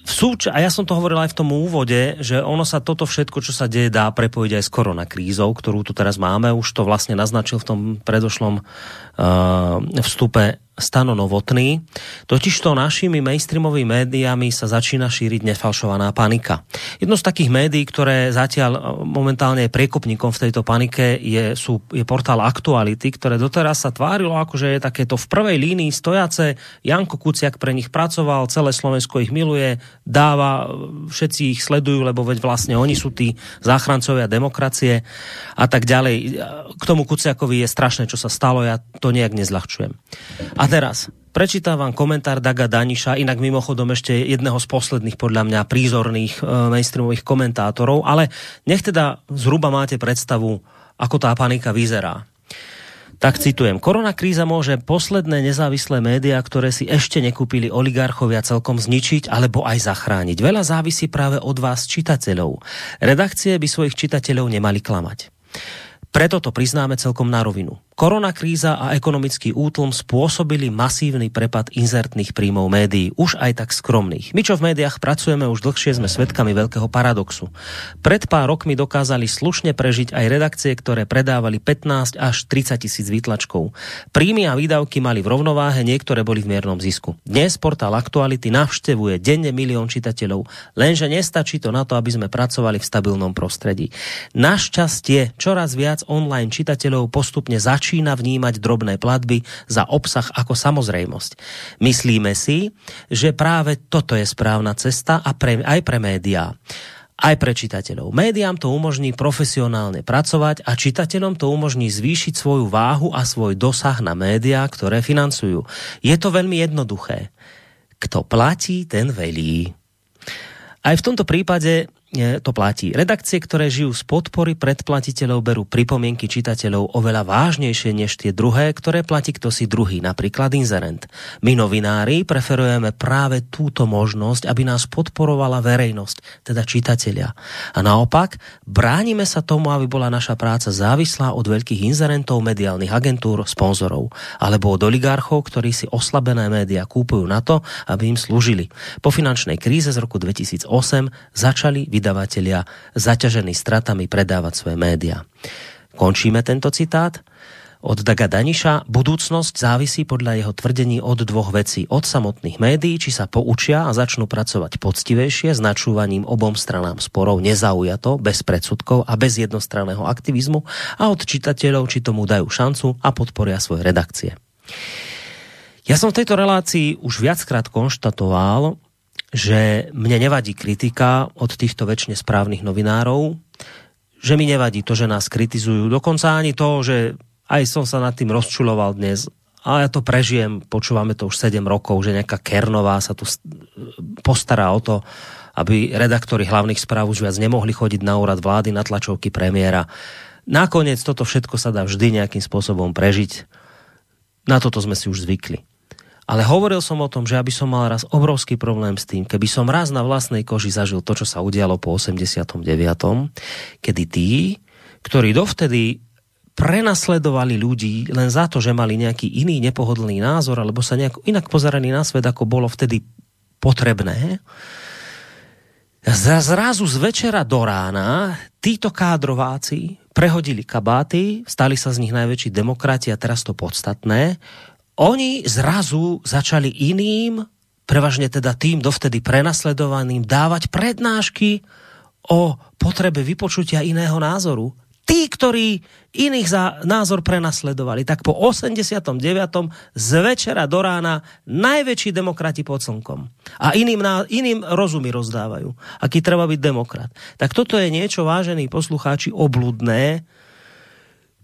v súč- a ja som to hovoril aj v tom úvode, že ono sa toto všetko, čo sa deje, dá prepojiť aj s koronakrízou, ktorú tu teraz máme. Už to vlastne naznačil v tom predošlom uh, vstupe Stano Novotný. Totižto našimi mainstreamovými médiami sa začína šíriť nefalšovaná panika. Jedno z takých médií, ktoré zatiaľ e, momentálne je priekopníkom v tejto panike, je, sú, je portál Aktuality, ktoré doteraz sa tvárilo ako, že je takéto v prvej línii stojace. Janko Kuciak pre nich pracoval, celé Slovensko ich miluje, dáva, všetci ich sledujú, lebo veď vlastne oni sú tí záchrancovia demokracie a tak ďalej. K tomu Kuciakovi je strašné, čo sa stalo, ja to nejak nezľahčujem. A teraz, prečítam vám komentár Daga Daniša, inak mimochodom ešte jedného z posledných podľa mňa prízorných e, mainstreamových komentátorov, ale nech teda zhruba máte predstavu, ako tá panika vyzerá. Tak citujem, koronakríza môže posledné nezávislé médiá, ktoré si ešte nekúpili oligarchovia celkom zničiť alebo aj zachrániť. Veľa závisí práve od vás, čitateľov. Redakcie by svojich čitateľov nemali klamať. Preto to priznáme celkom na rovinu. Koronakríza a ekonomický útlm spôsobili masívny prepad inzertných príjmov médií, už aj tak skromných. My, čo v médiách pracujeme, už dlhšie sme svedkami veľkého paradoxu. Pred pár rokmi dokázali slušne prežiť aj redakcie, ktoré predávali 15 až 30 tisíc výtlačkov. Príjmy a výdavky mali v rovnováhe, niektoré boli v miernom zisku. Dnes portál Aktuality navštevuje denne milión čitateľov, lenže nestačí to na to, aby sme pracovali v stabilnom prostredí. Našťastie čoraz viac online čitateľov postupne začína vnímať drobné platby za obsah ako samozrejmosť. Myslíme si, že práve toto je správna cesta a pre, aj pre médiá aj pre čitateľov. Médiám to umožní profesionálne pracovať a čitateľom to umožní zvýšiť svoju váhu a svoj dosah na médiá, ktoré financujú. Je to veľmi jednoduché. Kto platí, ten velí. Aj v tomto prípade to platí. Redakcie, ktoré žijú z podpory predplatiteľov, berú pripomienky čitateľov oveľa vážnejšie než tie druhé, ktoré platí kto si druhý, napríklad inzerent. My novinári preferujeme práve túto možnosť, aby nás podporovala verejnosť, teda čitatelia. A naopak, bránime sa tomu, aby bola naša práca závislá od veľkých inzerentov, mediálnych agentúr, sponzorov, alebo od oligarchov, ktorí si oslabené média kúpujú na to, aby im slúžili. Po finančnej kríze z roku 2008 začali vydavatelia zaťažení stratami predávať svoje média. Končíme tento citát. Od Daga Daniša budúcnosť závisí podľa jeho tvrdení od dvoch vecí. Od samotných médií, či sa poučia a začnú pracovať poctivejšie s načúvaním obom stranám sporov nezaujato, bez predsudkov a bez jednostranného aktivizmu a od čitateľov, či tomu dajú šancu a podporia svoje redakcie. Ja som v tejto relácii už viackrát konštatoval, že mne nevadí kritika od týchto väčšine správnych novinárov, že mi nevadí to, že nás kritizujú. Dokonca ani to, že aj som sa nad tým rozčuloval dnes, ale ja to prežijem, počúvame to už 7 rokov, že nejaká Kernová sa tu postará o to, aby redaktori hlavných správ už viac nemohli chodiť na úrad vlády, na tlačovky premiéra. Nakoniec toto všetko sa dá vždy nejakým spôsobom prežiť. Na toto sme si už zvykli. Ale hovoril som o tom, že aby som mal raz obrovský problém s tým, keby som raz na vlastnej koži zažil to, čo sa udialo po 89., kedy tí, ktorí dovtedy prenasledovali ľudí len za to, že mali nejaký iný nepohodlný názor alebo sa nejak inak pozerali na svet, ako bolo vtedy potrebné, zrazu z večera do rána títo kádrováci prehodili kabáty, stali sa z nich najväčší demokrati a teraz to podstatné, oni zrazu začali iným, prevažne teda tým dovtedy prenasledovaným, dávať prednášky o potrebe vypočutia iného názoru. Tí, ktorí iných za názor prenasledovali, tak po 89. z večera do rána najväčší demokrati pod slnkom. A iným, iným rozumy rozdávajú. Aký treba byť demokrat. Tak toto je niečo, vážení poslucháči, obludné,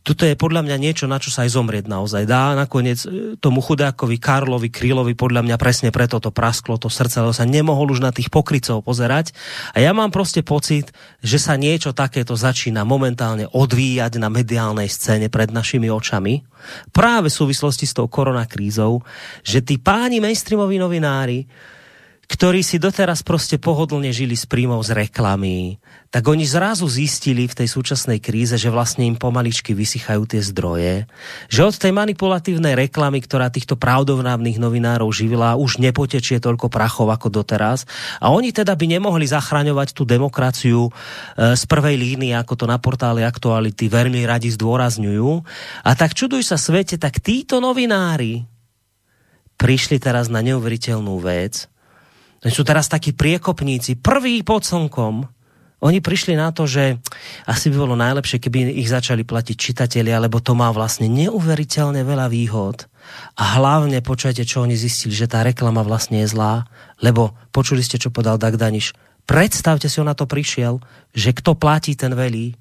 toto je podľa mňa niečo, na čo sa aj zomrieť naozaj dá. Nakoniec e, tomu chudákovi Karlovi Krylovi podľa mňa presne preto to prasklo, to srdce, lebo sa nemohol už na tých pokrycov pozerať. A ja mám proste pocit, že sa niečo takéto začína momentálne odvíjať na mediálnej scéne pred našimi očami. Práve v súvislosti s tou koronakrízou, že tí páni mainstreamoví novinári, ktorí si doteraz prostě pohodlne žili s príjmov z reklamy, tak oni zrazu zistili v tej súčasnej kríze, že vlastne im pomaličky vysychajú tie zdroje, že od tej manipulatívnej reklamy, ktorá týchto pravdovnávnych novinárov živila, už nepotečie toľko prachov ako doteraz a oni teda by nemohli zachraňovať tú demokraciu e, z prvej línie, ako to na portále Aktuality veľmi radi zdôrazňujú. A tak čuduj sa svete, tak títo novinári, prišli teraz na neuveriteľnú vec. Oni sú teraz takí priekopníci, prví pod slnkom. Oni prišli na to, že asi by bolo najlepšie, keby ich začali platiť čitatelia, lebo to má vlastne neuveriteľne veľa výhod. A hlavne počujete, čo oni zistili, že tá reklama vlastne je zlá, lebo počuli ste, čo podal Dag Daniš. Predstavte si, on na to prišiel, že kto platí, ten velí.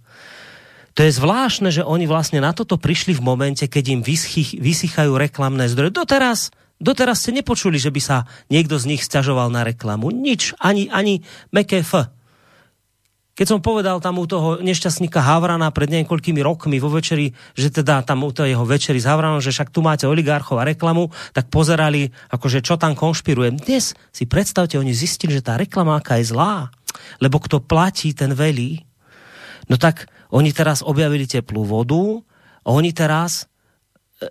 To je zvláštne, že oni vlastne na toto prišli v momente, keď im vyschy, vysychajú reklamné zdroje. Doteraz, doteraz ste nepočuli, že by sa niekto z nich sťažoval na reklamu. Nič, ani, ani meké F. Keď som povedal tam u toho nešťastníka Havrana pred niekoľkými rokmi vo večeri, že teda tam u toho jeho večeri s Havranom, že však tu máte oligarchov a reklamu, tak pozerali, akože čo tam konšpirujem. Dnes si predstavte, oni zistili, že tá reklama aká je zlá, lebo kto platí, ten velí. No tak oni teraz objavili teplú vodu a oni teraz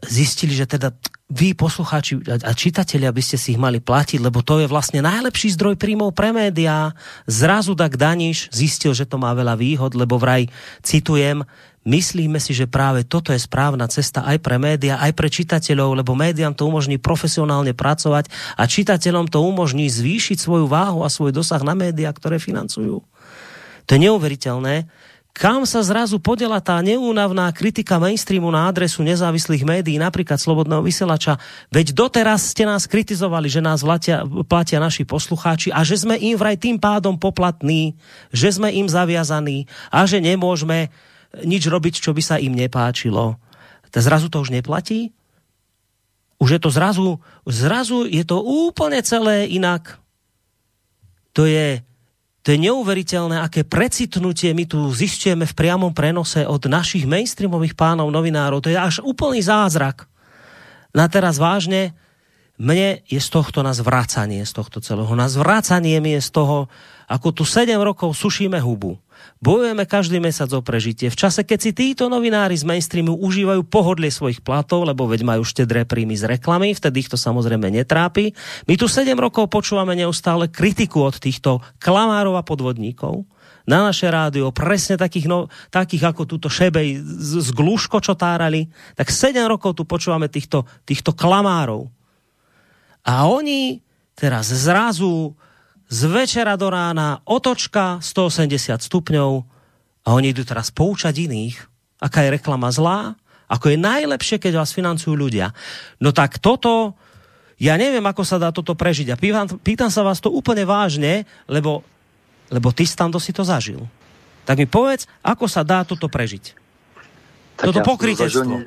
zistili, že teda vy poslucháči a čitatelia by ste si ich mali platiť, lebo to je vlastne najlepší zdroj príjmov pre médiá. Zrazu tak Daniš zistil, že to má veľa výhod, lebo vraj, citujem, myslíme si, že práve toto je správna cesta aj pre média, aj pre čitateľov, lebo médiám to umožní profesionálne pracovať a čitateľom to umožní zvýšiť svoju váhu a svoj dosah na médiá, ktoré financujú. To je neuveriteľné kam sa zrazu podela tá neúnavná kritika mainstreamu na adresu nezávislých médií, napríklad Slobodného vysielača. Veď doteraz ste nás kritizovali, že nás platia, platia naši poslucháči a že sme im vraj tým pádom poplatní, že sme im zaviazaní a že nemôžeme nič robiť, čo by sa im nepáčilo. To zrazu to už neplatí? Už je to zrazu, zrazu je to úplne celé inak. To je, to je neuveriteľné, aké precitnutie my tu zistujeme v priamom prenose od našich mainstreamových pánov novinárov. To je až úplný zázrak. Na teraz vážne, mne je z tohto na zvracanie z tohto celého. Na zvracanie mi je z toho, ako tu 7 rokov sušíme hubu. Bojujeme každý mesiac o prežitie. V čase, keď si títo novinári z mainstreamu užívajú pohodlie svojich platov, lebo veď majú štedré príjmy z reklamy, vtedy ich to samozrejme netrápi. My tu 7 rokov počúvame neustále kritiku od týchto klamárov a podvodníkov na naše rádio, presne takých, no, takých ako túto Šebej z, z Gluško, čo tárali, tak 7 rokov tu počúvame týchto, týchto klamárov. A oni teraz zrazu z večera do rána otočka 180 stupňov a oni idú teraz poučať iných, aká je reklama zlá, ako je najlepšie, keď vás financujú ľudia. No tak toto, ja neviem, ako sa dá toto prežiť. A pýtam, pýtam sa vás to úplne vážne, lebo, lebo ty tam si to zažil. Tak mi povedz, ako sa dá toto prežiť. Tak Toto pokrytectvo. Zažil,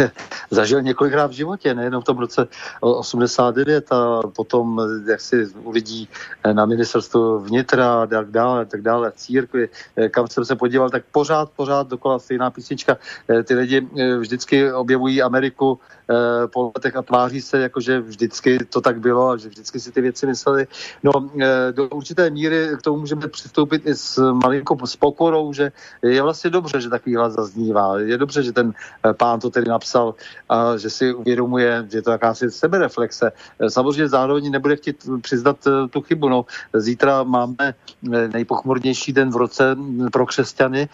zažil několikrát v životě, nejenom v tom roce 89 a potom, jak si u lidí na ministerstvu vnitra a tak dále, tak dále, církvi, kam jsem se podíval, tak pořád, pořád dokola stejná písnička. Ty lidi vždycky objevují Ameriku po letech a tváří se, jako že vždycky to tak bylo a že vždycky si ty věci mysleli. No, do určité míry k tomu můžeme přistoupit i s malinkou s pokorou, že je vlastně dobře, že takový hlas zaznívá je dobře, že ten eh, pán to tedy napsal a že si uvědomuje, že to jakási sebereflexe. Eh, samozřejmě zároveň nebude chtít přiznat eh, tu chybu. No, zítra máme nejpochmurnější den v roce hm, pro křesťany,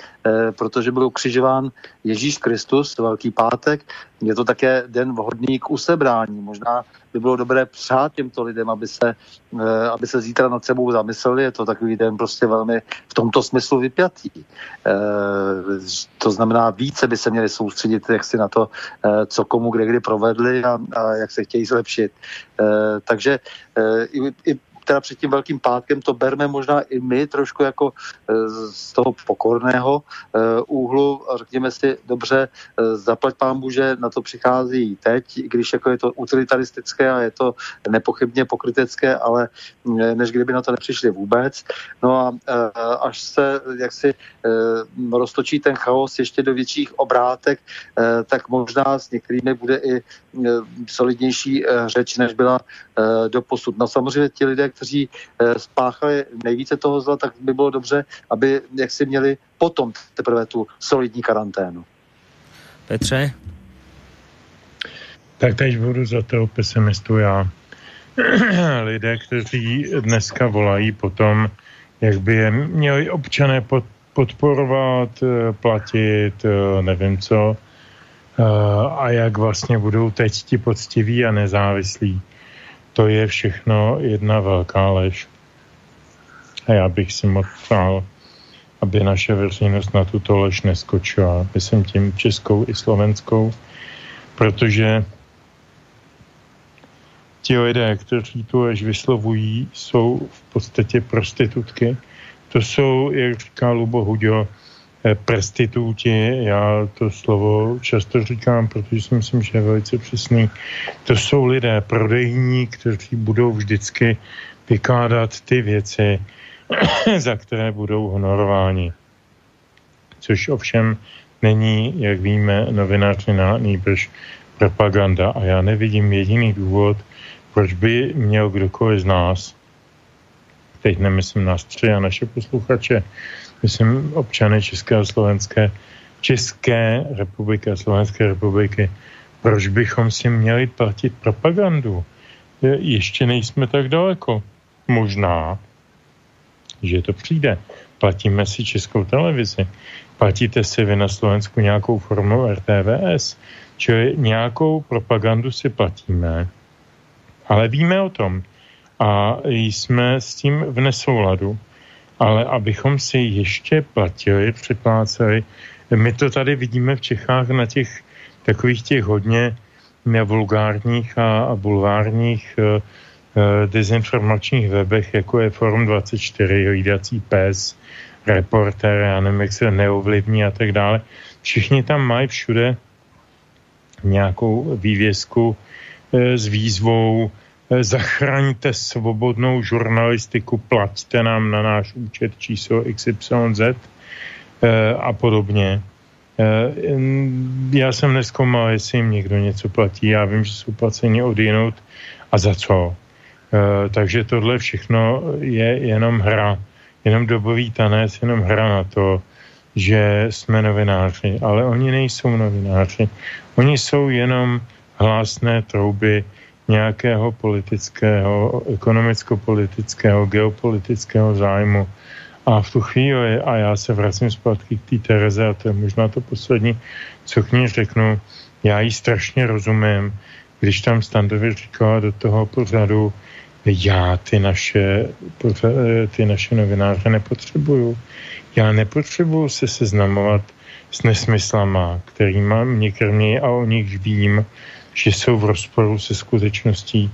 protože byl ukřižován Ježíš Kristus, Velký pátek. Je to také den vhodný k usebrání. Možná by bylo dobré přát těmto lidem, aby se, eh, aby se zítra nad sebou zamysleli. Je to takový den prostě velmi v tomto smyslu vypjatý. Eh, to znamená, více by se měli soustředit jak si na to, eh, co komu kde kdy provedli a, a jak se chtějí zlepšit. Takže i, i teda před tím velkým pátkem to berme možná i my trošku jako e, z toho pokorného e, úhlu a řekněme si, dobře, e, zaplať pán že na to přichází teď, i když jako je to utilitaristické a je to nepochybně pokrytecké, ale než kdyby na to nepřišli vůbec. No a až se jaksi roztočí ten chaos ještě do větších obrátek, tak možná s některými bude i solidnější řeč, než byla do posud. No samozřejmě ti lidé, kteří eh, spáchali nejvíce toho zla, tak by bylo dobře, aby jak si měli potom teprve tu solidní karanténu. Petře? Tak teď budu za toho pesimistu já. Lidé, kteří dneska volají potom, jak by je měli občané podporovat, eh, platit, eh, nevím co, a jak vlastně budou teď ti poctiví a nezávislí. To je všechno jedna velká lež. A já bych si moc přál, aby naše veřejnost na tuto lež neskočila. Myslím tím českou i slovenskou, protože ti lidé, kteří tu lež vyslovují, jsou v podstatě prostitutky. To jsou, jak říká Lubo Hudio, prostituti, já to slovo často říkám, protože si myslím, že je velice přesný. To jsou lidé prodejní, kteří budou vždycky vykládat ty věci, za které budou honorováni. Což ovšem není, jak víme, novinářina, nýbrž propaganda. A já nevidím jediný důvod, proč by měl kdokoliv z nás, teď nemyslím nás tři a naše posluchače, myslím občany České a Slovenské, České republiky a Slovenské republiky, proč bychom si měli platit propagandu? Ještě nejsme tak daleko. Možná, že to přijde. Platíme si českou televizi. Platíte si vy na Slovensku nějakou formu RTVS, čili nějakou propagandu si platíme, ale víme o tom a jsme s tím v nesouladu. Ale abychom si ještě platili, připláceli, my to tady vidíme v Čechách na těch takových těch hodně vulgárních a, a bulvárních uh, dezinformačních webech, jako je Forum 24, hlídací pes, reporter, já nevím, jak se neovlivní a tak dále. Všichni tam mají všude nějakou vývězku e, s výzvou e, zachraňte svobodnou žurnalistiku, plaťte nám na náš účet číslo XYZ e, a podobně. Já jsem neskoumal, jestli jim někdo něco platí. Já vím, že jsou placeni od jinut. A za co? Eh, takže tohle všechno je jenom hra, jenom dobový tanec, jenom hra na to, že jsme novináři, ale oni nejsou novináři. Oni jsou jenom hlásné trouby nějakého politického, ekonomicko-politického, geopolitického zájmu. A v tu chvíli, a já se vracím zpátky k té Tereze, a to je možná to poslední, co k ní řeknu, já jí strašně rozumím, když tam Standovi říkala do toho pořadu, já ty naše, ty naše novináře nepotřebuju. Já nepotřebuju se seznamovat s nesmyslama, kterýma mě krmí a o nich vím, že jsou v rozporu se skutečností.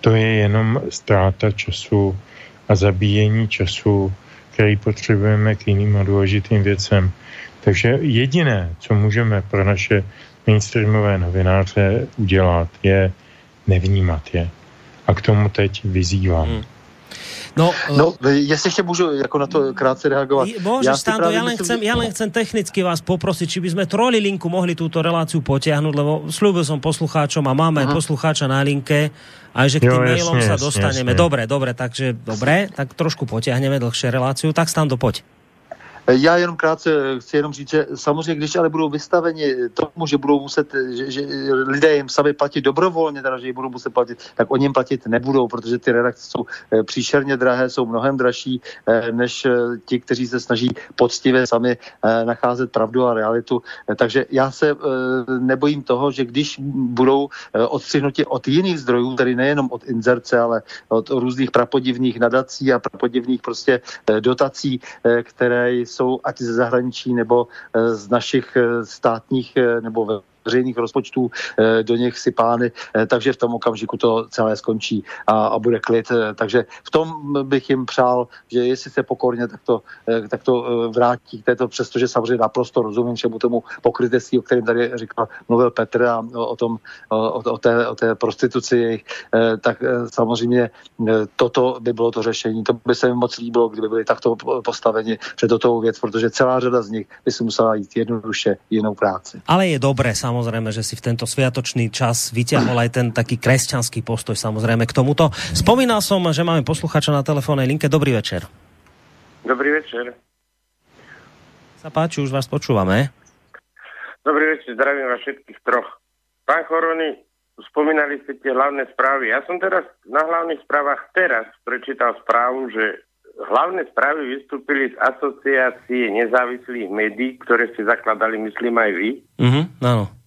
To je jenom ztráta času a zabíjení času, který potřebujeme k jiným a důležitým věcem. Takže jediné, co můžeme pro naše mainstreamové novináře udělat, je nevnímat je a k tomu teď vyzývám. Hmm. No, no, jestli ještě můžu jako na to krátce reagovat. Môžeš, ja Stando, ja len, chcem, ja len chcem technicky vás poprosiť, či by sme troli linku mohli túto reláciu potiahnuť, lebo slúbil som poslucháčom a máme Aha. poslucháča na linke, aj že k tým jo, mailom jasne, sa dostaneme. Jasne. Dobre, dobre, takže dobre, tak trošku potiahneme dlhšie reláciu. Tak Stando, poď. Já jenom krátce chci jenom říct, že samozřejmě, když ale budou vystaveni tomu, že budou muset, že, že lidé jim sami platit dobrovolně, teda, že jim budou muset platit, tak oni jim platit nebudou, protože ty redakce jsou eh, příšerně drahé, jsou mnohem dražší eh, než eh, ti, kteří se snaží poctivě sami nacházet pravdu a realitu. Takže já se nebojím toho, že když budou odstřihnuti od jiných zdrojů, tedy nejenom od inzerce, ale od různých prapodivných nadací a prapodivných prostě dotací, které jsou ať ze zahraničí nebo eh, z našich eh, státních eh, nebo veřejných rozpočtů eh, do nich sypány, eh, takže v tom okamžiku to celé skončí a, a bude klid. Eh, takže v tom bych jim přál, že jestli se pokorně, tak to, tak to vrátí k této, přestože samozřejmě naprosto rozumím všemu tomu pokrytectví, o kterém tady říkal, mluvil Petr a o, tom, o, o, té, o té prostituci jejich, tak samozřejmě toto by bylo to řešení. To by se mi moc líbilo, kdyby byli takto postaveni před toto věc, protože celá řada z nich by si musela jít jednoduše jinou práci. Ale je dobré, samozřejmě samozrejme, že si v tento sviatočný čas vyťahol aj ten taký kresťanský postoj samozrejme k tomuto. Spomínal som, že máme posluchača na telefónnej linke. Dobrý večer. Dobrý večer. Sa páči, už vás počúvame. Dobrý večer, zdravím vás všetkých troch. Pán Chorony, spomínali ste tie hlavné správy. Ja som teraz na hlavných správach teraz prečítal správu, že hlavné správy vystúpili z asociácie nezávislých médií, ktoré ste zakladali, myslím aj vy. Mhm, áno.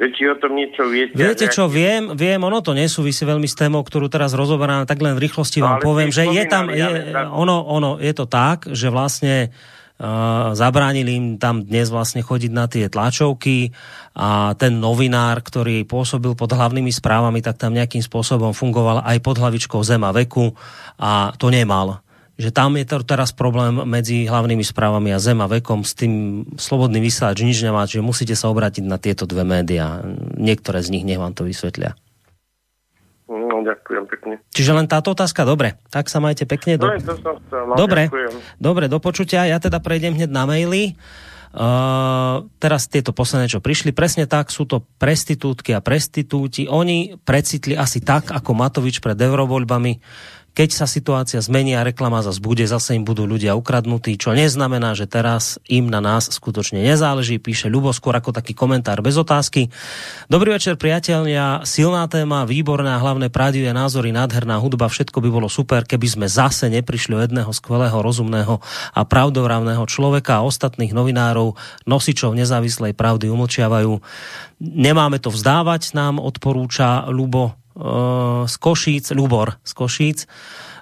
Že či o tom niečo viete? Viete čo, viem, viem, ono to nesúvisí veľmi s témou, ktorú teraz rozoberáme, tak len v rýchlosti No, vám ale poviem, že je tam, je, ono, ono, je to tak, že vlastne uh, zabránili im tam dnes vlastne chodiť na tie tlačovky a ten novinár, ktorý pôsobil pod hlavnými správami, tak tam nejakým spôsobom fungoval aj pod hlavičkou Zema veku a to nemal že tam je to teraz problém medzi hlavnými správami a Zema vekom s tým slobodný vysielač nič nemá, že musíte sa obrátiť na tieto dve médiá. Niektoré z nich nech vám to vysvetlia. No, ďakujem pekne. Čiže len táto otázka, dobre. Tak sa majte pekne. No, Do... len to som chcel, no, Dobre, ďakujem. dobre, do počutia. Ja teda prejdem hneď na maily. Uh, teraz tieto posledné, čo prišli, presne tak, sú to prestitútky a prestitúti. Oni precitli asi tak, ako Matovič pred eurovoľbami. Keď sa situácia zmení a reklama zase bude, zase im budú ľudia ukradnutí, čo neznamená, že teraz im na nás skutočne nezáleží, píše Ľubo skôr ako taký komentár bez otázky. Dobrý večer, priatelia. Silná téma, výborná, hlavné pravdivé názory, nádherná hudba, všetko by bolo super, keby sme zase neprišli o jedného skvelého, rozumného a pravdovravného človeka a ostatných novinárov, nosičov nezávislej pravdy umlčiavajú. Nemáme to vzdávať, nám odporúča Lubo z Košíc, Lubor z Košíc.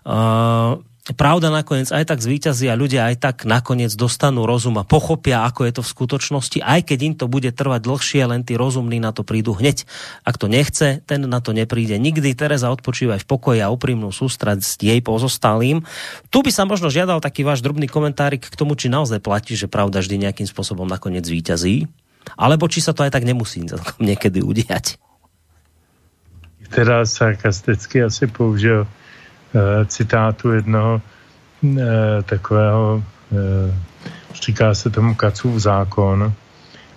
Uh, pravda nakoniec aj tak zvíťazí a ľudia aj tak nakoniec dostanú rozum a pochopia, ako je to v skutočnosti, aj keď im to bude trvať dlhšie, len tí rozumní na to prídu hneď. Ak to nechce, ten na to nepríde nikdy. Tereza odpočívaj v pokoji a úprimnú s jej pozostalým. Tu by sa možno žiadal taký váš drobný komentárik k tomu, či naozaj platí, že pravda vždy nejakým spôsobom nakoniec zvíťazí, alebo či sa to aj tak nemusí niekedy udiať. Teda sarkasticky asi použil e, citátu jednoho e, takového, e, říká se tomu Kacův zákon,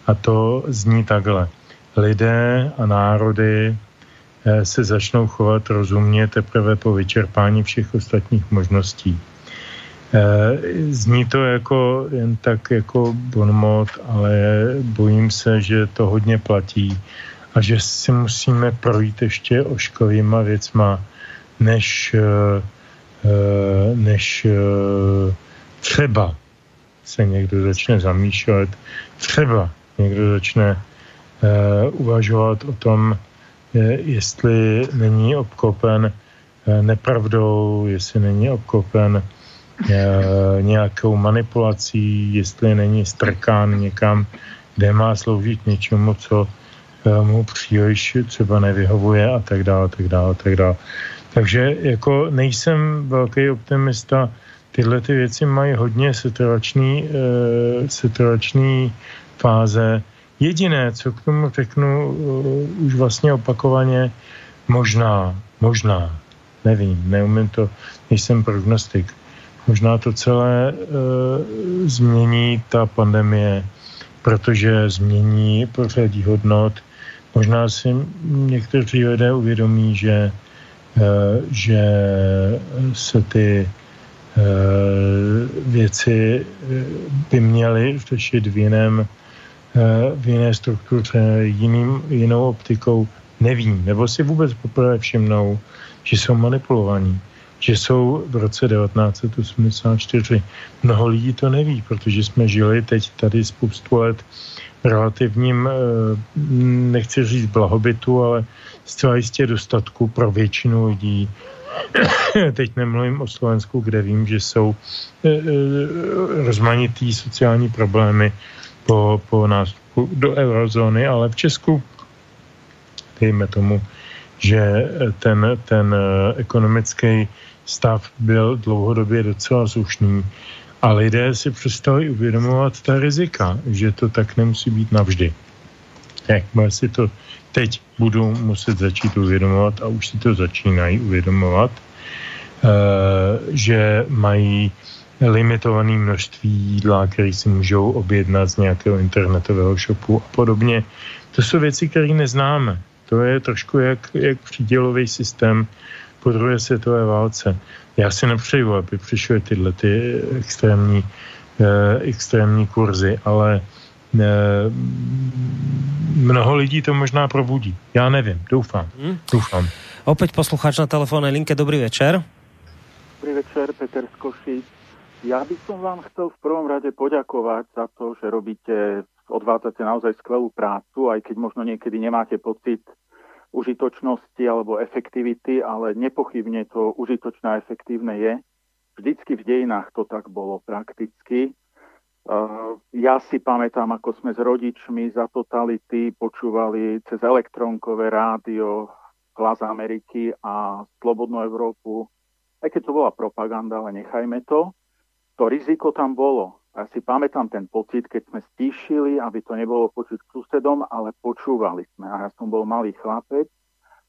a to zní takhle. Lidé a národy se začnou chovat rozumně teprve po vyčerpání všech ostatních možností. Zní to jako jen tak jako bonmot, ale bojím se, že to hodně platí a že si musíme projít ještě ošklivýma věcma, než, eh, eh, než eh, třeba se někdo začne zamýšlet, třeba někdo začne uvažovat o tom, jestli není obklopen nepravdou, jestli není obklopen nějakou manipulací, jestli není strkán někam, kde má sloužit něčemu, co mu příliš třeba nevyhovuje a tak dále, tak dále, tak dále. Takže jako nejsem velký optimista, tyhle ty věci mají hodně setrvačný, uh, setrvačný fáze. Jediné, co k tomu řeknu uh, už vlastně opakovaně, možná, možná, nevím, neumím to, nejsem prognostik, možná to celé uh, změní ta pandemie, protože změní pořadí hodnot, Možná si někteří lidé uvědomí, že, že se ty věci by měly řešit v, jiném, v jiné struktuře, jiným, jinou optikou. Nevím, nebo si vůbec poprvé všimnou, že jsou manipulovaní, že jsou v roce 1984. Mnoho lidí to neví, protože jsme žili teď tady spoustu let relativním, nechci říct blahobytu, ale zcela jistě dostatku pro většinu lidí. Teď nemluvím o Slovensku, kde vím, že jsou rozmanitý sociální problémy po, po nástupu do eurozóny, ale v Česku, dejme tomu, že ten, ten ekonomický stav byl dlouhodobě docela slušný, a lidé si přestali uvědomovat ta rizika, že to tak nemusí být navždy. Jakmile si to teď budou muset začít uvědomovat a už si to začínají uvědomovat, že mají limitované množství jídla, které si můžou objednat z nějakého internetového shopu a podobně. To jsou věci, které neznáme. To je trošku jak, jak přídělový systém po druhé světové válce. Já si nepřeju, aby přišly tyhle ty extrémní, eh, extrémní kurzy, ale eh, mnoho lidí to možná probudí. Já nevím, doufám. Hmm. Doufám. Opäť posluchač na telefónnej linke, dobrý večer. Dobrý večer, Peter z Košic. Ja by som vám chcel v prvom rade poďakovať za to, že robíte, odvádzate naozaj skvelú prácu, aj keď možno niekedy nemáte pocit užitočnosti alebo efektivity, ale nepochybne to užitočné a efektívne je. Vždycky v dejinách to tak bolo prakticky. Ja si pamätám, ako sme s rodičmi za totality počúvali cez elektronkové rádio Hlas Ameriky a Slobodnú Európu, aj keď to bola propaganda, ale nechajme to to riziko tam bolo. Ja si pamätám ten pocit, keď sme stíšili, aby to nebolo počuť susedom, ale počúvali sme. A ja som bol malý chlapec.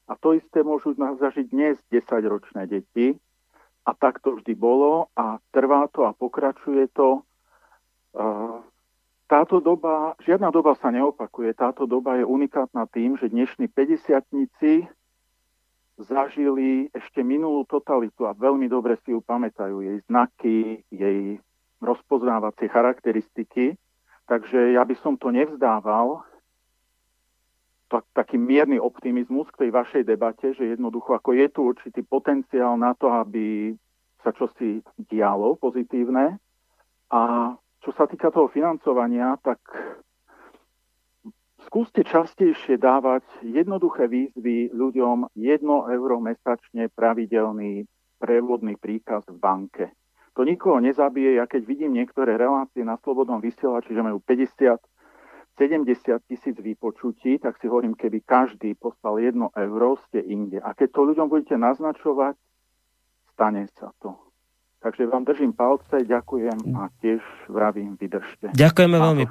A to isté môžu zažiť dnes 10-ročné deti. A tak to vždy bolo a trvá to a pokračuje to. Táto doba, žiadna doba sa neopakuje. Táto doba je unikátna tým, že dnešní 50 zažili ešte minulú totalitu a veľmi dobre si ju pamätajú, jej znaky, jej rozpoznávacie charakteristiky. Takže ja by som to nevzdával, tak, taký mierny optimizmus k tej vašej debate, že jednoducho ako je tu určitý potenciál na to, aby sa čosi dialo pozitívne. A čo sa týka toho financovania, tak Skúste častejšie dávať jednoduché výzvy ľuďom 1 euro mesačne pravidelný prevodný príkaz v banke. To nikoho nezabije. Ja keď vidím niektoré relácie na Slobodnom vysielači, že majú 50 70 tisíc vypočutí, tak si hovorím, keby každý poslal 1 euro, ste inde. A keď to ľuďom budete naznačovať, stane sa to. Takže vám držím palce, ďakujem a tiež vravím, vydržte. Ďakujeme veľmi,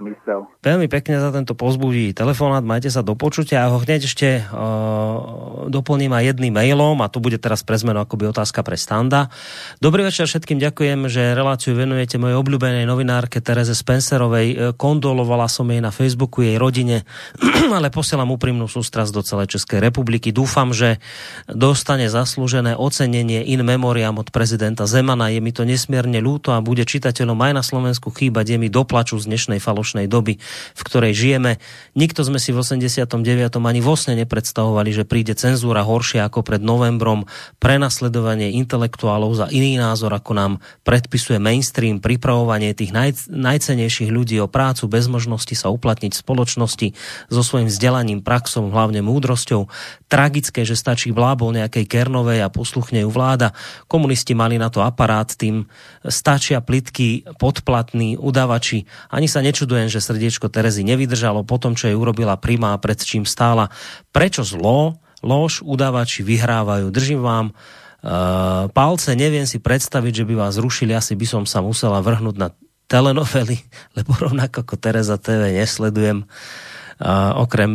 veľmi pekne za tento pozbudí telefonát, majte sa do počutia a ho hneď ešte uh, doplním aj jedným mailom a to bude teraz pre zmenu akoby otázka pre Standa. Dobrý večer všetkým, ďakujem, že reláciu venujete mojej obľúbenej novinárke Tereze Spencerovej. Kondolovala som jej na Facebooku, jej rodine, ale posielam úprimnú sústrasť do celej Českej republiky. Dúfam, že dostane zaslúžené ocenenie in memoriam od prezidenta Zemana. Je mi to nesmierne ľúto a bude čitateľom aj na Slovensku chýbať, je mi doplaču z dnešnej falošnej doby, v ktorej žijeme. Nikto sme si v 89. ani vosne nepredstavovali, že príde cenzúra horšia ako pred novembrom, prenasledovanie intelektuálov za iný názor, ako nám predpisuje mainstream, pripravovanie tých naj, najcenejších ľudí o prácu bez možnosti sa uplatniť v spoločnosti so svojím vzdelaním, praxom, hlavne múdrosťou. Tragické, že stačí blábol nejakej Kernovej a posluchne ju vláda. Komunisti mali na to aparát, tým stačia plitky, podplatní udavači. Ani sa nečudujem, že srdiečko Terezy nevydržalo po tom, čo jej urobila prima a pred čím stála. Prečo zlo, lož, udavači vyhrávajú? Držím vám uh, palce, neviem si predstaviť, že by vás zrušili, asi by som sa musela vrhnúť na telenovely, lebo rovnako ako Tereza TV nesledujem uh, okrem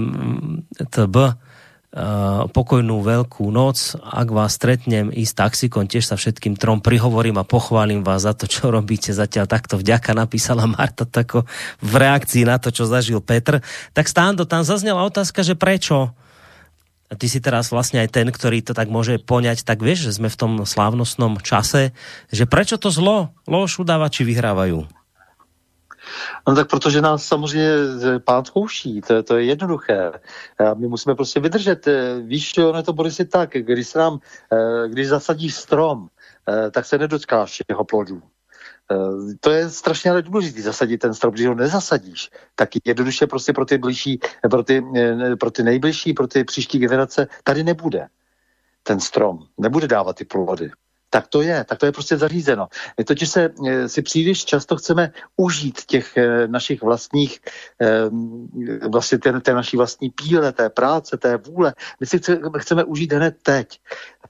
TB pokojnú veľkú noc. Ak vás stretnem ísť taxikon, tiež sa všetkým trom prihovorím a pochválim vás za to, čo robíte. Zatiaľ takto vďaka napísala Marta tako v reakcii na to, čo zažil Petr. Tak Stando, tam zaznela otázka, že prečo? A ty si teraz vlastne aj ten, ktorý to tak môže poňať, tak vieš, že sme v tom slávnostnom čase, že prečo to zlo, lož udávači vyhrávajú? No tak protože nás samozřejmě pán zkouší, to, to je jednoduché. My musíme prostě vydržet. Víš, ono je to Borisy tak, když se nám, eh, když zasadíš strom, eh, tak se nedočkáš jeho plodů. Eh, to je strašně ale důležité zasadit ten strom, když ho nezasadíš, tak jednoduše prostě pro ty blížší, pro ty, pro ty nejbližší, pro ty příští generace tady nebude ten strom, nebude dávat ty plody tak to je, tak to je prostě zařízeno. My totiž se, eh, si příliš často chceme užít těch eh, našich vlastních, eh, vlastně té, té naší vlastní píle, té práce, té vůle. My si chceme, chceme užít hned teď.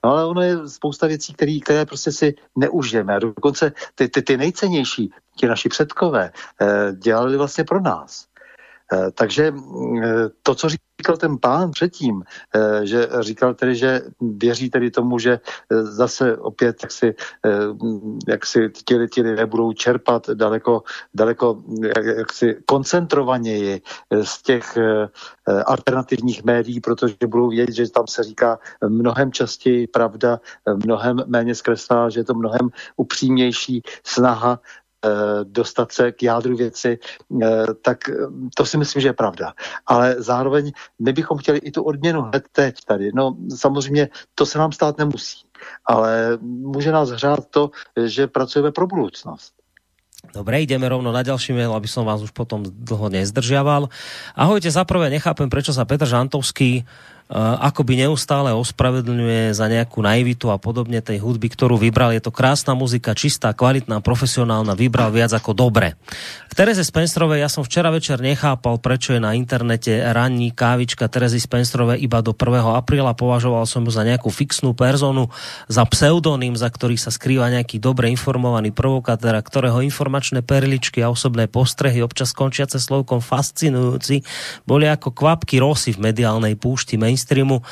No ale ono je spousta věcí, který, které prostě si neužijeme. A dokonce ty, ty, ty nejcennější, ti naši předkové, dělali vlastně pro nás. Eh, takže mm, eh, to, co říkal ten pán předtím, eh, že říkal tedy, že věří tedy tomu, že zase opět jak si, jak si ti, lidé čerpat daleko, daleko jak, jak si koncentrovaněji z těch alternativních médií, protože budou vědět, že tam se říká mnohem častěji pravda, mnohem méně zkreslá, že je to mnohem upřímnější snaha dostat se k jádru věci, eh, tak eh, to si myslím, že je pravda. Ale zároveň my bychom chtěli i tu odměnu hned teď tady. No samozřejmě to se nám stát nemusí, ale může nás hřát to, že pracujeme pro budoucnost. Dobre, ideme rovno na ďalší mail, aby som vás už potom dlho nezdržiaval. Ahojte, za prvé nechápem, prečo sa Petr Žantovský akoby neustále ospravedlňuje za nejakú naivitu a podobne tej hudby, ktorú vybral. Je to krásna muzika, čistá, kvalitná, profesionálna, vybral viac ako dobre. K Tereze Spencerovej ja som včera večer nechápal, prečo je na internete ranní kávička Terezy Spencerovej iba do 1. apríla. Považoval som ju za nejakú fixnú personu, za pseudonym, za ktorý sa skrýva nejaký dobre informovaný provokatér, a ktorého informačné perličky a osobné postrehy, občas končiace slovkom fascinujúci, boli ako kvapky rosy v mediálnej púšti mainstreamu.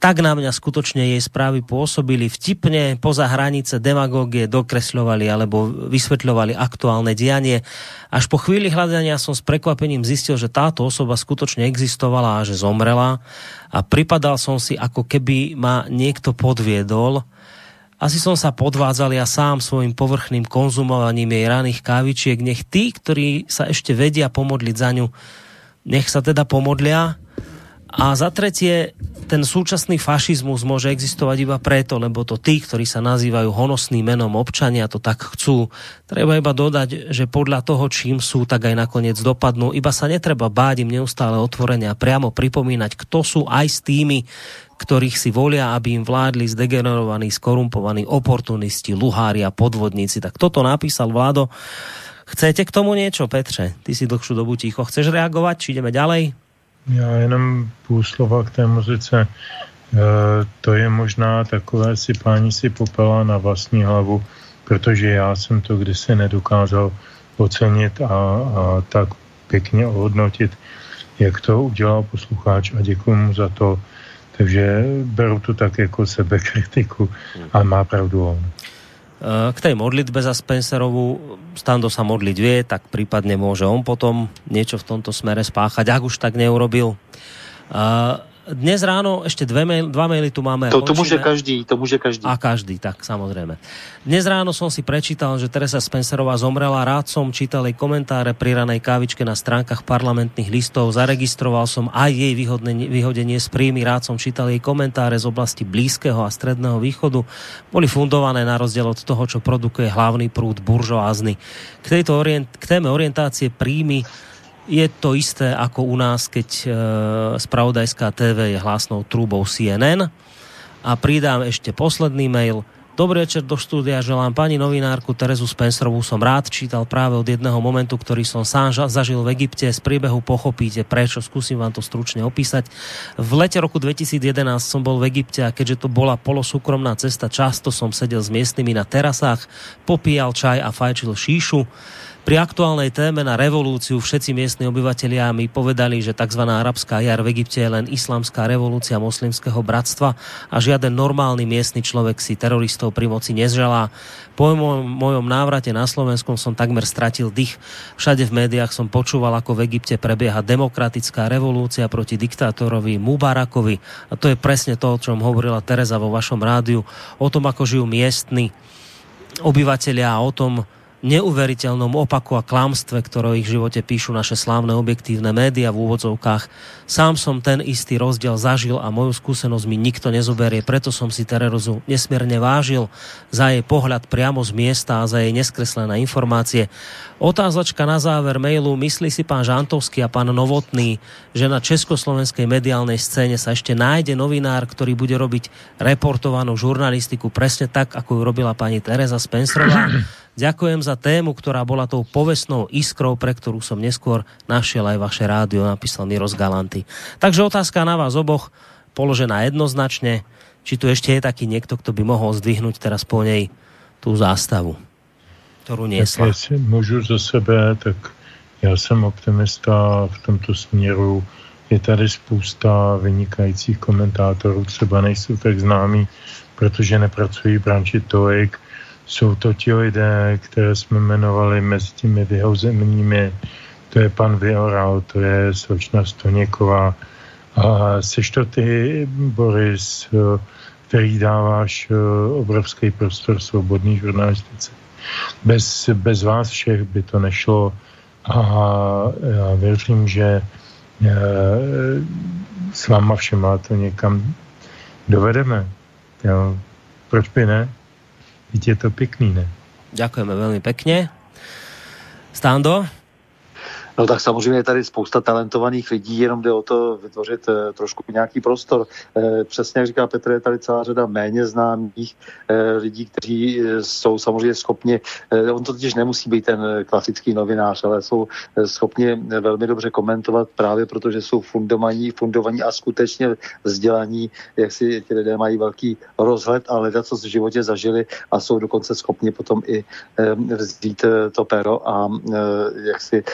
Tak na mňa skutočne jej správy pôsobili vtipne, poza hranice demagógie dokresľovali alebo vysvetľovali aktuálne dianie. Až po chvíli hľadania som s prekvapením zistil, že táto osoba skutočne existovala a že zomrela a pripadal som si, ako keby ma niekto podviedol. Asi som sa podvádzal ja sám svojim povrchným konzumovaním jej raných kávičiek. Nech tí, ktorí sa ešte vedia pomodliť za ňu, nech sa teda pomodlia. A za tretie, ten súčasný fašizmus môže existovať iba preto, lebo to tí, ktorí sa nazývajú honosným menom občania, to tak chcú. Treba iba dodať, že podľa toho, čím sú, tak aj nakoniec dopadnú. Iba sa netreba báť im neustále otvorenia a priamo pripomínať, kto sú aj s tými, ktorých si volia, aby im vládli zdegenerovaní, skorumpovaní oportunisti, luhári a podvodníci. Tak toto napísal Vlado. Chcete k tomu niečo, Petře? Ty si dlhšiu dobu ticho. Chceš reagovať? Či ideme ďalej? Já jenom půl slova k té muzice. E, to je možná takové sypání si popela na vlastní hlavu, protože já jsem to kdysi nedokázal ocenit a, a tak pěkně ohodnotit, jak to udělal posluchač a děkuji mu za to. Takže beru to tak jako sebekritiku a má pravdu on. K tej modlitbe za Spencerovú Stando sa modliť vie, tak prípadne môže on potom niečo v tomto smere spáchať, ak už tak neurobil. Dnes ráno ešte dve mail, dva maily tu máme. To, to může každý, to může každý. A každý, tak samozrejme. Dnes ráno som si prečítal, že Teresa Spencerová zomrela. Rád som čítal jej komentáre pri ranej kávičke na stránkach parlamentných listov. Zaregistroval som aj jej vyhodenie z príjmy. Rád som čítal jej komentáre z oblasti Blízkeho a Stredného východu. Boli fundované na rozdiel od toho, čo produkuje hlavný prúd buržoázny. K, tejto orient, k téme orientácie príjmy je to isté ako u nás, keď e, spravodajská TV je hlasnou trúbou CNN. A pridám ešte posledný mail. Dobrý večer do štúdia, želám pani novinárku Terezu Spencerovú som rád čítal práve od jedného momentu, ktorý som sám zažil v Egypte. Z príbehu pochopíte prečo, skúsim vám to stručne opísať. V lete roku 2011 som bol v Egypte a keďže to bola polosúkromná cesta, často som sedel s miestnymi na terasách, popíjal čaj a fajčil šíšu. Pri aktuálnej téme na revolúciu všetci miestni obyvatelia mi povedali, že tzv. arabská jar v Egypte je len islamská revolúcia moslimského bratstva a žiaden normálny miestny človek si teroristov pri moci nezželá. Po mojom, návrate na Slovenskom som takmer stratil dých. Všade v médiách som počúval, ako v Egypte prebieha demokratická revolúcia proti diktátorovi Mubarakovi. A to je presne to, o čom hovorila Tereza vo vašom rádiu, o tom, ako žijú miestni obyvateľia a o tom, neuveriteľnom opaku a klamstve, ktoré ich v živote píšu naše slávne objektívne média v úvodzovkách. Sám som ten istý rozdiel zažil a moju skúsenosť mi nikto nezoberie, preto som si Tererozu nesmierne vážil za jej pohľad priamo z miesta a za jej neskreslené informácie. Otázočka na záver mailu. Myslí si pán Žantovský a pán Novotný, že na československej mediálnej scéne sa ešte nájde novinár, ktorý bude robiť reportovanú žurnalistiku presne tak, ako ju robila pani Teresa Spencerová. Ďakujem za tému, ktorá bola tou povestnou iskrou, pre ktorú som neskôr našiel aj vaše rádio, napísal Miros Galanty. Takže otázka na vás oboch, položená jednoznačne, či tu ešte je taký niekto, kto by mohol zdvihnúť teraz po nej tú zástavu, ktorú niesla. Tak jestli můžu za sebe, tak já jsem optimista v tomto směru. Je tady spousta vynikajících komentátorů, třeba nejsou tak známí, protože nepracují v branži tolik, jsou to ti lidé, které jsme jmenovali mezi těmi vyhozenými. To je pan Vioral, to je slečna Stoněková. A seš to ty, Boris, který dáváš obrovský prostor svobodný žurnalistice. Bez, bez vás všech by to nešlo a já věřím, že s váma všema to někam dovedeme. Jo. Proč by ne? Teď je to pekný, ne? Ďakujeme veľmi pekne. Stando? No tak samozřejmě je tady spousta talentovaných lidí, jenom jde o to vytvořit eh, trošku nějaký prostor. Eh, přesně jak říká Petr, je tady celá řada méně známých eh, lidí, kteří jsou samozřejmě schopni, on to totiž nemusí být ten klasický novinář, ale jsou schopni velmi dobře komentovat právě proto, že jsou fundovaní, fundovaní a skutečně vzdělaní, jak si ti lidé mají velký rozhled a hledat, co v životě zažili a jsou dokonce schopni potom i vzít to pero a jak si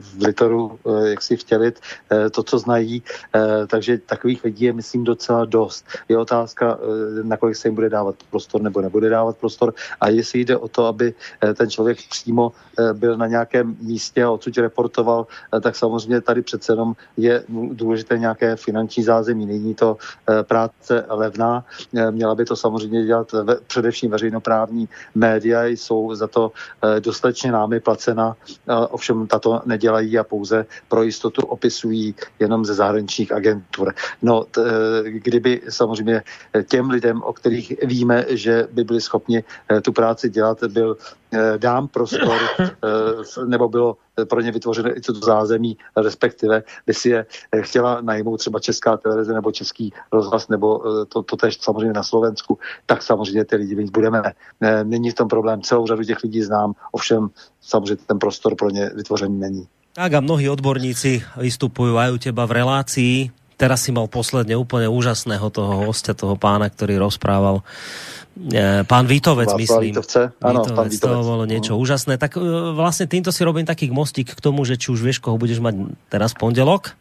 v litoru eh, jak si vtělit eh, to, co znají. Eh, Takže takových lidí je, myslím, docela dost. Je otázka, nakolik se jim bude dávat prostor nebo nebude dávat prostor a jestli jde o to, aby ten člověk přímo byl na nějakém místě a odsud reportoval, tak samozřejmě tady přece jenom je důležité nějaké finanční zázemí. Není to práce levná, měla by to samozřejmě dělat ve, především veřejnoprávní média, jsou za to dostatečně námi placena, eh, tato nedělají a pouze pro jistotu opisují jenom ze zahraničních agentur. No, t, eh, kdyby samozřejmě těm lidem, o kterých víme, že by byli schopni eh, tu práci dělat, byl dám prostor, eh, nebo bylo eh, pro ně vytvořeno i to zázemí, respektive by si je eh, chtěla najmout třeba česká televize nebo český rozhlas, nebo eh, to, to tež samozřejmě na Slovensku, tak samozřejmě ty lidi mít budeme. Eh, Není v tom problém, celou řadu těch lidí znám, ovšem samozřejmě ten prostor pro ně vytvořený není. Tak a mnohí odborníci vystupujú aj u teba v relácii. Teraz si mal posledne úplne úžasného toho hostia, toho pána, ktorý rozprával. E, Pán Vítovec, Václav myslím. Vítovce? Áno, pán to Vítovec. bolo niečo úžasné. Tak e, vlastne týmto si robím taký mostík k tomu, že či už vieš, koho budeš mať teraz pondelok?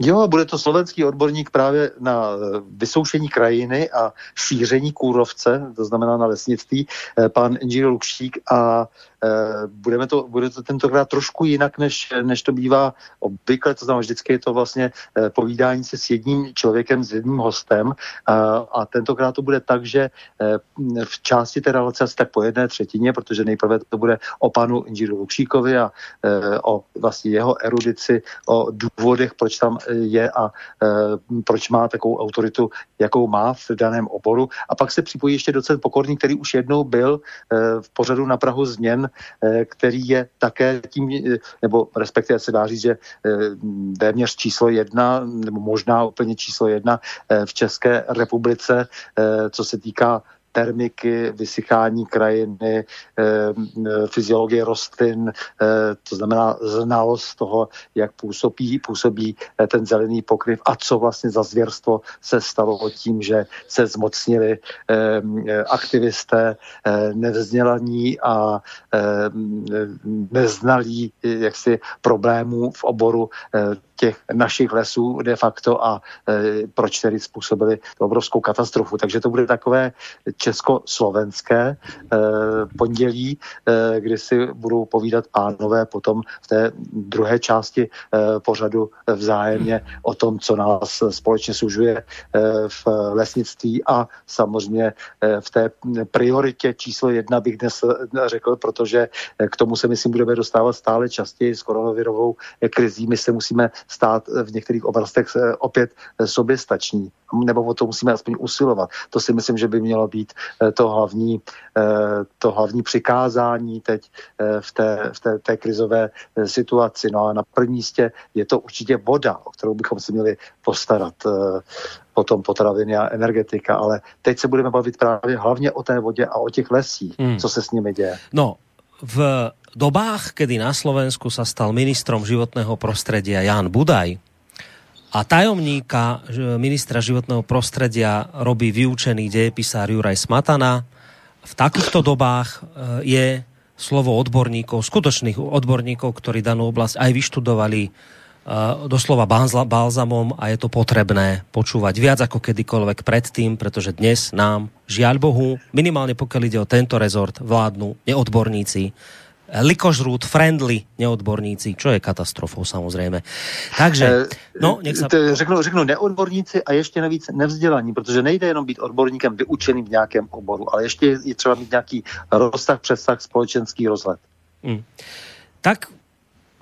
Jo, bude to slovenský odborník právě na eh, vysoušení krajiny a šíření kůrovce, to znamená na lesnictví, eh, pan inženýr Lukšík a eh, budeme to, bude to tentokrát trošku jinak, než, než to bývá obvykle, to znamená vždycky je to vlastně eh, povídání se s jedním člověkem, s jedním hostem a, a tentokrát to bude tak, že eh, v části té relace asi tak po jedné třetině, protože nejprve to bude o panu inženýru Lukšíkovi a eh, o vlastně jeho erudici, o důvodech, proč tam eh, je a eh, proč má takovou autoritu, jakou má v daném oboru. A pak se připojí ještě docent Pokorný, který už jednou byl eh, v pořadu na Prahu změn, eh, který je také tím, eh, nebo respektive se dá říct, že eh, téměř číslo jedna, nebo možná úplně číslo jedna eh, v České republice, eh, co se týká termiky, vysychání krajiny, eh, eh, fyziologie rostlin, eh, to znamená znalost toho, jak působí, působí ten zelený pokryv a co vlastně za zvěrstvo se stalo tím, že se zmocnili aktivisté nevzdělaní a neznalí jaksi problémů v oboru těch našich lesů de facto a proč tedy způsobili obrovskou katastrofu. Takže to bude takové československé e, pondělí, e, kdy si budou povídat pánové potom v té druhé části e, pořadu vzájemně o tom, co nás společně služuje v lesnictví a samozřejmě v té prioritě číslo jedna bych dnes řekl, protože k tomu se myslím budeme dostávat stále častěji s koronavirovou krizí. My se musíme stát v některých oblastech eh, opět eh, soběstační, nebo o to musíme aspoň usilovat. To si myslím, že by mělo být eh, to hlavní, to hlavní přikázání teď v té, v té, té krizové situaci. No a na prvním místě je to určitě voda, o kterou bychom si měli postarat potom potraviny a energetika, ale teď se budeme bavit právě hlavně o té vodě a o těch lesích, hmm. co se s nimi děje. No, v dobách, kedy na Slovensku sa stal ministrom životného prostredia Jan Budaj a tajomníka ministra životného prostredia robí vyučený dejepisár Juraj Smatana, v takýchto dobách je slovo odborníkov, skutočných odborníkov, ktorí danú oblasť aj vyštudovali doslova balzamom a je to potrebné počúvať viac ako kedykoľvek predtým, pretože dnes nám, žiaľ Bohu, minimálne pokiaľ ide o tento rezort, vládnu neodborníci, likožrút, friendly neodborníci, čo je katastrofou samozřejmě. Takže, no, nech sa... Řeknu, řeknu neodborníci a ještě navíc nevzdělaní, protože nejde jenom být odborníkem vyučeným v nějakém oboru, ale ještě je třeba mít nějaký rozsah, přesah, společenský rozhled. Hmm. Tak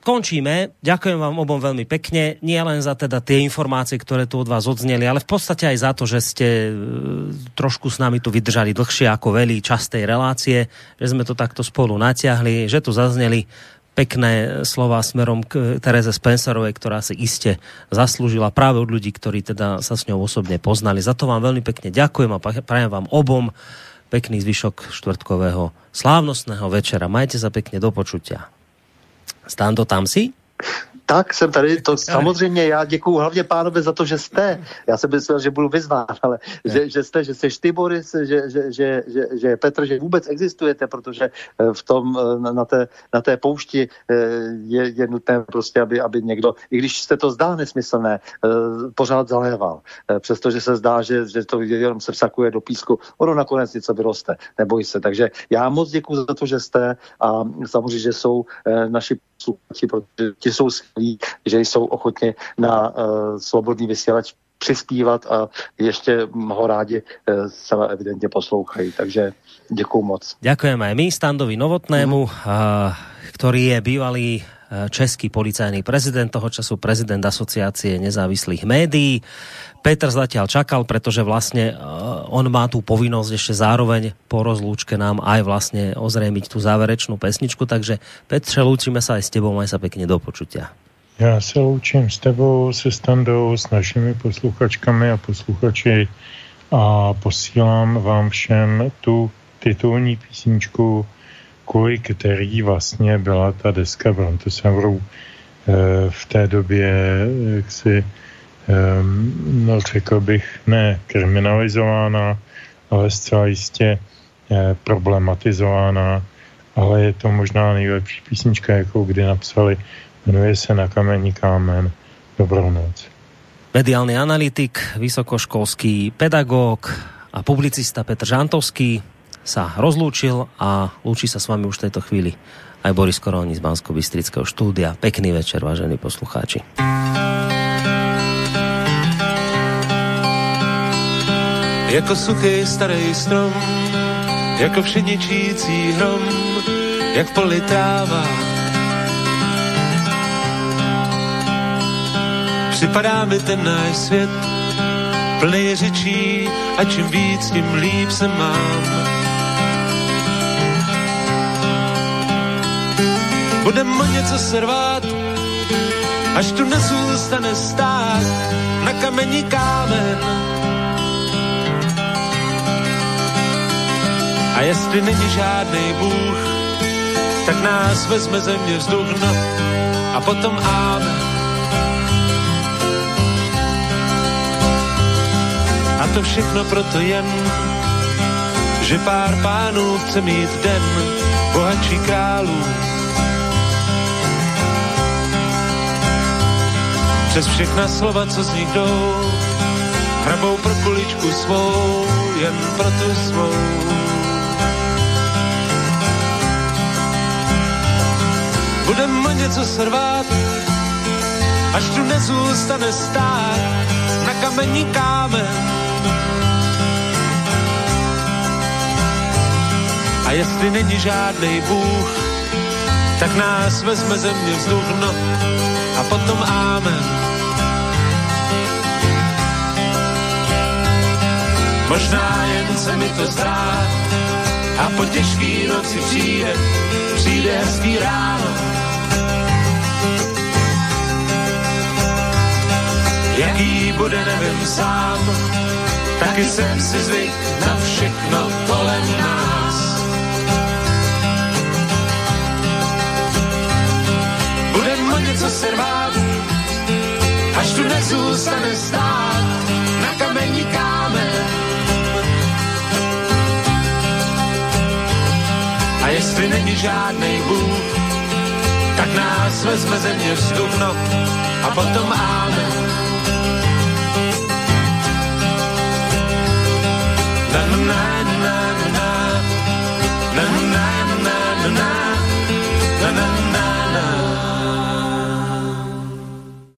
končíme. Ďakujem vám obom veľmi pekne. Nie len za teda tie informácie, ktoré tu od vás odzneli, ale v podstate aj za to, že ste e, trošku s nami tu vydržali dlhšie ako velí čas tej relácie, že sme to takto spolu natiahli, že tu zazneli pekné slova smerom k Tereze Spencerovej, ktorá si iste zaslúžila práve od ľudí, ktorí teda sa s ňou osobne poznali. Za to vám veľmi pekne ďakujem a prajem vám obom pekný zvyšok štvrtkového slávnostného večera. Majte sa pekne do počutia. Stando, tam si? Tak jsem tady, to samozřejmě já děkuju hlavně pánovi za to, že jste. Já jsem myslel, že budu vyzván, ale že, že jste, že jste ty Boris, že, že, že, že, že Petr, že vůbec existujete, protože eh, v tom, eh, na té, na té poušti eh, je, je nutné prostě, aby, aby někdo, i když se to zdá nesmyslné, pořád zaléval. Přestože se zdá, že, že to jenom se vsakuje do písku, ono nakonec něco vyroste, neboj se. Takže já moc děkuji za to, že jste a samozřejmě, že jsou naši posluchači, protože ti jsou skvělí, že jsou ochotně na uh, svobodný vysílač přispívat a ještě ho rádi uh, celé evidentně poslouchají. Takže děkuji moc. Ďakujem aj my Standovi Novotnému, mm. ktorý je bývalý český policajný prezident, toho času prezident asociácie nezávislých médií. Petr zatiaľ čakal, pretože vlastne on má tú povinnosť ešte zároveň po rozlúčke nám aj vlastne ozrejmiť tú záverečnú pesničku, takže Petře, lúčime sa aj s tebou, maj sa pekne do počutia. Já se loučím s tebou, se Standou, s našimi posluchačkami a posluchači a posílám vám všem tu titulní písničku, kvůli který vlastně byla ta deska Brontosaurů eh, v té době, jak si Ehm, no řekl bych, ne kriminalizována, ale zcela jistě eh, problematizována, ale je to možná nejlepší písnička, jakou kdy napsali. Jmenuje se Na kamení kámen. Dobrou noc. Mediálny analytik, vysokoškolský pedagóg a publicista Petr Žantovský sa rozlúčil a lúči sa s vami už v tejto chvíli aj Boris Koroni z Bansko-Bystrického štúdia. Pekný večer, vážení poslucháči. jako suchý starý strom, jako všeničící hrom, jak v poli tráva. Připadá mi ten náš svět, plný řečí a čím víc, tím líp se mám. Budem o něco servát, až tu nezůstane stát na kamení kámen A jestli není žádný Bůh, tak nás vezme země vzduch, no a potom áme. A to všechno proto jen, že pár pánů chce mít den bohatší králů. Přes všechna slova, co z nich jdou, hrabou pro kuličku svou, jen pro tu svou. budem o něco srvát, až tu nezůstane stát na kamení kámen. A jestli není žádný Bůh, tak nás vezme země vzduch, no a potom ámen. Možná jen se mi to zdá a po těžký noci přijde, přijde hezký ráno jaký bude, nevím sám. Taky jsem si zvyk na všechno kolem nás. Budem o něco se rvát, až tu nezůstane stát na kamení kámen. A jestli není žádný Bůh, tak nás vezme země vzduch, no a potom ámen. na na na na na na na na na